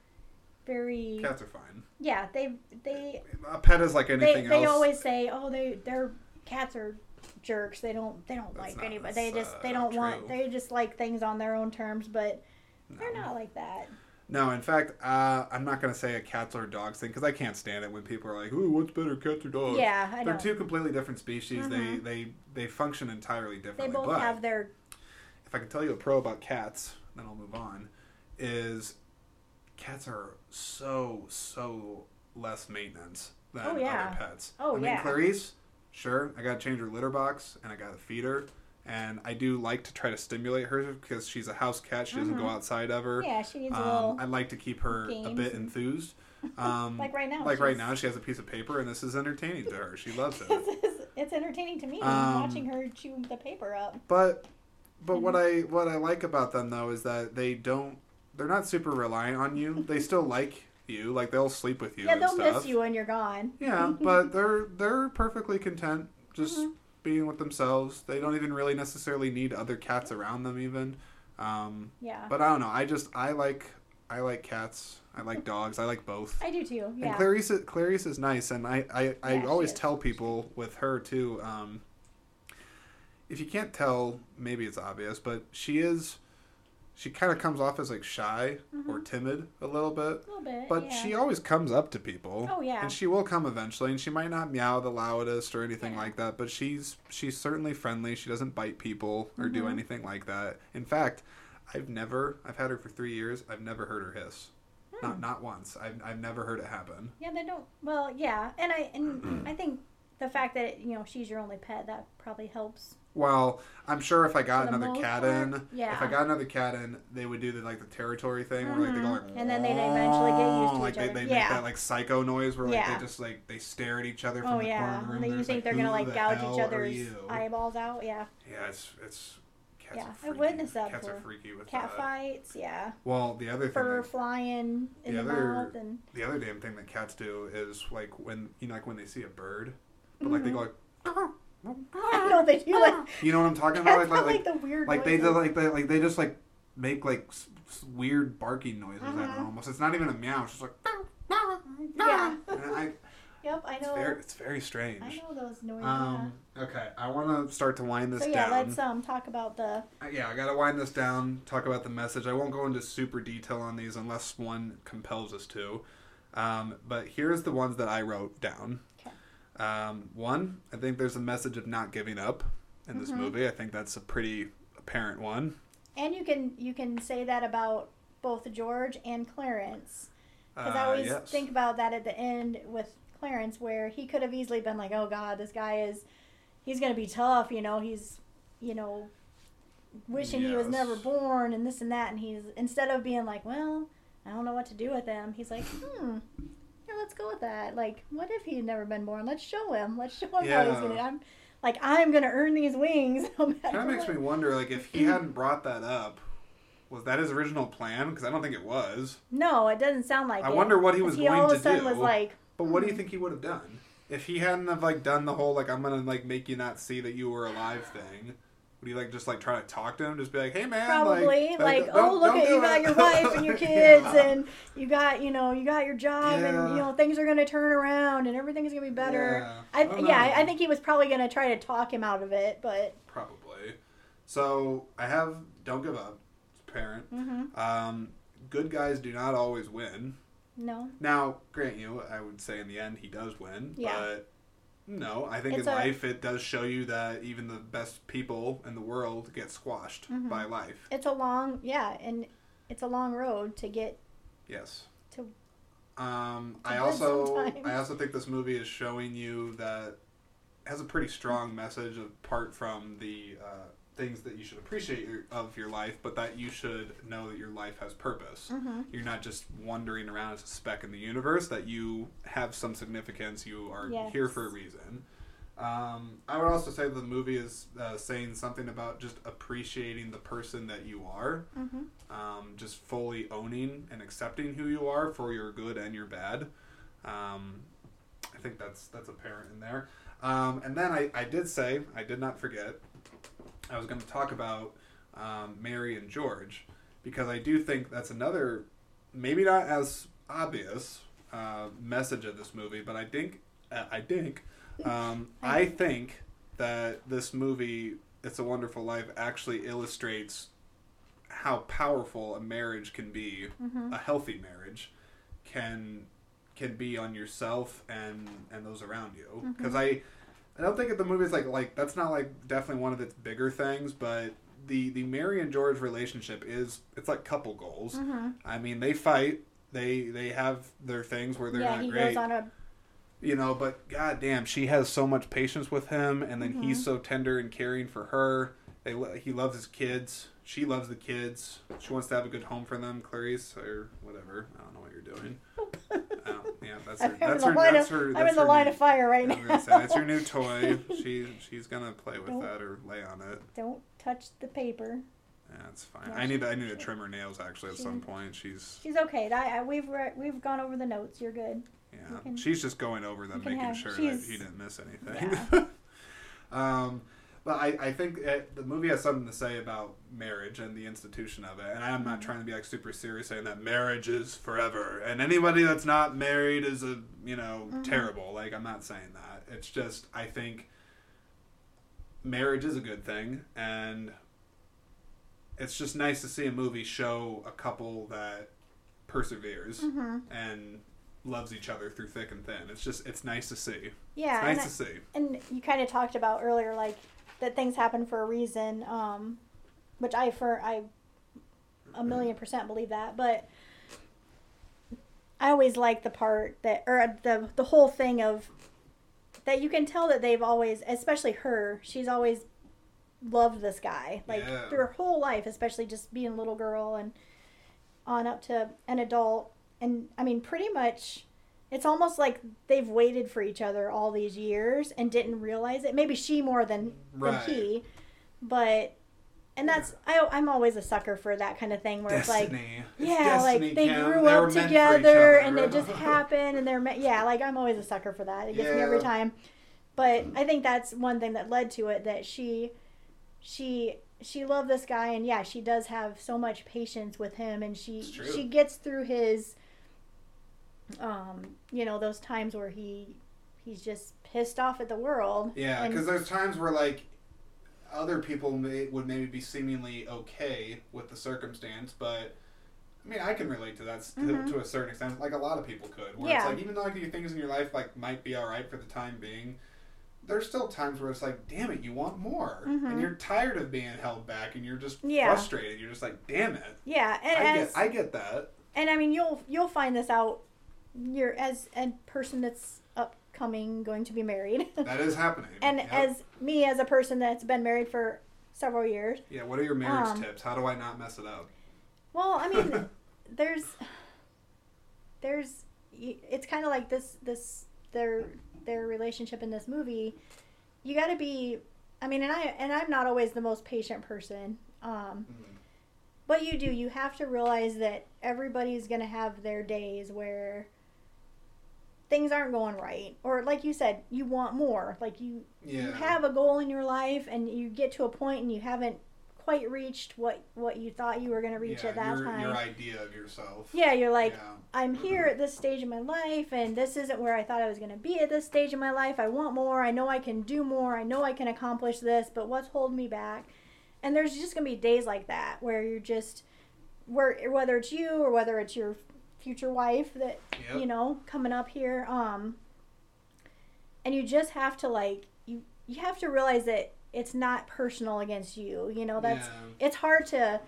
very. cats are fine. Yeah, they they A pet is like anything they else. They always say, oh, they their cats are jerks. They don't they don't That's like anybody. They just uh, they don't true. want they just like things on their own terms. But they're not like that. No, in fact, uh, I'm not gonna say a cats or dogs thing because I can't stand it when people are like, "Ooh, what's better, cats or dogs?" Yeah, I they're know. two completely different species. They Mhm. they they function entirely differently. They both but have their if I can tell you a pro about cats, then I'll move on. Is cats are so so less maintenance than Oh, yeah. other pets. Oh, I mean, yeah. Clarice, sure, I gotta change her litter box and I gotta feed her. And I do like to try to stimulate her because she's a house cat. She doesn't go Mhm. outside ever. yeah. She needs a Um, little I like to keep her a bit enthused. Um, like right now. like right now, she has a piece of paper, and this is entertaining to her. She loves it. it's, it's entertaining to me Um, watching her chew the paper up. But but what I Mm-hmm. what I like about them though is that they don't they're not super reliant on you. They still like you, like they'll sleep with you. Yeah, and they'll stuff. miss you when you're gone. Yeah, but they're they're perfectly content just Mhm. Being with themselves. They don't even really necessarily need other cats around them even. Um, Yeah, but I don't know. I just I like I like cats. I like dogs. I like both. I do too. And Clarice, Clarice is nice, and I, I, I Yeah, always tell people with her too. Um, if you can't tell, maybe it's obvious, but she is, she kind of comes off as like shy or timid a little bit, a little bit. but Mm-hmm. yeah. she always comes up to people. Oh, yeah. and she will come eventually, and she might not meow the loudest or anything Yeah. like that, but she's she's certainly friendly. She doesn't bite people or do Mhm. anything like that. In fact. I've never. I've had her for three years. I've never heard her hiss. Hmm. Not not once. I've, I've never heard it happen. Yeah, they don't. Well, yeah, and I and I think the fact that you know she's your only pet that probably helps. Well, I'm sure if I got another cat part, in, yeah. if I got another cat in, they would do the like the territory thing where like they go like, Mhm. And then they'd eventually get used to like each they, other. they make that like psycho noise where like Yeah. they just like they stare at each other from Oh the yeah, corner of the room. and then They're you just think they're gonna "Who like the gouge hell each are other's you?" eyeballs out. Yeah, Yeah, it's it's cats Yeah, are I've freaky. witnessed that Cats are before. freaky with cat that. fights. Yeah, Well, the other thing, fur that, flying in The the, other- mouth and the other damn thing that cats do is like when you know like when they see a bird, but like they go like. I know they do like You know what I'm talking about? Like, like, like the weird like they noises. do like they like they just like make like s- s- weird barking noises at Mhm. it almost. It's not even a meow. It's just like Yeah. I, Yep, I it's know. very it's very strange. I know those noises. Um. Okay, I want to start to wind this down. so yeah, down. let's um talk about the Uh, yeah, I gotta wind this down. Talk about the message. I won't go into super detail on these unless one compels us to. Um, but here's the ones that I wrote down. Um, one, I think there's a message of not giving up in this Mhm. movie. I think that's a pretty apparent one. and you can you can say that about both George and Clarence. Because I Uh, always yes. think about that at the end with Clarence, where he could have easily been like, "Oh God, this guy is, he's gonna be tough," you know, he's, you know, wishing he was never born and this and that, and he's instead of being like, "Well, I don't know what to do with him," he's like, "Hmm, let's go with that. Like, what if he had never been born? Let's show him. Let's show him how he's gonna. I'm like, I'm gonna earn these wings no Kind of makes me wonder, like, if he hadn't brought that up, was that his original plan? Because I don't think it was. No, it doesn't sound like it. I it. wonder what he was he going all of to a sudden do. was like, But what do you Hmm. think he would have done if he hadn't have like done the whole like I'm gonna like make you not see that you were alive thing? Would he like just like try to talk to him, just be like, "Hey man, Probably like, like, oh look at you got your wife and your kids Yeah. and you got you know you got your job and you know things are gonna turn around and everything's gonna be better. Yeah, I, don't yeah. I, I think he was probably gonna try to talk him out of it, but probably. So I have don't give up. parent. mhm, Um, good guys do not always win. no, Now, grant you, I would say in the end he does win. Yeah. But no, I think It's in a- life it does show you that even the best people in the world get squashed Mhm. by life. it's a long yeah, and it's a long road to get Yes. to Um, To I also sometimes. I also think this movie is showing you that has a pretty strong message apart from the uh, things that you should appreciate your, of your life, but that you should know that your life has purpose. Mm-hmm. You're not just wandering around as a speck in the universe. That you have some significance. You are Yes. here for a reason. Um, I would also say the movie is uh, saying something about just appreciating the person that you are Mm-hmm. um, just fully owning and accepting who you are for your good and your bad. Um, I think that's that's apparent in there. Um, and then I, I did say I did not forget I was going to talk about um, Mary and George because I do think that's another maybe not as obvious uh, message of this movie, but I think uh, I think um, I think that this movie It's a Wonderful Life actually illustrates how powerful a marriage can be, Mm-hmm. a healthy marriage can can be on yourself and and those around you. Because I I don't think that the movie's like like that's not like definitely one of its bigger things, but the the Mary and George relationship is it's like couple goals. Mm-hmm. I mean, they fight. They they have their things where they're yeah, not great a you know but goddamn she has so much patience with him and then he's so tender and caring for her they he loves his kids she loves the kids she wants to have a good home for them clarice or whatever i don't know what you're doing yeah that's her I'm in that's the her line that's of, her I'm that's in the her line new, of fire right I was gonna now. say, that's your new toy she she's gonna play with Don't- that or lay on it Don't touch the paper. yeah fine Yeah, i need to i need to trim her nails actually at she- some point she's She's okay. I, I, we've re- we've gone over the notes. You're good. Yeah, can- she's just going over them, making have- sure that he didn't miss anything. um, but I, I think it, the movie has something to say about marriage and the institution of it. And I'm not trying to be like super serious saying that marriage is forever and anybody that's not married is a you know Mhm. terrible. Like I'm not saying that. It's just I think marriage is a good thing and it's just nice to see a movie show a couple that perseveres Mm-hmm. and loves each other through thick and thin. It's just it's nice to see. Yeah, It's nice and, to see. And you kind of talked about earlier, like that things happen for a reason, um, which I for I a million percent believe that, but I always like the part that or the the whole thing of that you can tell that they've always, especially her, she's always loved this guy like Yeah. through her whole life, especially just being a little girl and on up to an adult. And I mean, pretty much, it's almost like they've waited for each other all these years and didn't realize it. Maybe she more than Right. than he, but and that's I I'm always a sucker for that kind of thing where it's like Destiny. It's yeah, destiny, like they Kim. grew They up together and it just happened and they're me- yeah, like I'm always a sucker for that. It gets me every time. But I think that's one thing that led to it that she she she loved this guy and yeah, she does have so much patience with him and she she gets through his um, you know, those times where he he's just pissed off at the world. Yeah, because there's times where like other people may, would maybe be seemingly okay with the circumstance, but I mean, I can relate to that s- to, to a certain extent, like a lot of people could. Where Yeah. it's like even though like your things in your life like might be all right for the time being, there's still times where it's like, damn it, you want more, Mhm. and you're tired of being held back, and you're just Yeah. frustrated. You're just like, damn it. yeah, and I as get, I get that. and I mean you'll you'll find this out you're as a person that's upcoming going to be married. That is happening. and Yep. as me as a person that's been married for several years. yeah, what are your marriage um, tips? How do I not mess it up? Well, I mean, there's there's it's kind of like this this their their relationship in this movie. You got to be I mean, and I and I'm not always the most patient person. Um Mm. But you do. You have to realize that everybody's going to have their days where things aren't going right. Or, like you said, you want more. Like, you, Yeah. you have a goal in your life and you get to a point and you haven't quite reached what, what you thought you were going to reach yeah, at that your, time. Your idea of yourself. yeah, you're like, Yeah. I'm here at this stage of my life, and this isn't where I thought I was going to be at this stage of my life. I want more. I know I can do more. I know I can accomplish this, but what's holding me back? And there's just going to be days like that where you're just, where whether it's you or whether it's your future wife that Yep. you know coming up here, um, and you just have to like you you have to realize that it's not personal against you. You know that's Yeah. it's hard to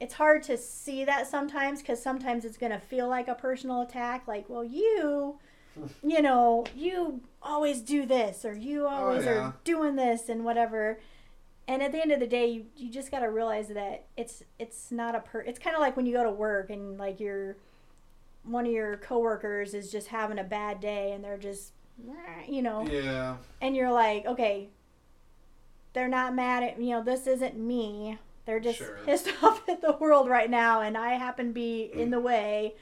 it's hard to see that sometimes because sometimes it's going to feel like a personal attack. Like, well, you, you know, you always do this or you always yeah. are doing this and whatever. And at the end of the day, you, you just got to realize that it's it's not a per. It's kind of like when you go to work and like your one of your coworkers is just having a bad day and they're just, you know, Yeah. and you're like, okay, they're not mad at you know this isn't me. They're just Sure. pissed off at the world right now, and I happen to be in the way.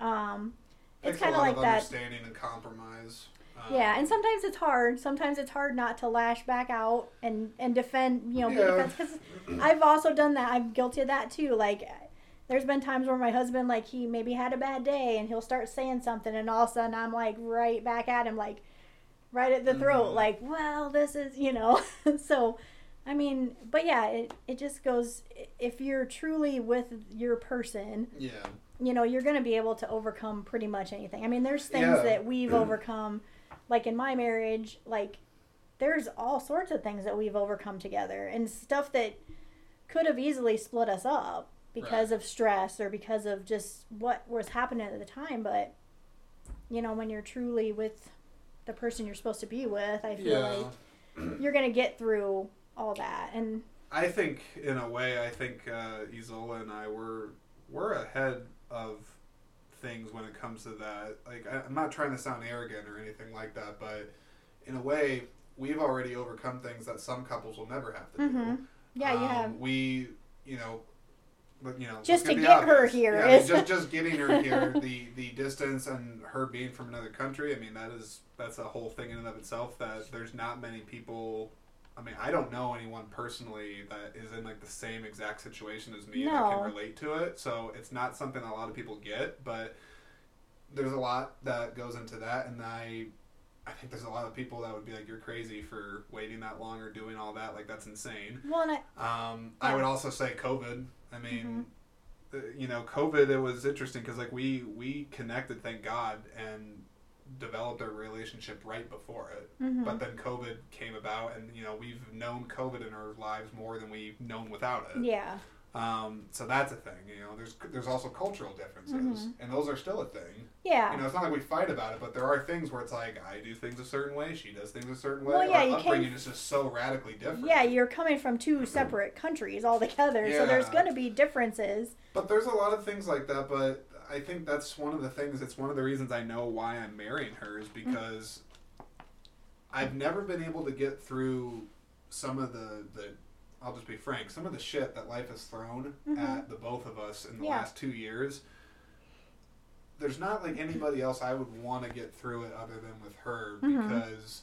Um, it's kind of like of that. understanding and compromise. Um, Yeah, and sometimes it's hard. Sometimes it's hard not to lash back out and and defend. You know, Yeah. because I've also done that. I'm guilty of that too. Like, there's been times where my husband like he maybe had a bad day and he'll start saying something, and all of a sudden I'm like right back at him, like right at the throat, Mhm. like, well, this is you know. so, I mean, but yeah, it it just goes. If you're truly with your person, Yeah. you know you're going to be able to overcome pretty much anything i mean there's things Yeah. that we've overcome like in my marriage like there's all sorts of things that we've overcome together and stuff that could have easily split us up because Right. of stress or because of just what was happening at the time but you know when you're truly with the person you're supposed to be with i feel Yeah. like you're to get through all that and I think, in a way, I think uh, Isola and I were we're ahead of things when it comes to that. Like, I, I'm not trying to sound arrogant or anything like that, but in a way, we've already overcome things that some couples will never have to do. Mhm. yeah you Um, have We, you know, but you know, Just to get her here Yeah, is- just just getting her here, the the distance and her being from another country. I mean, that is that's a whole thing in and of itself. That there's not many people. I mean, I don't know anyone personally that is in like the same exact situation as me that No. can relate to it. So it's not something that a lot of people get, but there's a lot that goes into that, and I. I think there's a lot of people that would be like, "You're crazy for waiting that long or doing all that. Like that's insane." well I, Um, I would also say COVID. I mean, uh, you know, COVID. It was interesting because like we we connected, thank God, and developed our relationship right before it. mhm. But then COVID came about, and you know we've known COVID in our lives more than we've known without it. yeah Um, so that's a thing. You know, there's there's also cultural differences, Mhm. and those are still a thing. yeah You know, it's not like we fight about it, but there are things where it's like I do things a certain way, she does things a certain way. Well, yeah, our upbringing is just so radically different. Yeah, you're coming from two separate countries altogether, so there's going to be differences. But there's a lot of things like that. But I think that's one of the things. It's one of the reasons I know why I'm marrying her is because I've never been able to get through some of the the. I'll just be frank. Some of the shit that life has thrown Mhm. at the both of us in the Yeah. last two years. There's not like anybody else I would want to get through it other than with her Mhm. because.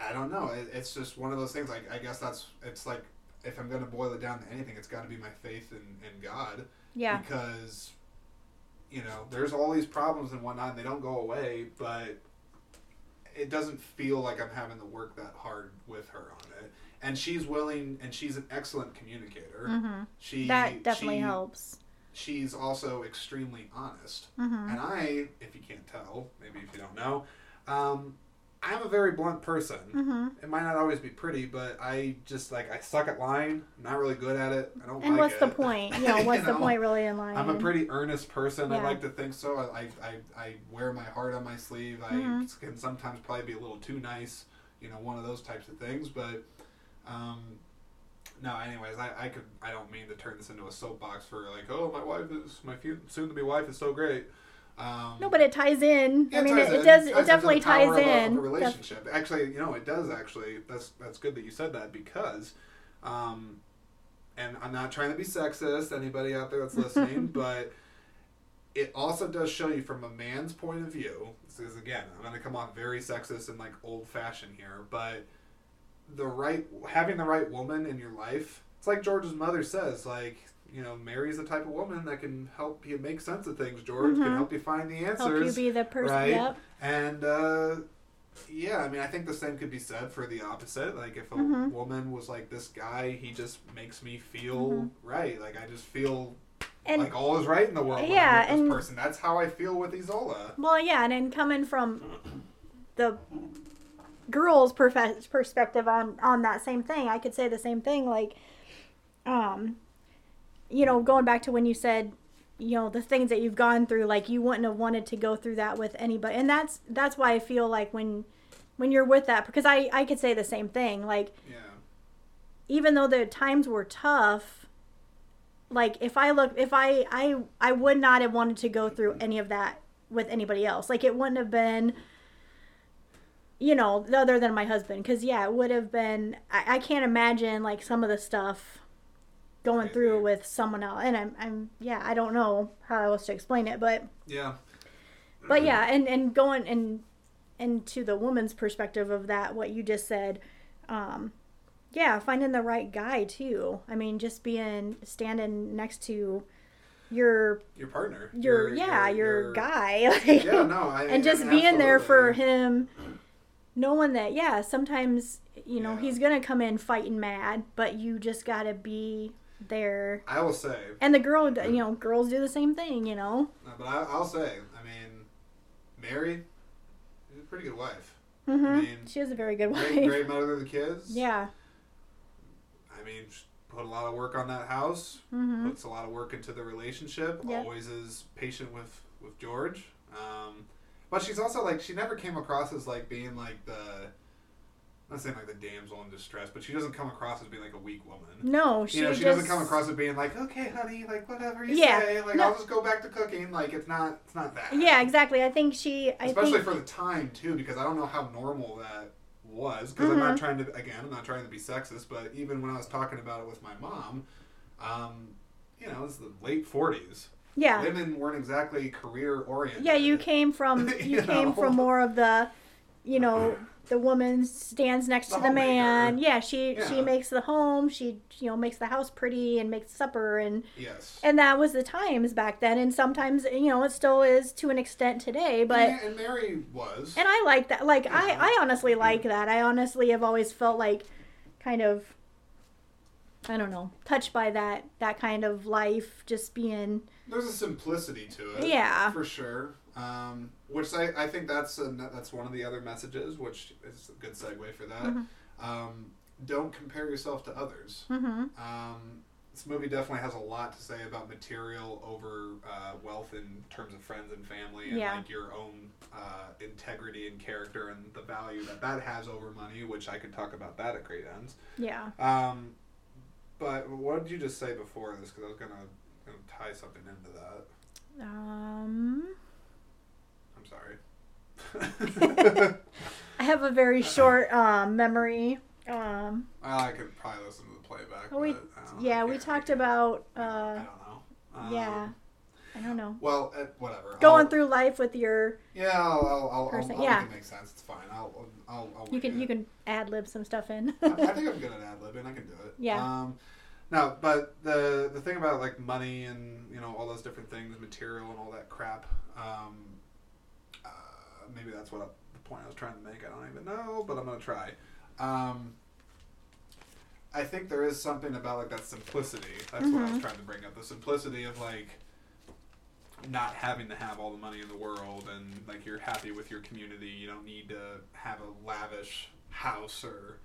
I don't know. It, it's just one of those things. Like I guess that's it's like if I'm going to boil it down to anything, it's got to be my faith in, in God. Yeah. Because, you know, there's all these problems and whatnot, and they don't go away, but it doesn't feel like I'm having to work that hard with her on. And she's willing, and she's an excellent communicator. hmm She That definitely she- helps. She's also extremely honest. hmm And I, if you can't tell, maybe if you don't know, um, I'm a very blunt person. hmm It might not always be pretty, but I just like I suck at lying. I'm not really good at it. I don't And like what's the it. point? You know, what's the know? point really in lying? I'm a pretty earnest person. I like to think so. I, I, I, wear my heart on my sleeve. I Mhm. can sometimes probably be a little too nice, you know, one of those types of things. But, um, no, anyways, I, I could I don't mean to turn this into a soapbox for like, oh, my wife is my soon to be wife is so great. Um, No, but it ties in. yeah, I mean, it, it in. does. Ties It definitely ties of a- of in. a Def- relationship. Actually, you know, it does. Actually, that's that's good that you said that because, um, and I'm not trying to be sexist. Anybody out there that's listening, but it also does show you from a man's point of view. This is again, I'm going to come off very sexist and like old fashioned here, but the right having the right woman in your life. It's like George's mother says, like. You know, Mary's the type of woman that can help you make sense of things. George can Mhm. help you find the answers. help you be the person. right? Yep. And uh, yeah, I mean, I think the same could be said for the opposite. Like, if a Mhm. woman was like, "This guy, he just makes me feel Mhm. right. Like, I just feel And like all is right in the world." Yeah, with this and- person. That's how I feel with Isola. well, yeah, and then coming from the girl's perfe- perspective on on that same thing, I could say the same thing. Like, um, you know, going back to when you said, you know, the things that you've gone through, like you wouldn't have wanted to go through that with anybody. And that's that's why I feel like when when you're with that because I I could say the same thing. Like Yeah. even though the times were tough, like if I look if I I I would not have wanted to go through any of that with anybody else. Like it wouldn't have been you know, other than my husband cuz yeah, it would have been I, I can't imagine like some of the stuff going through with someone else and I'm I'm yeah, I don't know how else to explain it, but Yeah. but yeah, and and going and and to the woman's perspective of that, what you just said, um, yeah, finding the right guy too. I mean, just being standing next to your Your partner. your yeah your, guy, like, Yeah, no, I and just I mean, being there for him, knowing that yeah, sometimes you know Yeah. he's gonna come in fighting mad, but you just gotta be there. I will say, And the girl, you know, girls do the same thing, you know. no, but I, I'll say, I mean, Mary, is a pretty good wife. hmm mean, she is a very good wife. Great, great mother of the kids. Yeah. I mean, she put a lot of work on that house. hmm Puts a lot of work into the relationship. Yeah. Always is patient with with George. Um, but she's also like she never came across as like being like the. I'm not saying like the damsel in distress, but she doesn't come across as being like a weak woman. No, she you know, she just doesn't come across as being like, okay, honey, like whatever you Yeah, say, like no. I'll just go back to cooking. Like it's not, it's not that. Yeah, exactly. I think she. I Especially think. for the time too, because I don't know how normal that was. Because I'm not Mm-hmm. trying to, again, I'm not trying to be sexist, but even when I was talking about it with my mom, um, you know, it's the late 40s. Yeah. Women weren't exactly career oriented. Yeah, you came from you, You came know? from more of the, you know, the woman stands next The to the man. Yeah, she she makes the home. She you know makes the house pretty and makes supper and Yes. and that was the times back then. And sometimes you know it still is to an extent today. But and, and Mary was. and I like that. Like I Yeah. I honestly like that. I honestly have always felt like kind of. I don't know, touched by that that kind of life, just being There's a simplicity to it. Yeah. For sure. Um, which I, I think that's a, that's one of the other messages, which is a good segue for that. Mm-hmm. Um, don't compare yourself to others. hmm Um, this movie definitely has a lot to say about material over uh, wealth in terms of friends and family and Yeah. like your own uh, integrity and character and the value that that has over money, which I could talk about that at great ends. yeah. Um, but what did you just say before this? Because I was gonna, gonna tie something into that. Um, I'm sorry. I have a very short um, memory. Um, well, I could probably listen to the playback. We- I yeah, I we talked I about I uh, don't know. Um, yeah, I don't know, Well, uh, whatever. going I'll- through life with your. Yeah, I'll, I'll, I'll, person- I'll, yeah. make it makes sense. It's fine. I'll, I'll, I'll You can wing you can ad lib some stuff in. I, I think I'm good at ad libbing. I can do it. Yeah. Um, no, but the the thing about like money and you know all those different things, material and all that crap. Um, uh, maybe that's what I, the point I was trying to make. I don't even know, but I'm gonna try. Um, I think there is something about like that simplicity. That's what I was Mhm. trying to bring up. The simplicity of like not having to have all the money in the world and like you're happy with your community. You don't need to have a lavish house or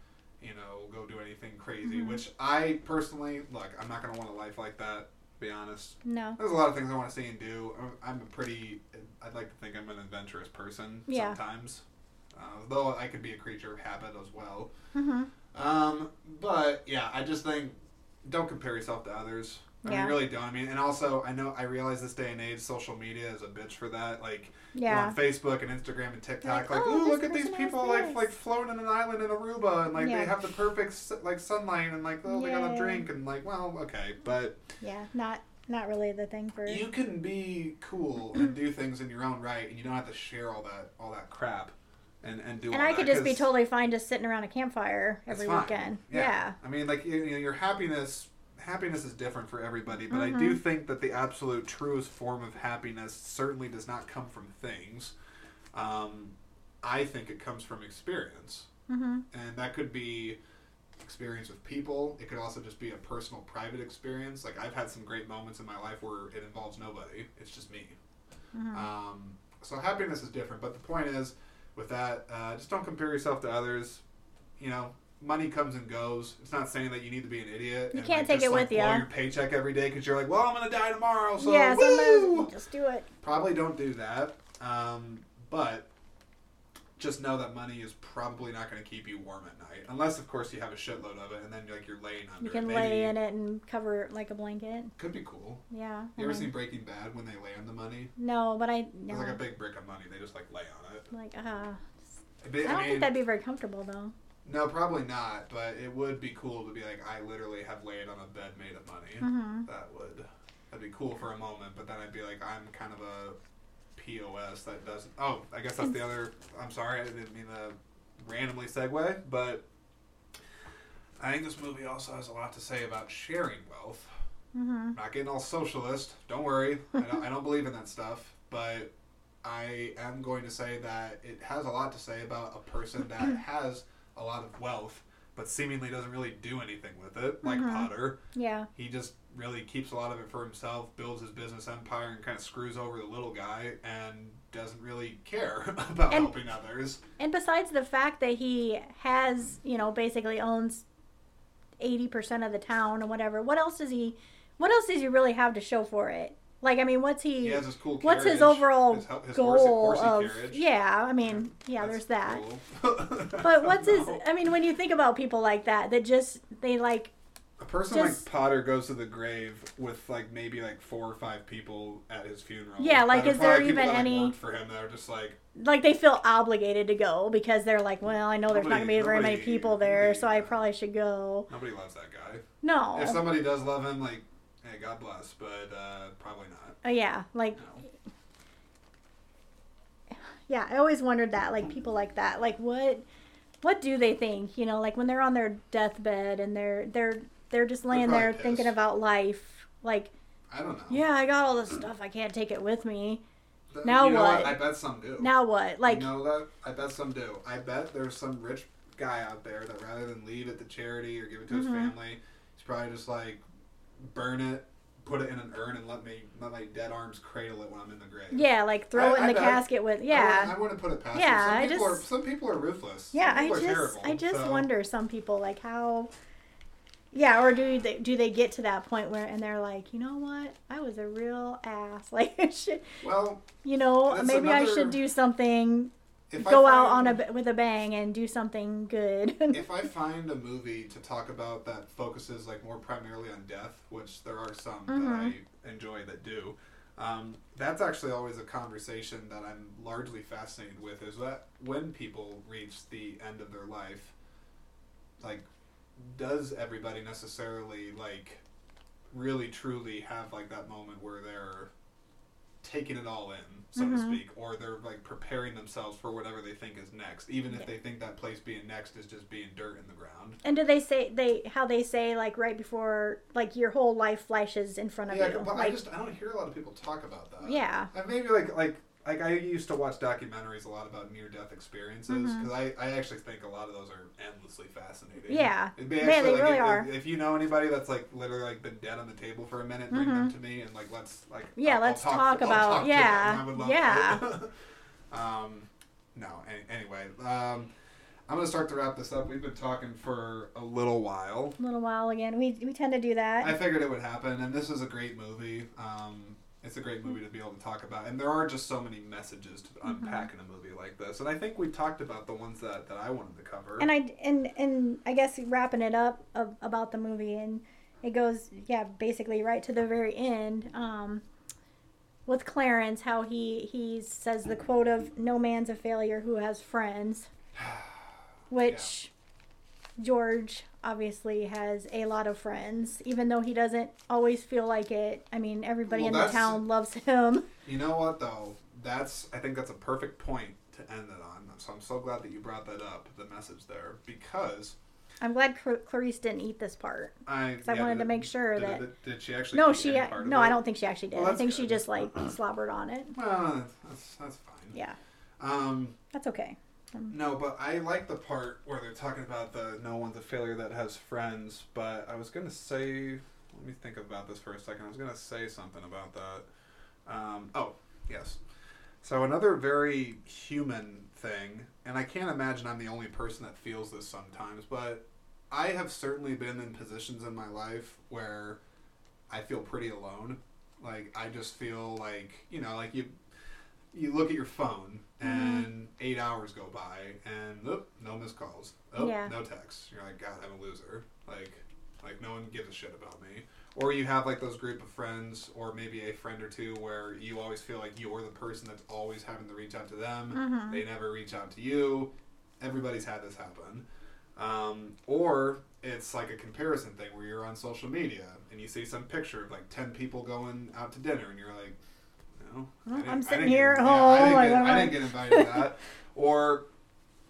you know go do anything crazy. Mhm. Which I personally look. I'm not gonna want a life like that. To be honest. no. There's a lot of things I want to see and do. I'm- a pretty. I'd like to think I'm an adventurous person Yeah. sometimes, uh, though I could be a creature of habit as well. hmm Um, but yeah, I just think don't compare yourself to others. I mean, really don't. I mean, and also I know I realize this day and age, social media is a bitch for that. Like Yeah. on Facebook and Instagram and TikTok, Like, like, oh, ooh, look at these people like like floating in an island in Aruba and like Yeah. they have the perfect like sunlight and like oh they got a drink and like well okay, but Yeah. Not not really the thing for. you can be cool and do things in your own right, and you don't have to share all that all that crap, and and do. and I could just be totally fine just sitting around a campfire every weekend. Yeah. Yeah. I mean, like you know, your happiness. Happiness is different for everybody, but I Mm-hmm. do think that the absolute truest form of happiness certainly does not come from things. Um, I think it comes from experience, hmm and that could be experience with people. It could also just be a personal, private experience. Like I've had some great moments in my life where it involves nobody; it's just me. hmm Um, so happiness is different, but the point is, with that, uh, just don't compare yourself to others. You know, money comes and goes. It's not saying that you need to be an idiot. You and, can't like, take just, it like, with blow ya. your paycheck every day because you're like, well, I'm gonna die tomorrow. So yeah, woo! just do it. probably don't do that. Um, but just know that money is probably not going to keep you warm at night, unless of course you have a shitload of it, and then like you're laying under. You can it. lay in it and cover it like a blanket. Could be cool. Yeah. You I ever mean- seen Breaking Bad when they lay on the money? No, but I no. It's like a big brick of money. They just like lay on it. Like, uh, I, don't mean, think that'd be very comfortable though. No, probably not. But it would be cool to be like, I literally have laid on a bed made of money. hmm That would that'd be cool for a moment. But then I'd be like, I'm kind of a POS that doesn't. Oh, I guess that's the other. I'm sorry, I didn't mean to randomly segue, but I think this movie also has a lot to say about sharing wealth. hmm not getting all socialist. Don't worry. I don't, I don't believe in that stuff. But I am going to say that it has a lot to say about a person that has a lot of wealth, but seemingly doesn't really do anything with it, like Mhm. Potter. Yeah. He just really keeps a lot of it for himself, builds his business empire, and kind of screws over the little guy, and doesn't really care about And- helping others. And besides the fact that he has, you know, basically owns eighty percent of the town or whatever, what else does he? What else does he really have to show for it? Like, I mean, what's he? He has his cool. what's his overall his, his goal horsey, horsey of? carriage. Yeah, I mean, yeah, there's that. cool. But what's his? I mean, when you think about people like that, that just they like, A person Just- like Potter goes to the grave with like maybe like four or five people at his funeral. Yeah, like, is there even that, like, any- for him that are just like like they feel obligated to go because they're like, well, I know there's not gonna be very many people there, so I probably should go. nobody loves that guy. No. If somebody does love him, like hey, God bless, but uh, probably not. Oh yeah, like No. yeah, I always wondered that, like people like that, like what, what do they think? You know, like when they're on their deathbed and they're they're they're just laying there probably thinking about life, like I don't know. yeah, I got all this stuff, I can't take it with me. Th- Now know what? I bet some do. Now what? Like you know that? I bet some do. I bet there's some rich guy out there that rather than leave it to charity or give it to his Mhm. family, he's probably just like burn it, put it in an urn, and let me let my dead arms cradle it when I'm in the grave. yeah, like throw I- it in I the bet. casket with yeah. I wouldn't put it past. Yeah. Some I people just- are some people are ruthless. Yeah, I just terrible, I just so- wonder some people like how yeah, or do they do they get to that point where and they're like, you know what, I was a real ass. Like, shit, Well, you know, maybe I should do something, if go I out on find, a with a bang and do something good. If I find a movie to talk about that focuses like more primarily on death, which there are some Mhm. that I enjoy that do, um, that's actually always a conversation that I'm largely fascinated with. Is that when people reach the end of their life, like, does everybody necessarily like really truly have like that moment where they're taking it all in, so to Mhm. speak, or they're like preparing themselves for whatever they think is next, even if Yeah. they think that place being next is just being dirt in the ground. and do they say they how they say like right before like your whole life flashes in front of Yeah, you? but I just I don't hear a lot of people talk about that. yeah. And maybe like like like I used to watch documentaries a lot about near death experiences because I, I actually think a lot of those are endlessly fascinating. Yeah. Be Yeah, they like, really if, are. If you know anybody that's like literally like been dead on the table for a minute, bring them Mhm. to me and like let's like Yeah, I'll- let's I'll talk I'll about- talk yeah, them. I would love yeah. um, no. Any, anyway, um, I'm gonna start to wrap this up. We've been talking for a little while. A little while again. We we tend to do that. I figured it would happen, and this is a great movie. Um, it's a great movie to be able to talk about, and there are just so many messages to Mm-hmm. unpack in a movie like this. And I think we talked about the ones that, that I wanted to cover. and I and and I guess wrapping it up of, about the movie and it goes yeah basically right to the very end um, with Clarence how he he says the quote of no man's a failure who has friends which George obviously has a lot of friends even though he doesn't always feel like it I mean everybody Well, in the town loves him you know what though? That's I think that's a perfect point to end it on. So I'm so glad that you brought that up, the message there, because I'm glad Cl- Clarice didn't eat this part I I wanted did to make sure did, that it- did she actually? No, eat she. any part of No? I don't think she actually did. Well, I think she just like slobbered on it. Well, that's that's fine. Yeah, Um, that's okay. No, but I like the part where they're talking about the no one's a failure that has friends. But I was gonna say, let me think about this for a second. I was gonna say something about that. Um, oh, yes. So another very human thing, and I can't imagine I'm the only person that feels this sometimes, but I have certainly been in positions in my life where I feel pretty alone. Like I just feel like you know, like you you look at your phone and eight hours go by and oop, no missed calls. Oh, Yeah. no texts. You're like, God, I'm a loser. Like like no one gives a shit about me. Or you have like those group of friends or maybe a friend or two where you always feel like you're the person that's always having to reach out to them. Mhm. They never reach out to you. Everybody's had this happen. Um, or it's like a comparison thing where you're on social media and you see some picture of like 10 people going out to dinner and you're like, no. Well, I'm sitting here get- at yeah, I home, didn't like, get- I I- didn't get invited to that. Or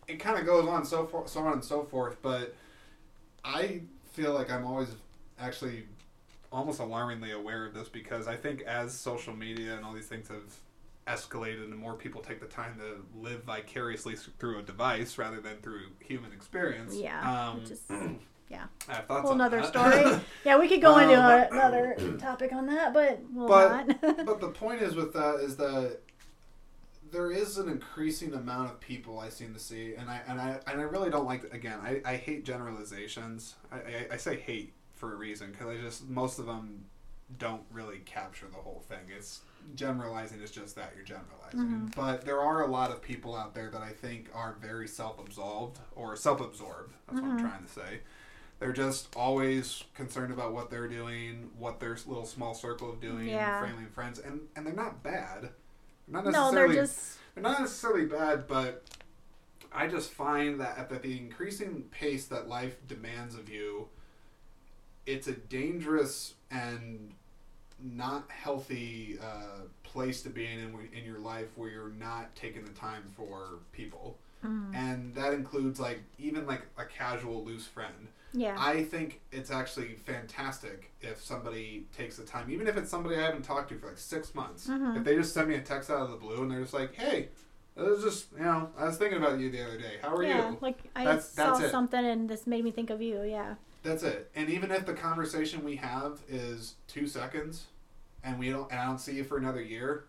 it kind of goes on so forth, so on and so forth. But I feel like I'm always actually almost alarmingly aware of this because I think as social media and all these things have escalated and more people take the time to live vicariously through a device rather than through human experience. Yeah, Um, which is yeah, I have thoughts whole on nother that. story. yeah, we could go into Um, a, another topic on that, but we'll But- not. but the point is with that is that there is an increasing amount of people I seem to see, and I and I and I really don't like. Again, I, I hate generalizations. I, I, I say hate for a reason because I just most of them don't really capture the whole thing. It's generalizing is just that you're generalizing. But there are a lot of people out there that I think are very self-absolved or self-absorbed. That's what I'm trying to say. They're just always concerned about what they're doing, what their little small circle of doing, Yeah. family and friends, and and they're not bad. They're not no, necessarily they're just they're not necessarily bad, but I just find that at the increasing pace that life demands of you, it's a dangerous and not healthy uh, place to be in, in in your life where you're not taking the time for people, mm, and that includes like even like a casual loose friend. Yeah, I think it's actually fantastic if somebody takes the time, even if it's somebody I haven't talked to for like six months. Mhm. If they just send me a text out of the blue and they're just like, "Hey, it was just you know, I was thinking about you the other day. How are yeah. you?" Like I That's- saw that's something and this made me think of you. Yeah, That's it. And even if the conversation we have is two seconds, and we don't, and I don't see you for another year,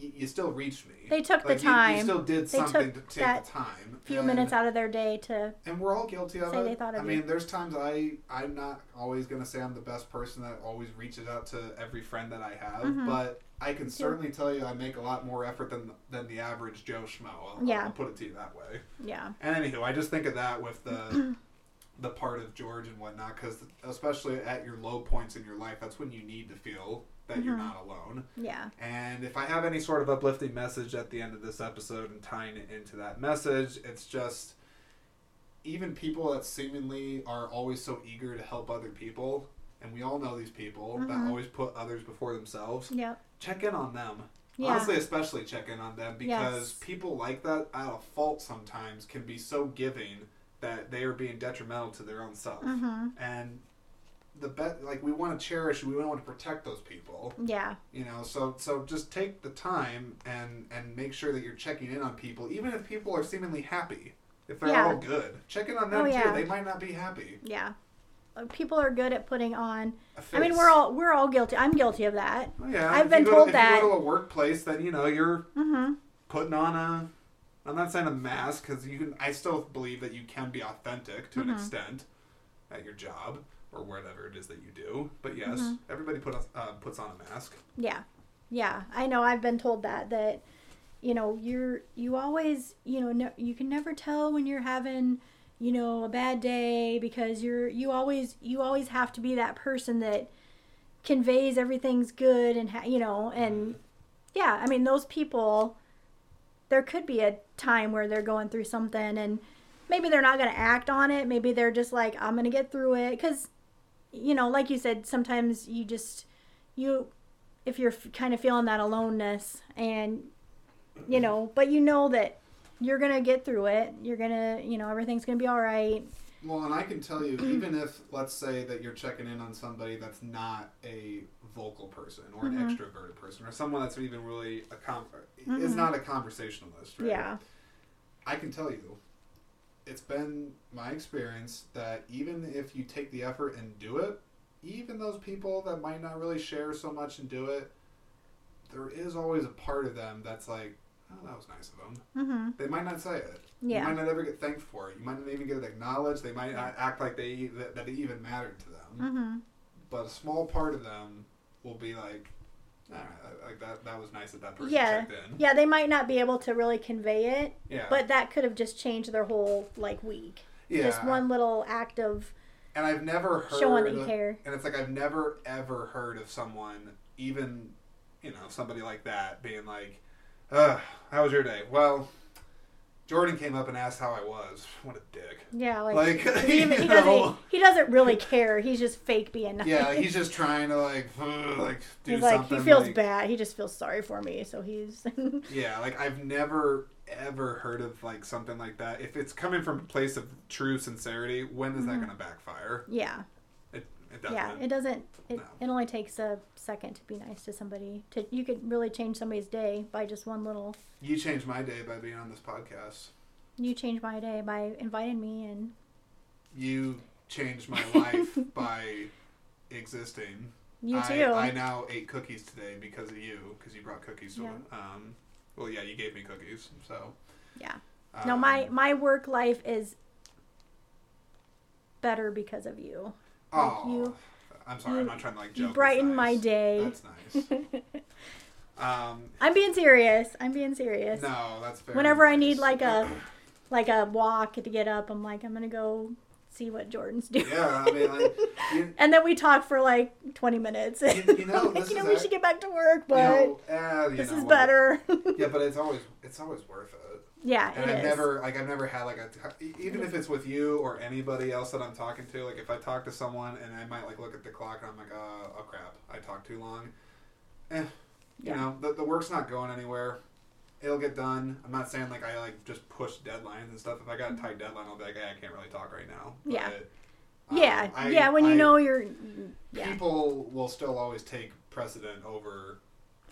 you, you still reached me. They took the Like, you- You, still did They something took to take that the time. A few and- minutes out of their day to and we're all guilty of Say it. they thought of I you. mean, there's times I I'm not always gonna say I'm the best person that always reaches out to every friend that I have, Mhm. but I can certainly tell you I make a lot more effort than than the average Joe Schmo. I'll, Yeah. I'll put it to you that way. yeah, And anywho, I just think of that with the the part of George and whatnot, because especially at your low points in your life, that's when you need to feel that you're Mhm. not alone. yeah, And if I have any sort of uplifting message at the end of this episode and tying it into that message, it's just even people that seemingly are always so eager to help other people, and we all know these people that Mhm. always put others before themselves, yep, check in on them. yeah, Honestly, especially check in on them because Yes. people like that out of fault sometimes can be so giving that they are being detrimental to their own self. hmm And the best like we want to cherish, we want to protect those people yeah, you know so so just take the time and and make sure that you're checking in on people even if people are seemingly happy if they're Yeah. all good check in on them Oh, too yeah. they might not be happy yeah. Uh, People are good at putting on. i mean, we're all we're all guilty. I'm guilty of that. Oh, yeah I've if been told if that- you go to a workplace then you know you're hmm putting on a i'm not saying a mask because you can i still believe that you can be authentic to an Mhm. extent at your job or whatever it is that you do but yes Mhm. everybody put a, uh, puts on a mask Yeah. Yeah. I know I've been told that that you know, you're you always, you know, no, you can never tell when you're having, you know, a bad day because you're you always you always have to be that person that conveys everything's good and ha- you know, and yeah, I mean those people there could be a time where they're going through something and maybe they're not going to act on it, maybe they're just like I'm going to get through it cuz you know, like you said, sometimes you just you if you're f- kind of feeling that aloneness and you know but you know that you're gonna get through it you're gonna you know everything's gonna be all right Well, and I can tell you, even if let's say that you're checking in on somebody that's not a vocal person or an Mhm. extroverted person or someone that's even really a com- is Mhm. not a conversationalist, right? yeah I can tell you, it's been my experience that even if you take the effort and do it, even those people that might not really share so much and do it, there is always a part of them that's like, oh, that was nice of them. Mm-hmm. They might not say it. You Yeah. might not ever get thanked for it. You might not even get it acknowledged. They might not act like they that, that it even mattered to them. Mm-hmm. But a small part of them will be like, Ah, right, like that. That was nice that that person Yeah. checked in. Yeah, they might not be able to really convey it, Yeah. but that could have just changed their whole like week. yeah. Just one little act of And I've never heard. showing that you care. And it's like I've never ever heard of someone, even you know, somebody like that, being like, "Ugh, how was your day?" Well, Jordan came up and asked how I was. What a dick. Yeah, like, Like, he, he doesn't he doesn't really care. He's just fake being nice. Yeah, he's just trying to like, like do He's like something. he feels like- bad. He just feels sorry for me, so he's Yeah, like I've never ever heard of like something like that. If it's coming from a place of true sincerity, when is that Mhm. going to backfire? yeah, It, doesn't. yeah. It doesn't. It, No. it only takes a second to be nice to somebody. To you could really change somebody's day by just one little. You changed my day by being on this podcast. You changed my day by inviting me, and You changed my life by existing. you too. I now ate cookies today because of you, because you brought cookies to Yeah. Um, well, yeah, you gave me cookies, so. Yeah. Um, no, my my work life is better because of you. Oh, you- I'm sorry. you- I'm not trying to like joke. You brighten my day. That's nice. Um, I'm being serious. I'm being serious. no, that's very Whenever I need like a like a walk to get up, I'm like I'm gonna go see what Jordan's doing. Yeah, I mean, like, you, And then we talk for like 20 minutes. You- you know, Like, you know, we should get back to work, but you know, eh, you this know, is well, better. Yeah, but it's always it's always worth it. Yeah, And it I've is. never like I've never had like a even if it's with you or anybody else that I'm talking to. Like if I talk to someone and I might like look at the clock and I'm like, uh, oh crap, I talked too long. Eh, you know, the the work's not going anywhere. It'll get done. I'm not saying like I like just push deadlines and stuff. If I got a tight deadline, I'll be like, hey, I can't really talk right now. Yeah. um, yeah, I- yeah. When you I- know you're, yeah, people will still always take precedent over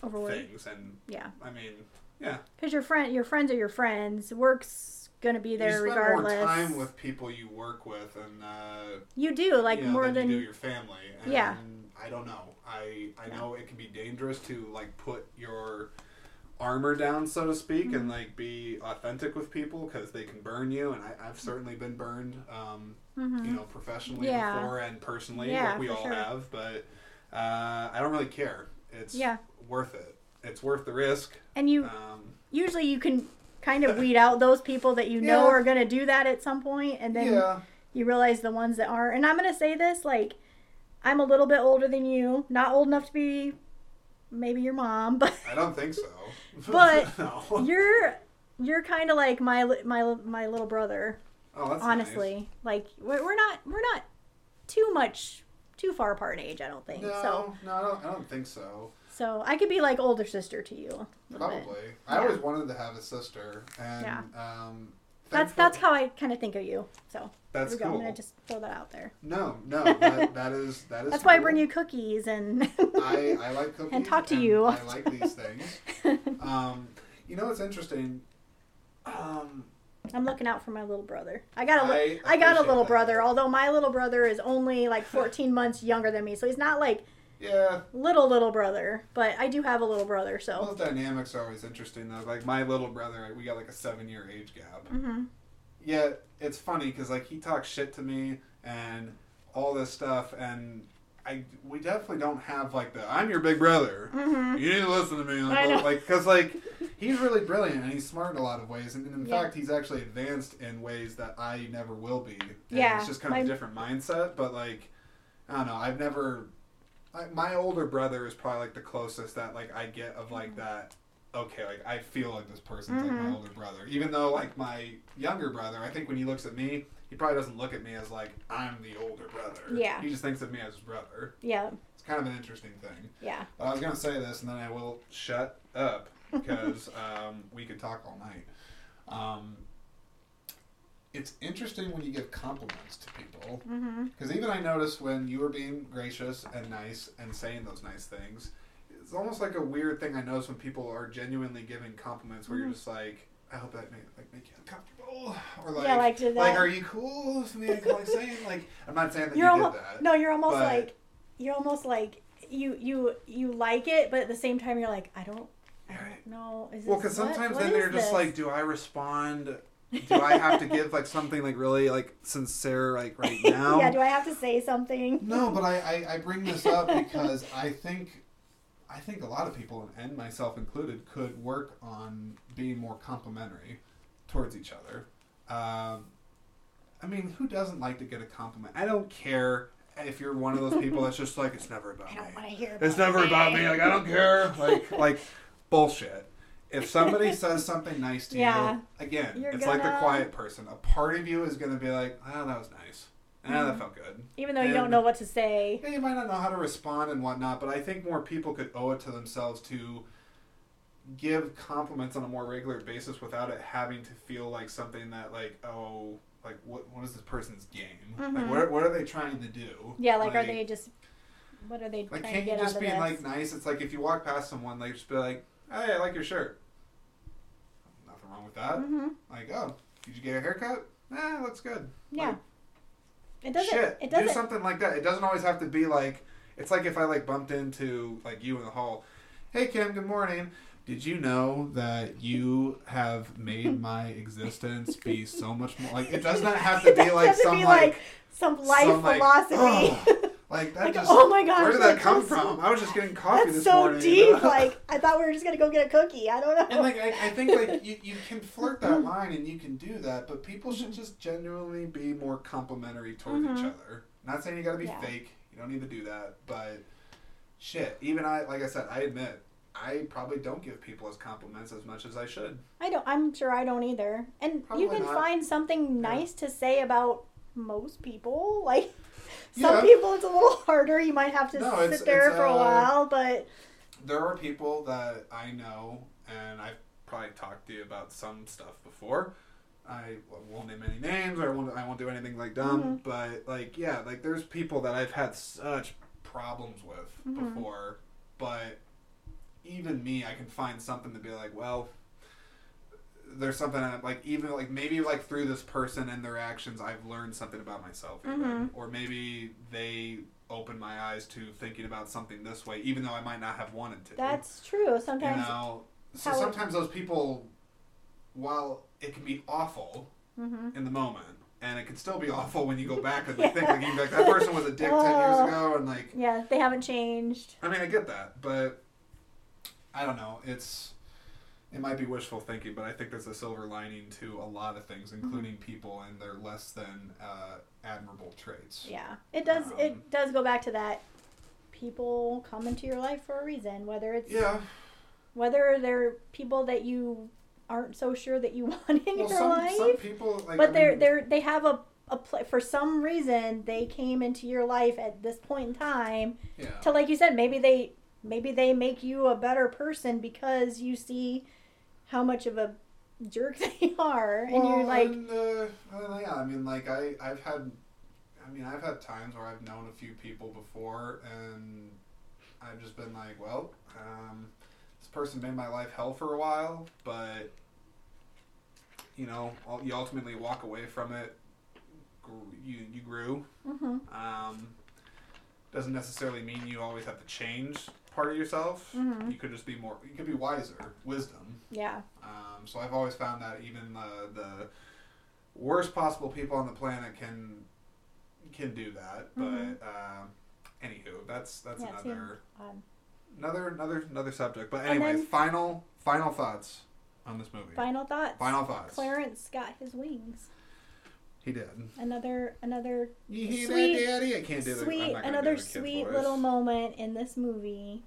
overworked. things, and Yeah, I mean, yeah, because your friend, your friends are your friends. Work's gonna be there you spend regardless. more time with people you work with, and uh, you do like you know, more than, than you do your family. And Yeah. I don't know. I I know it can be dangerous to like put your armor down, so to speak, Mm-hmm. and like be authentic with people because they can burn you. And I, I've certainly been burned, um, Mhm. you know, professionally Yeah. before and personally, Yeah, like we all sure. have. But uh, I don't really care. It's Yeah. worth it. It's worth the risk. and you Um, usually you can kind of weed out those people that you know Yeah. are gonna do that at some point, and then yeah. you realize the ones that aren't. And I'm gonna say this like, I'm a little bit older than you, not old enough to be maybe your mom, but I don't think so. But no. you're you're kind of like my my my little brother. Oh, that's honestly, like we're, we're not we're not too much too far apart in age. I don't think. No, so. no, I don't, I don't think so. So I could be like older sister to you. little bit. Probably. I Yeah. always wanted to have a sister, and Yeah. um, That's that's how I kind of think of you. So that's cool. I'm gonna just throw that out there. No, no, that, that is that is. That's why I bring you cookies and I, I like cookies And talk to you. I like these things. Um, you know what's interesting? Um, I'm looking out for my little brother. I got a I I, got a little that. brother, although my little brother is only like 14 months younger than me, so he's not like yeah, little little brother. But I do have a little brother, so those dynamics are always interesting though. Like my little brother, we got like a seven-year age gap. hmm Yeah, it's funny because like he talks shit to me and all this stuff, and I we definitely don't have like the I'm your big brother. hmm You need to listen to me, I like, know. like because like he's really brilliant and he's smart in a lot of ways, and, in Yeah. fact he's actually advanced in ways that I never will be. And Yeah, it's just kind of a different mindset, but like I don't know, I've never. I, my older brother is probably like the closest that like I get of like Mm-hmm. that. Okay, like I feel like this person's like my Mhm. older brother, even though like my younger brother, I think when he looks at me, he probably doesn't look at me as like I'm the older brother. Yeah. he just thinks of me as his brother. yeah, It's kind of an interesting thing. yeah. I was gonna say this, and then I will shut up because um, we could talk all night. Um, it's interesting when you give compliments to people because even I noticed when you were being gracious and nice and saying those nice things, it's almost like a weird thing I notice when people are genuinely giving compliments where Mhm. you're just like, I hope that make, like make you uncomfortable, or like, yeah, like like, are you cool with me like saying like I'm not saying that you're you almost did that. no, you're almost but- like you're almost like you you you like it, but at the same time you're like, I don't, I don't know. Is Well, because sometimes what then is they're just this? like, do I respond? Do I have to give like something like really like sincere like right now? yeah, do I have to say something? No, but I, I, I bring this up because I think I think a lot of people and myself included could work on being more complimentary towards each other. Um, I mean, who doesn't like to get a compliment? I don't care if you're one of those people that's just like it's never about me. I don't want to hear. About It's never about me. Like I don't care. Like like bullshit. If somebody says something nice to Yeah. you, again, You're it's like the quiet person. A part of you is gonna be like, "Oh, that was nice. Ah, Mhm. that felt good." Even though you don't know what to say. Yeah, you might not know how to respond and whatnot, but I think more people could owe it to themselves to give compliments on a more regular basis without it having to feel like something that like oh like what what is this person's game like Mhm. what, what are they trying to do Yeah, like, are they just? What are they like can't you just be like nice it's like if you walk past someone like just be like hey I like your shirt nothing wrong with that hmm like oh did you get a haircut nah looks good Yeah. Like, It doesn't. Shit, it do doesn't. something like that. It doesn't always have to be like. It's like if I like bumped into like you in the hall. Hey Kim, good morning. Did you know that you have made my existence be so much more like? It does not have to be like some be like some life some, like, philosophy. oh, like that Like, just. oh my gosh, Where did that come from? I was just getting coffee That's this so morning. you deep. Like I thought we were just gonna go get a cookie. I don't know. And like I, I think like you, you can flirt that line and you can do that, but people should just genuinely be more complimentary towards each Mhm. other. Not saying you gotta be Yeah. fake. You don't need to do that, but shit. Even I like I said, I admit I probably don't give people as compliments as much as I should. I don't. I'm sure I don't either. And Probably you can not. find something nice to say about most people. Like some Yeah. people, it's a little harder. You might have to No, sit it's- there it's, for a uh, while, but There are people that I know, and I've probably talked to you about some stuff before. I won't name any names, or I won't, I won't do anything like dumb. Mhm. But like, yeah, like there's people that I've had such problems with Mhm. before. But even me, I can find something to be like, well, there's something that, like even like maybe like through this person and their actions, I've learned something about myself, even. Mhm. or maybe they opened my eyes to thinking about something this way, even though I might not have wanted to. that's true. you Sometimes. know. So it- sometimes those people, while it can be awful hmm in the moment, and it can still be awful when you go back and think like, you like that person was a dick ten years Oh. ago, and like Yeah, they haven't changed. I mean, I get that, but I don't know. It's it might be wishful thinking, but I think there's a silver lining to a lot of things, Mm-hmm. including people and their less than uh, admirable traits. Yeah, it does. Um, it does go back to that. People come into your life for a reason, whether it's Yeah. whether they're people that you aren't so sure that you want in Well, your some life. some people like. but I they're mean, they're they have a a pla for some reason they came into your life at this point in time yeah. to like you said maybe they maybe they make you a better person because you see how much of a jerk they are and you're like and, uh, yeah, I mean, like I, I've had, I mean, I've had times where I've known a few people before, and I've just been like, well, um, this person made my life hell for a while, but you know, you ultimately walk away from it. You you grew. mhm, Um, doesn't necessarily mean you always have to change part of yourself. Mhm. You could just be more. You could be wiser. Wisdom. yeah Um, so I've always found that even the, the worst possible people on the planet can can do that. Mhm. But um, anywho, that's that's Yeah, another um, another another another subject. But anyway, final final thoughts on this movie. final thoughts Final thoughts. Clarence got his wings He did. another another You hear Sweet- that, Daddy? I can't do. Sweet not gonna do another the sweet little moment in this movie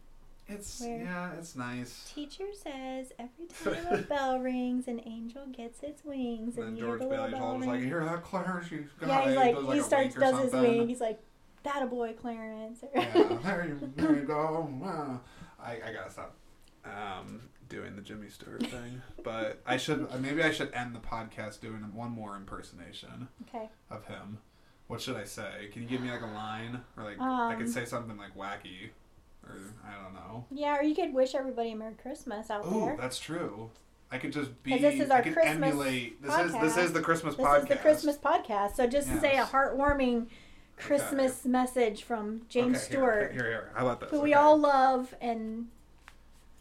It's yeah, it's nice. Teacher says every time a bell rings, an angel gets its wings, And and, then George Bailey's always like, ring. "You hear that, Clarence? Got Yeah, he's it." like, he starts does his something. wing. He's like, "That a boy, Clarence." yeah, there you, there you go. I, I gotta stop um, doing the Jimmy Stewart thing, but I should maybe I should end the podcast doing one more impersonation okay. of him. What should I say? Can you give me like a line, or like I could Um, say something like wacky, or I don't know. Yeah, or you could wish everybody a Merry Christmas out Oh, there. that's true. I could just be. this is our I could Christmas emulate. This is this is the Christmas This podcast. is the Christmas podcast. So just to say a heartwarming Christmas message from James Okay, Stewart, Here, here, here. How about this? who we all love, and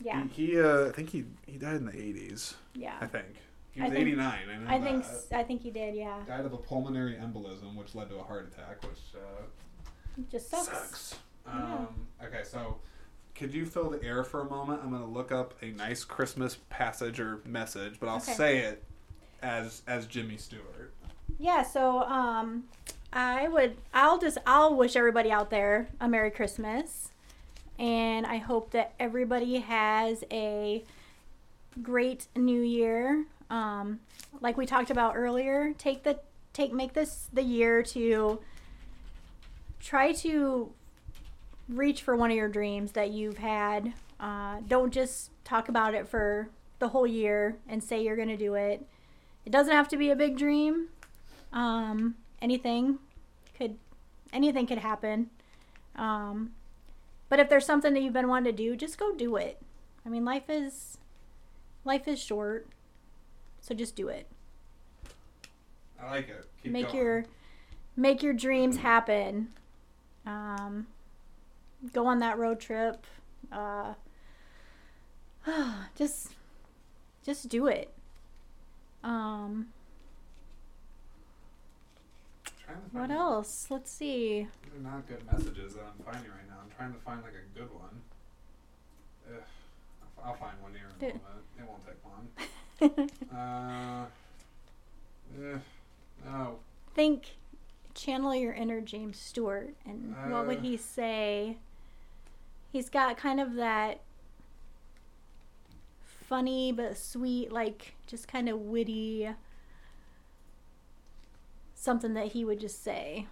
yeah, He, he uh, I think he he died in the 80s. Yeah. I think he I was think- 89. I know I think that. s- I think he did. Yeah, Died of a pulmonary embolism, which led to a heart attack, which uh, just sucks. sucks. Yeah. Um, okay, so could you fill the air for a moment? I'm going to look up a nice Christmas passage or message, but I'll Okay. say it as as Jimmy Stewart. Yeah, so um I would I'll just I'll wish everybody out there a Merry Christmas. And I hope that everybody has a great new year. Um like we talked about earlier, take the take make this the year to try to reach for one of your dreams that you've had. Uh, don't just talk about it for the whole year and say you're going to do it. It doesn't have to be a big dream. Um, anything could anything could happen. Um, but if there's something that you've been wanting to do, just go do it. I mean, life is life is short, so just do it. I like it. Keep make going. your make your dreams happen. Um, go on that road trip. Uh, just just do it. Um, what else? Let's see. These are not good messages that I'm finding right trying to find like a good one. Ugh. I'll- find one here in a moment. It won't take long. Uh, eh, no. Think, channel your inner James Stewart, and what would Uh. he say? He's got kind of that funny but sweet, like just kind of witty something that he would just say.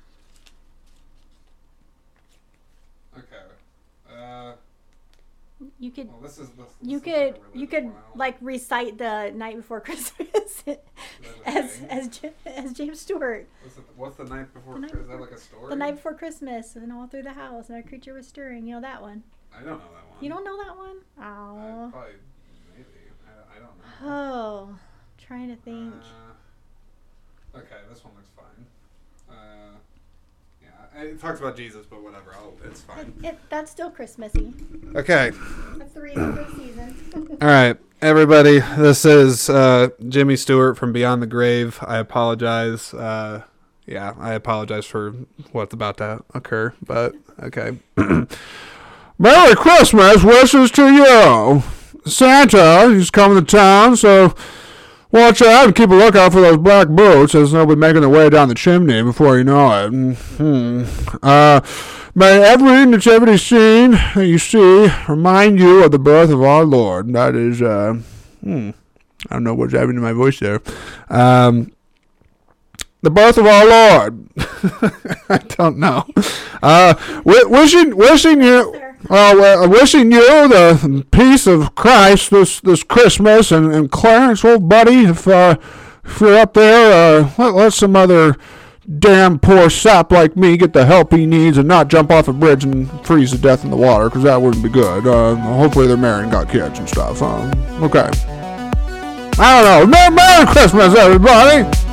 Okay. Uh, You could well, this is this. you this is like could a you could one. Like recite the night before Christmas a as as as James Stewart. What's the, what's the night before? The night Is that like a story? The night before Christmas, and all through the house, and our creature was stirring. You know that one. I don't know that one. You don't know that one? Oh. probably maybe. I, I don't know. Oh, trying to think. Uh, okay, this one looks fine. Uh, it talks about Jesus, but whatever. I'll, it's It, fine. it, that's still Christmassy. Okay. That's the reason for the season. All right, everybody. This is uh, Jimmy Stewart from Beyond the Grave. I apologize. Uh, yeah, I apologize for what's about to occur, but okay. Merry Christmas wishes to you. Santa, he's coming to town, so watch out and keep a lookout for those black boots as they'll be making their way down the chimney before you know it. Hmm. Uh, may every nativity scene that you see remind you of the birth of our Lord. That is, uh, hmm. I don't know what's happening to my voice there. Um, the birth of our Lord. I don't know. Uh, wishing, wishing you. Uh, well, wishing you the peace of Christ this this Christmas, and, and Clarence, old buddy, if uh, if you're up there, uh, let, let some other damn poor sap like me get the help he needs, and not jump off a bridge and freeze to death in the water, because that wouldn't be good. Uh, hopefully they're married and got kids and stuff. Um, okay. I don't know. Merry, Merry Christmas, everybody.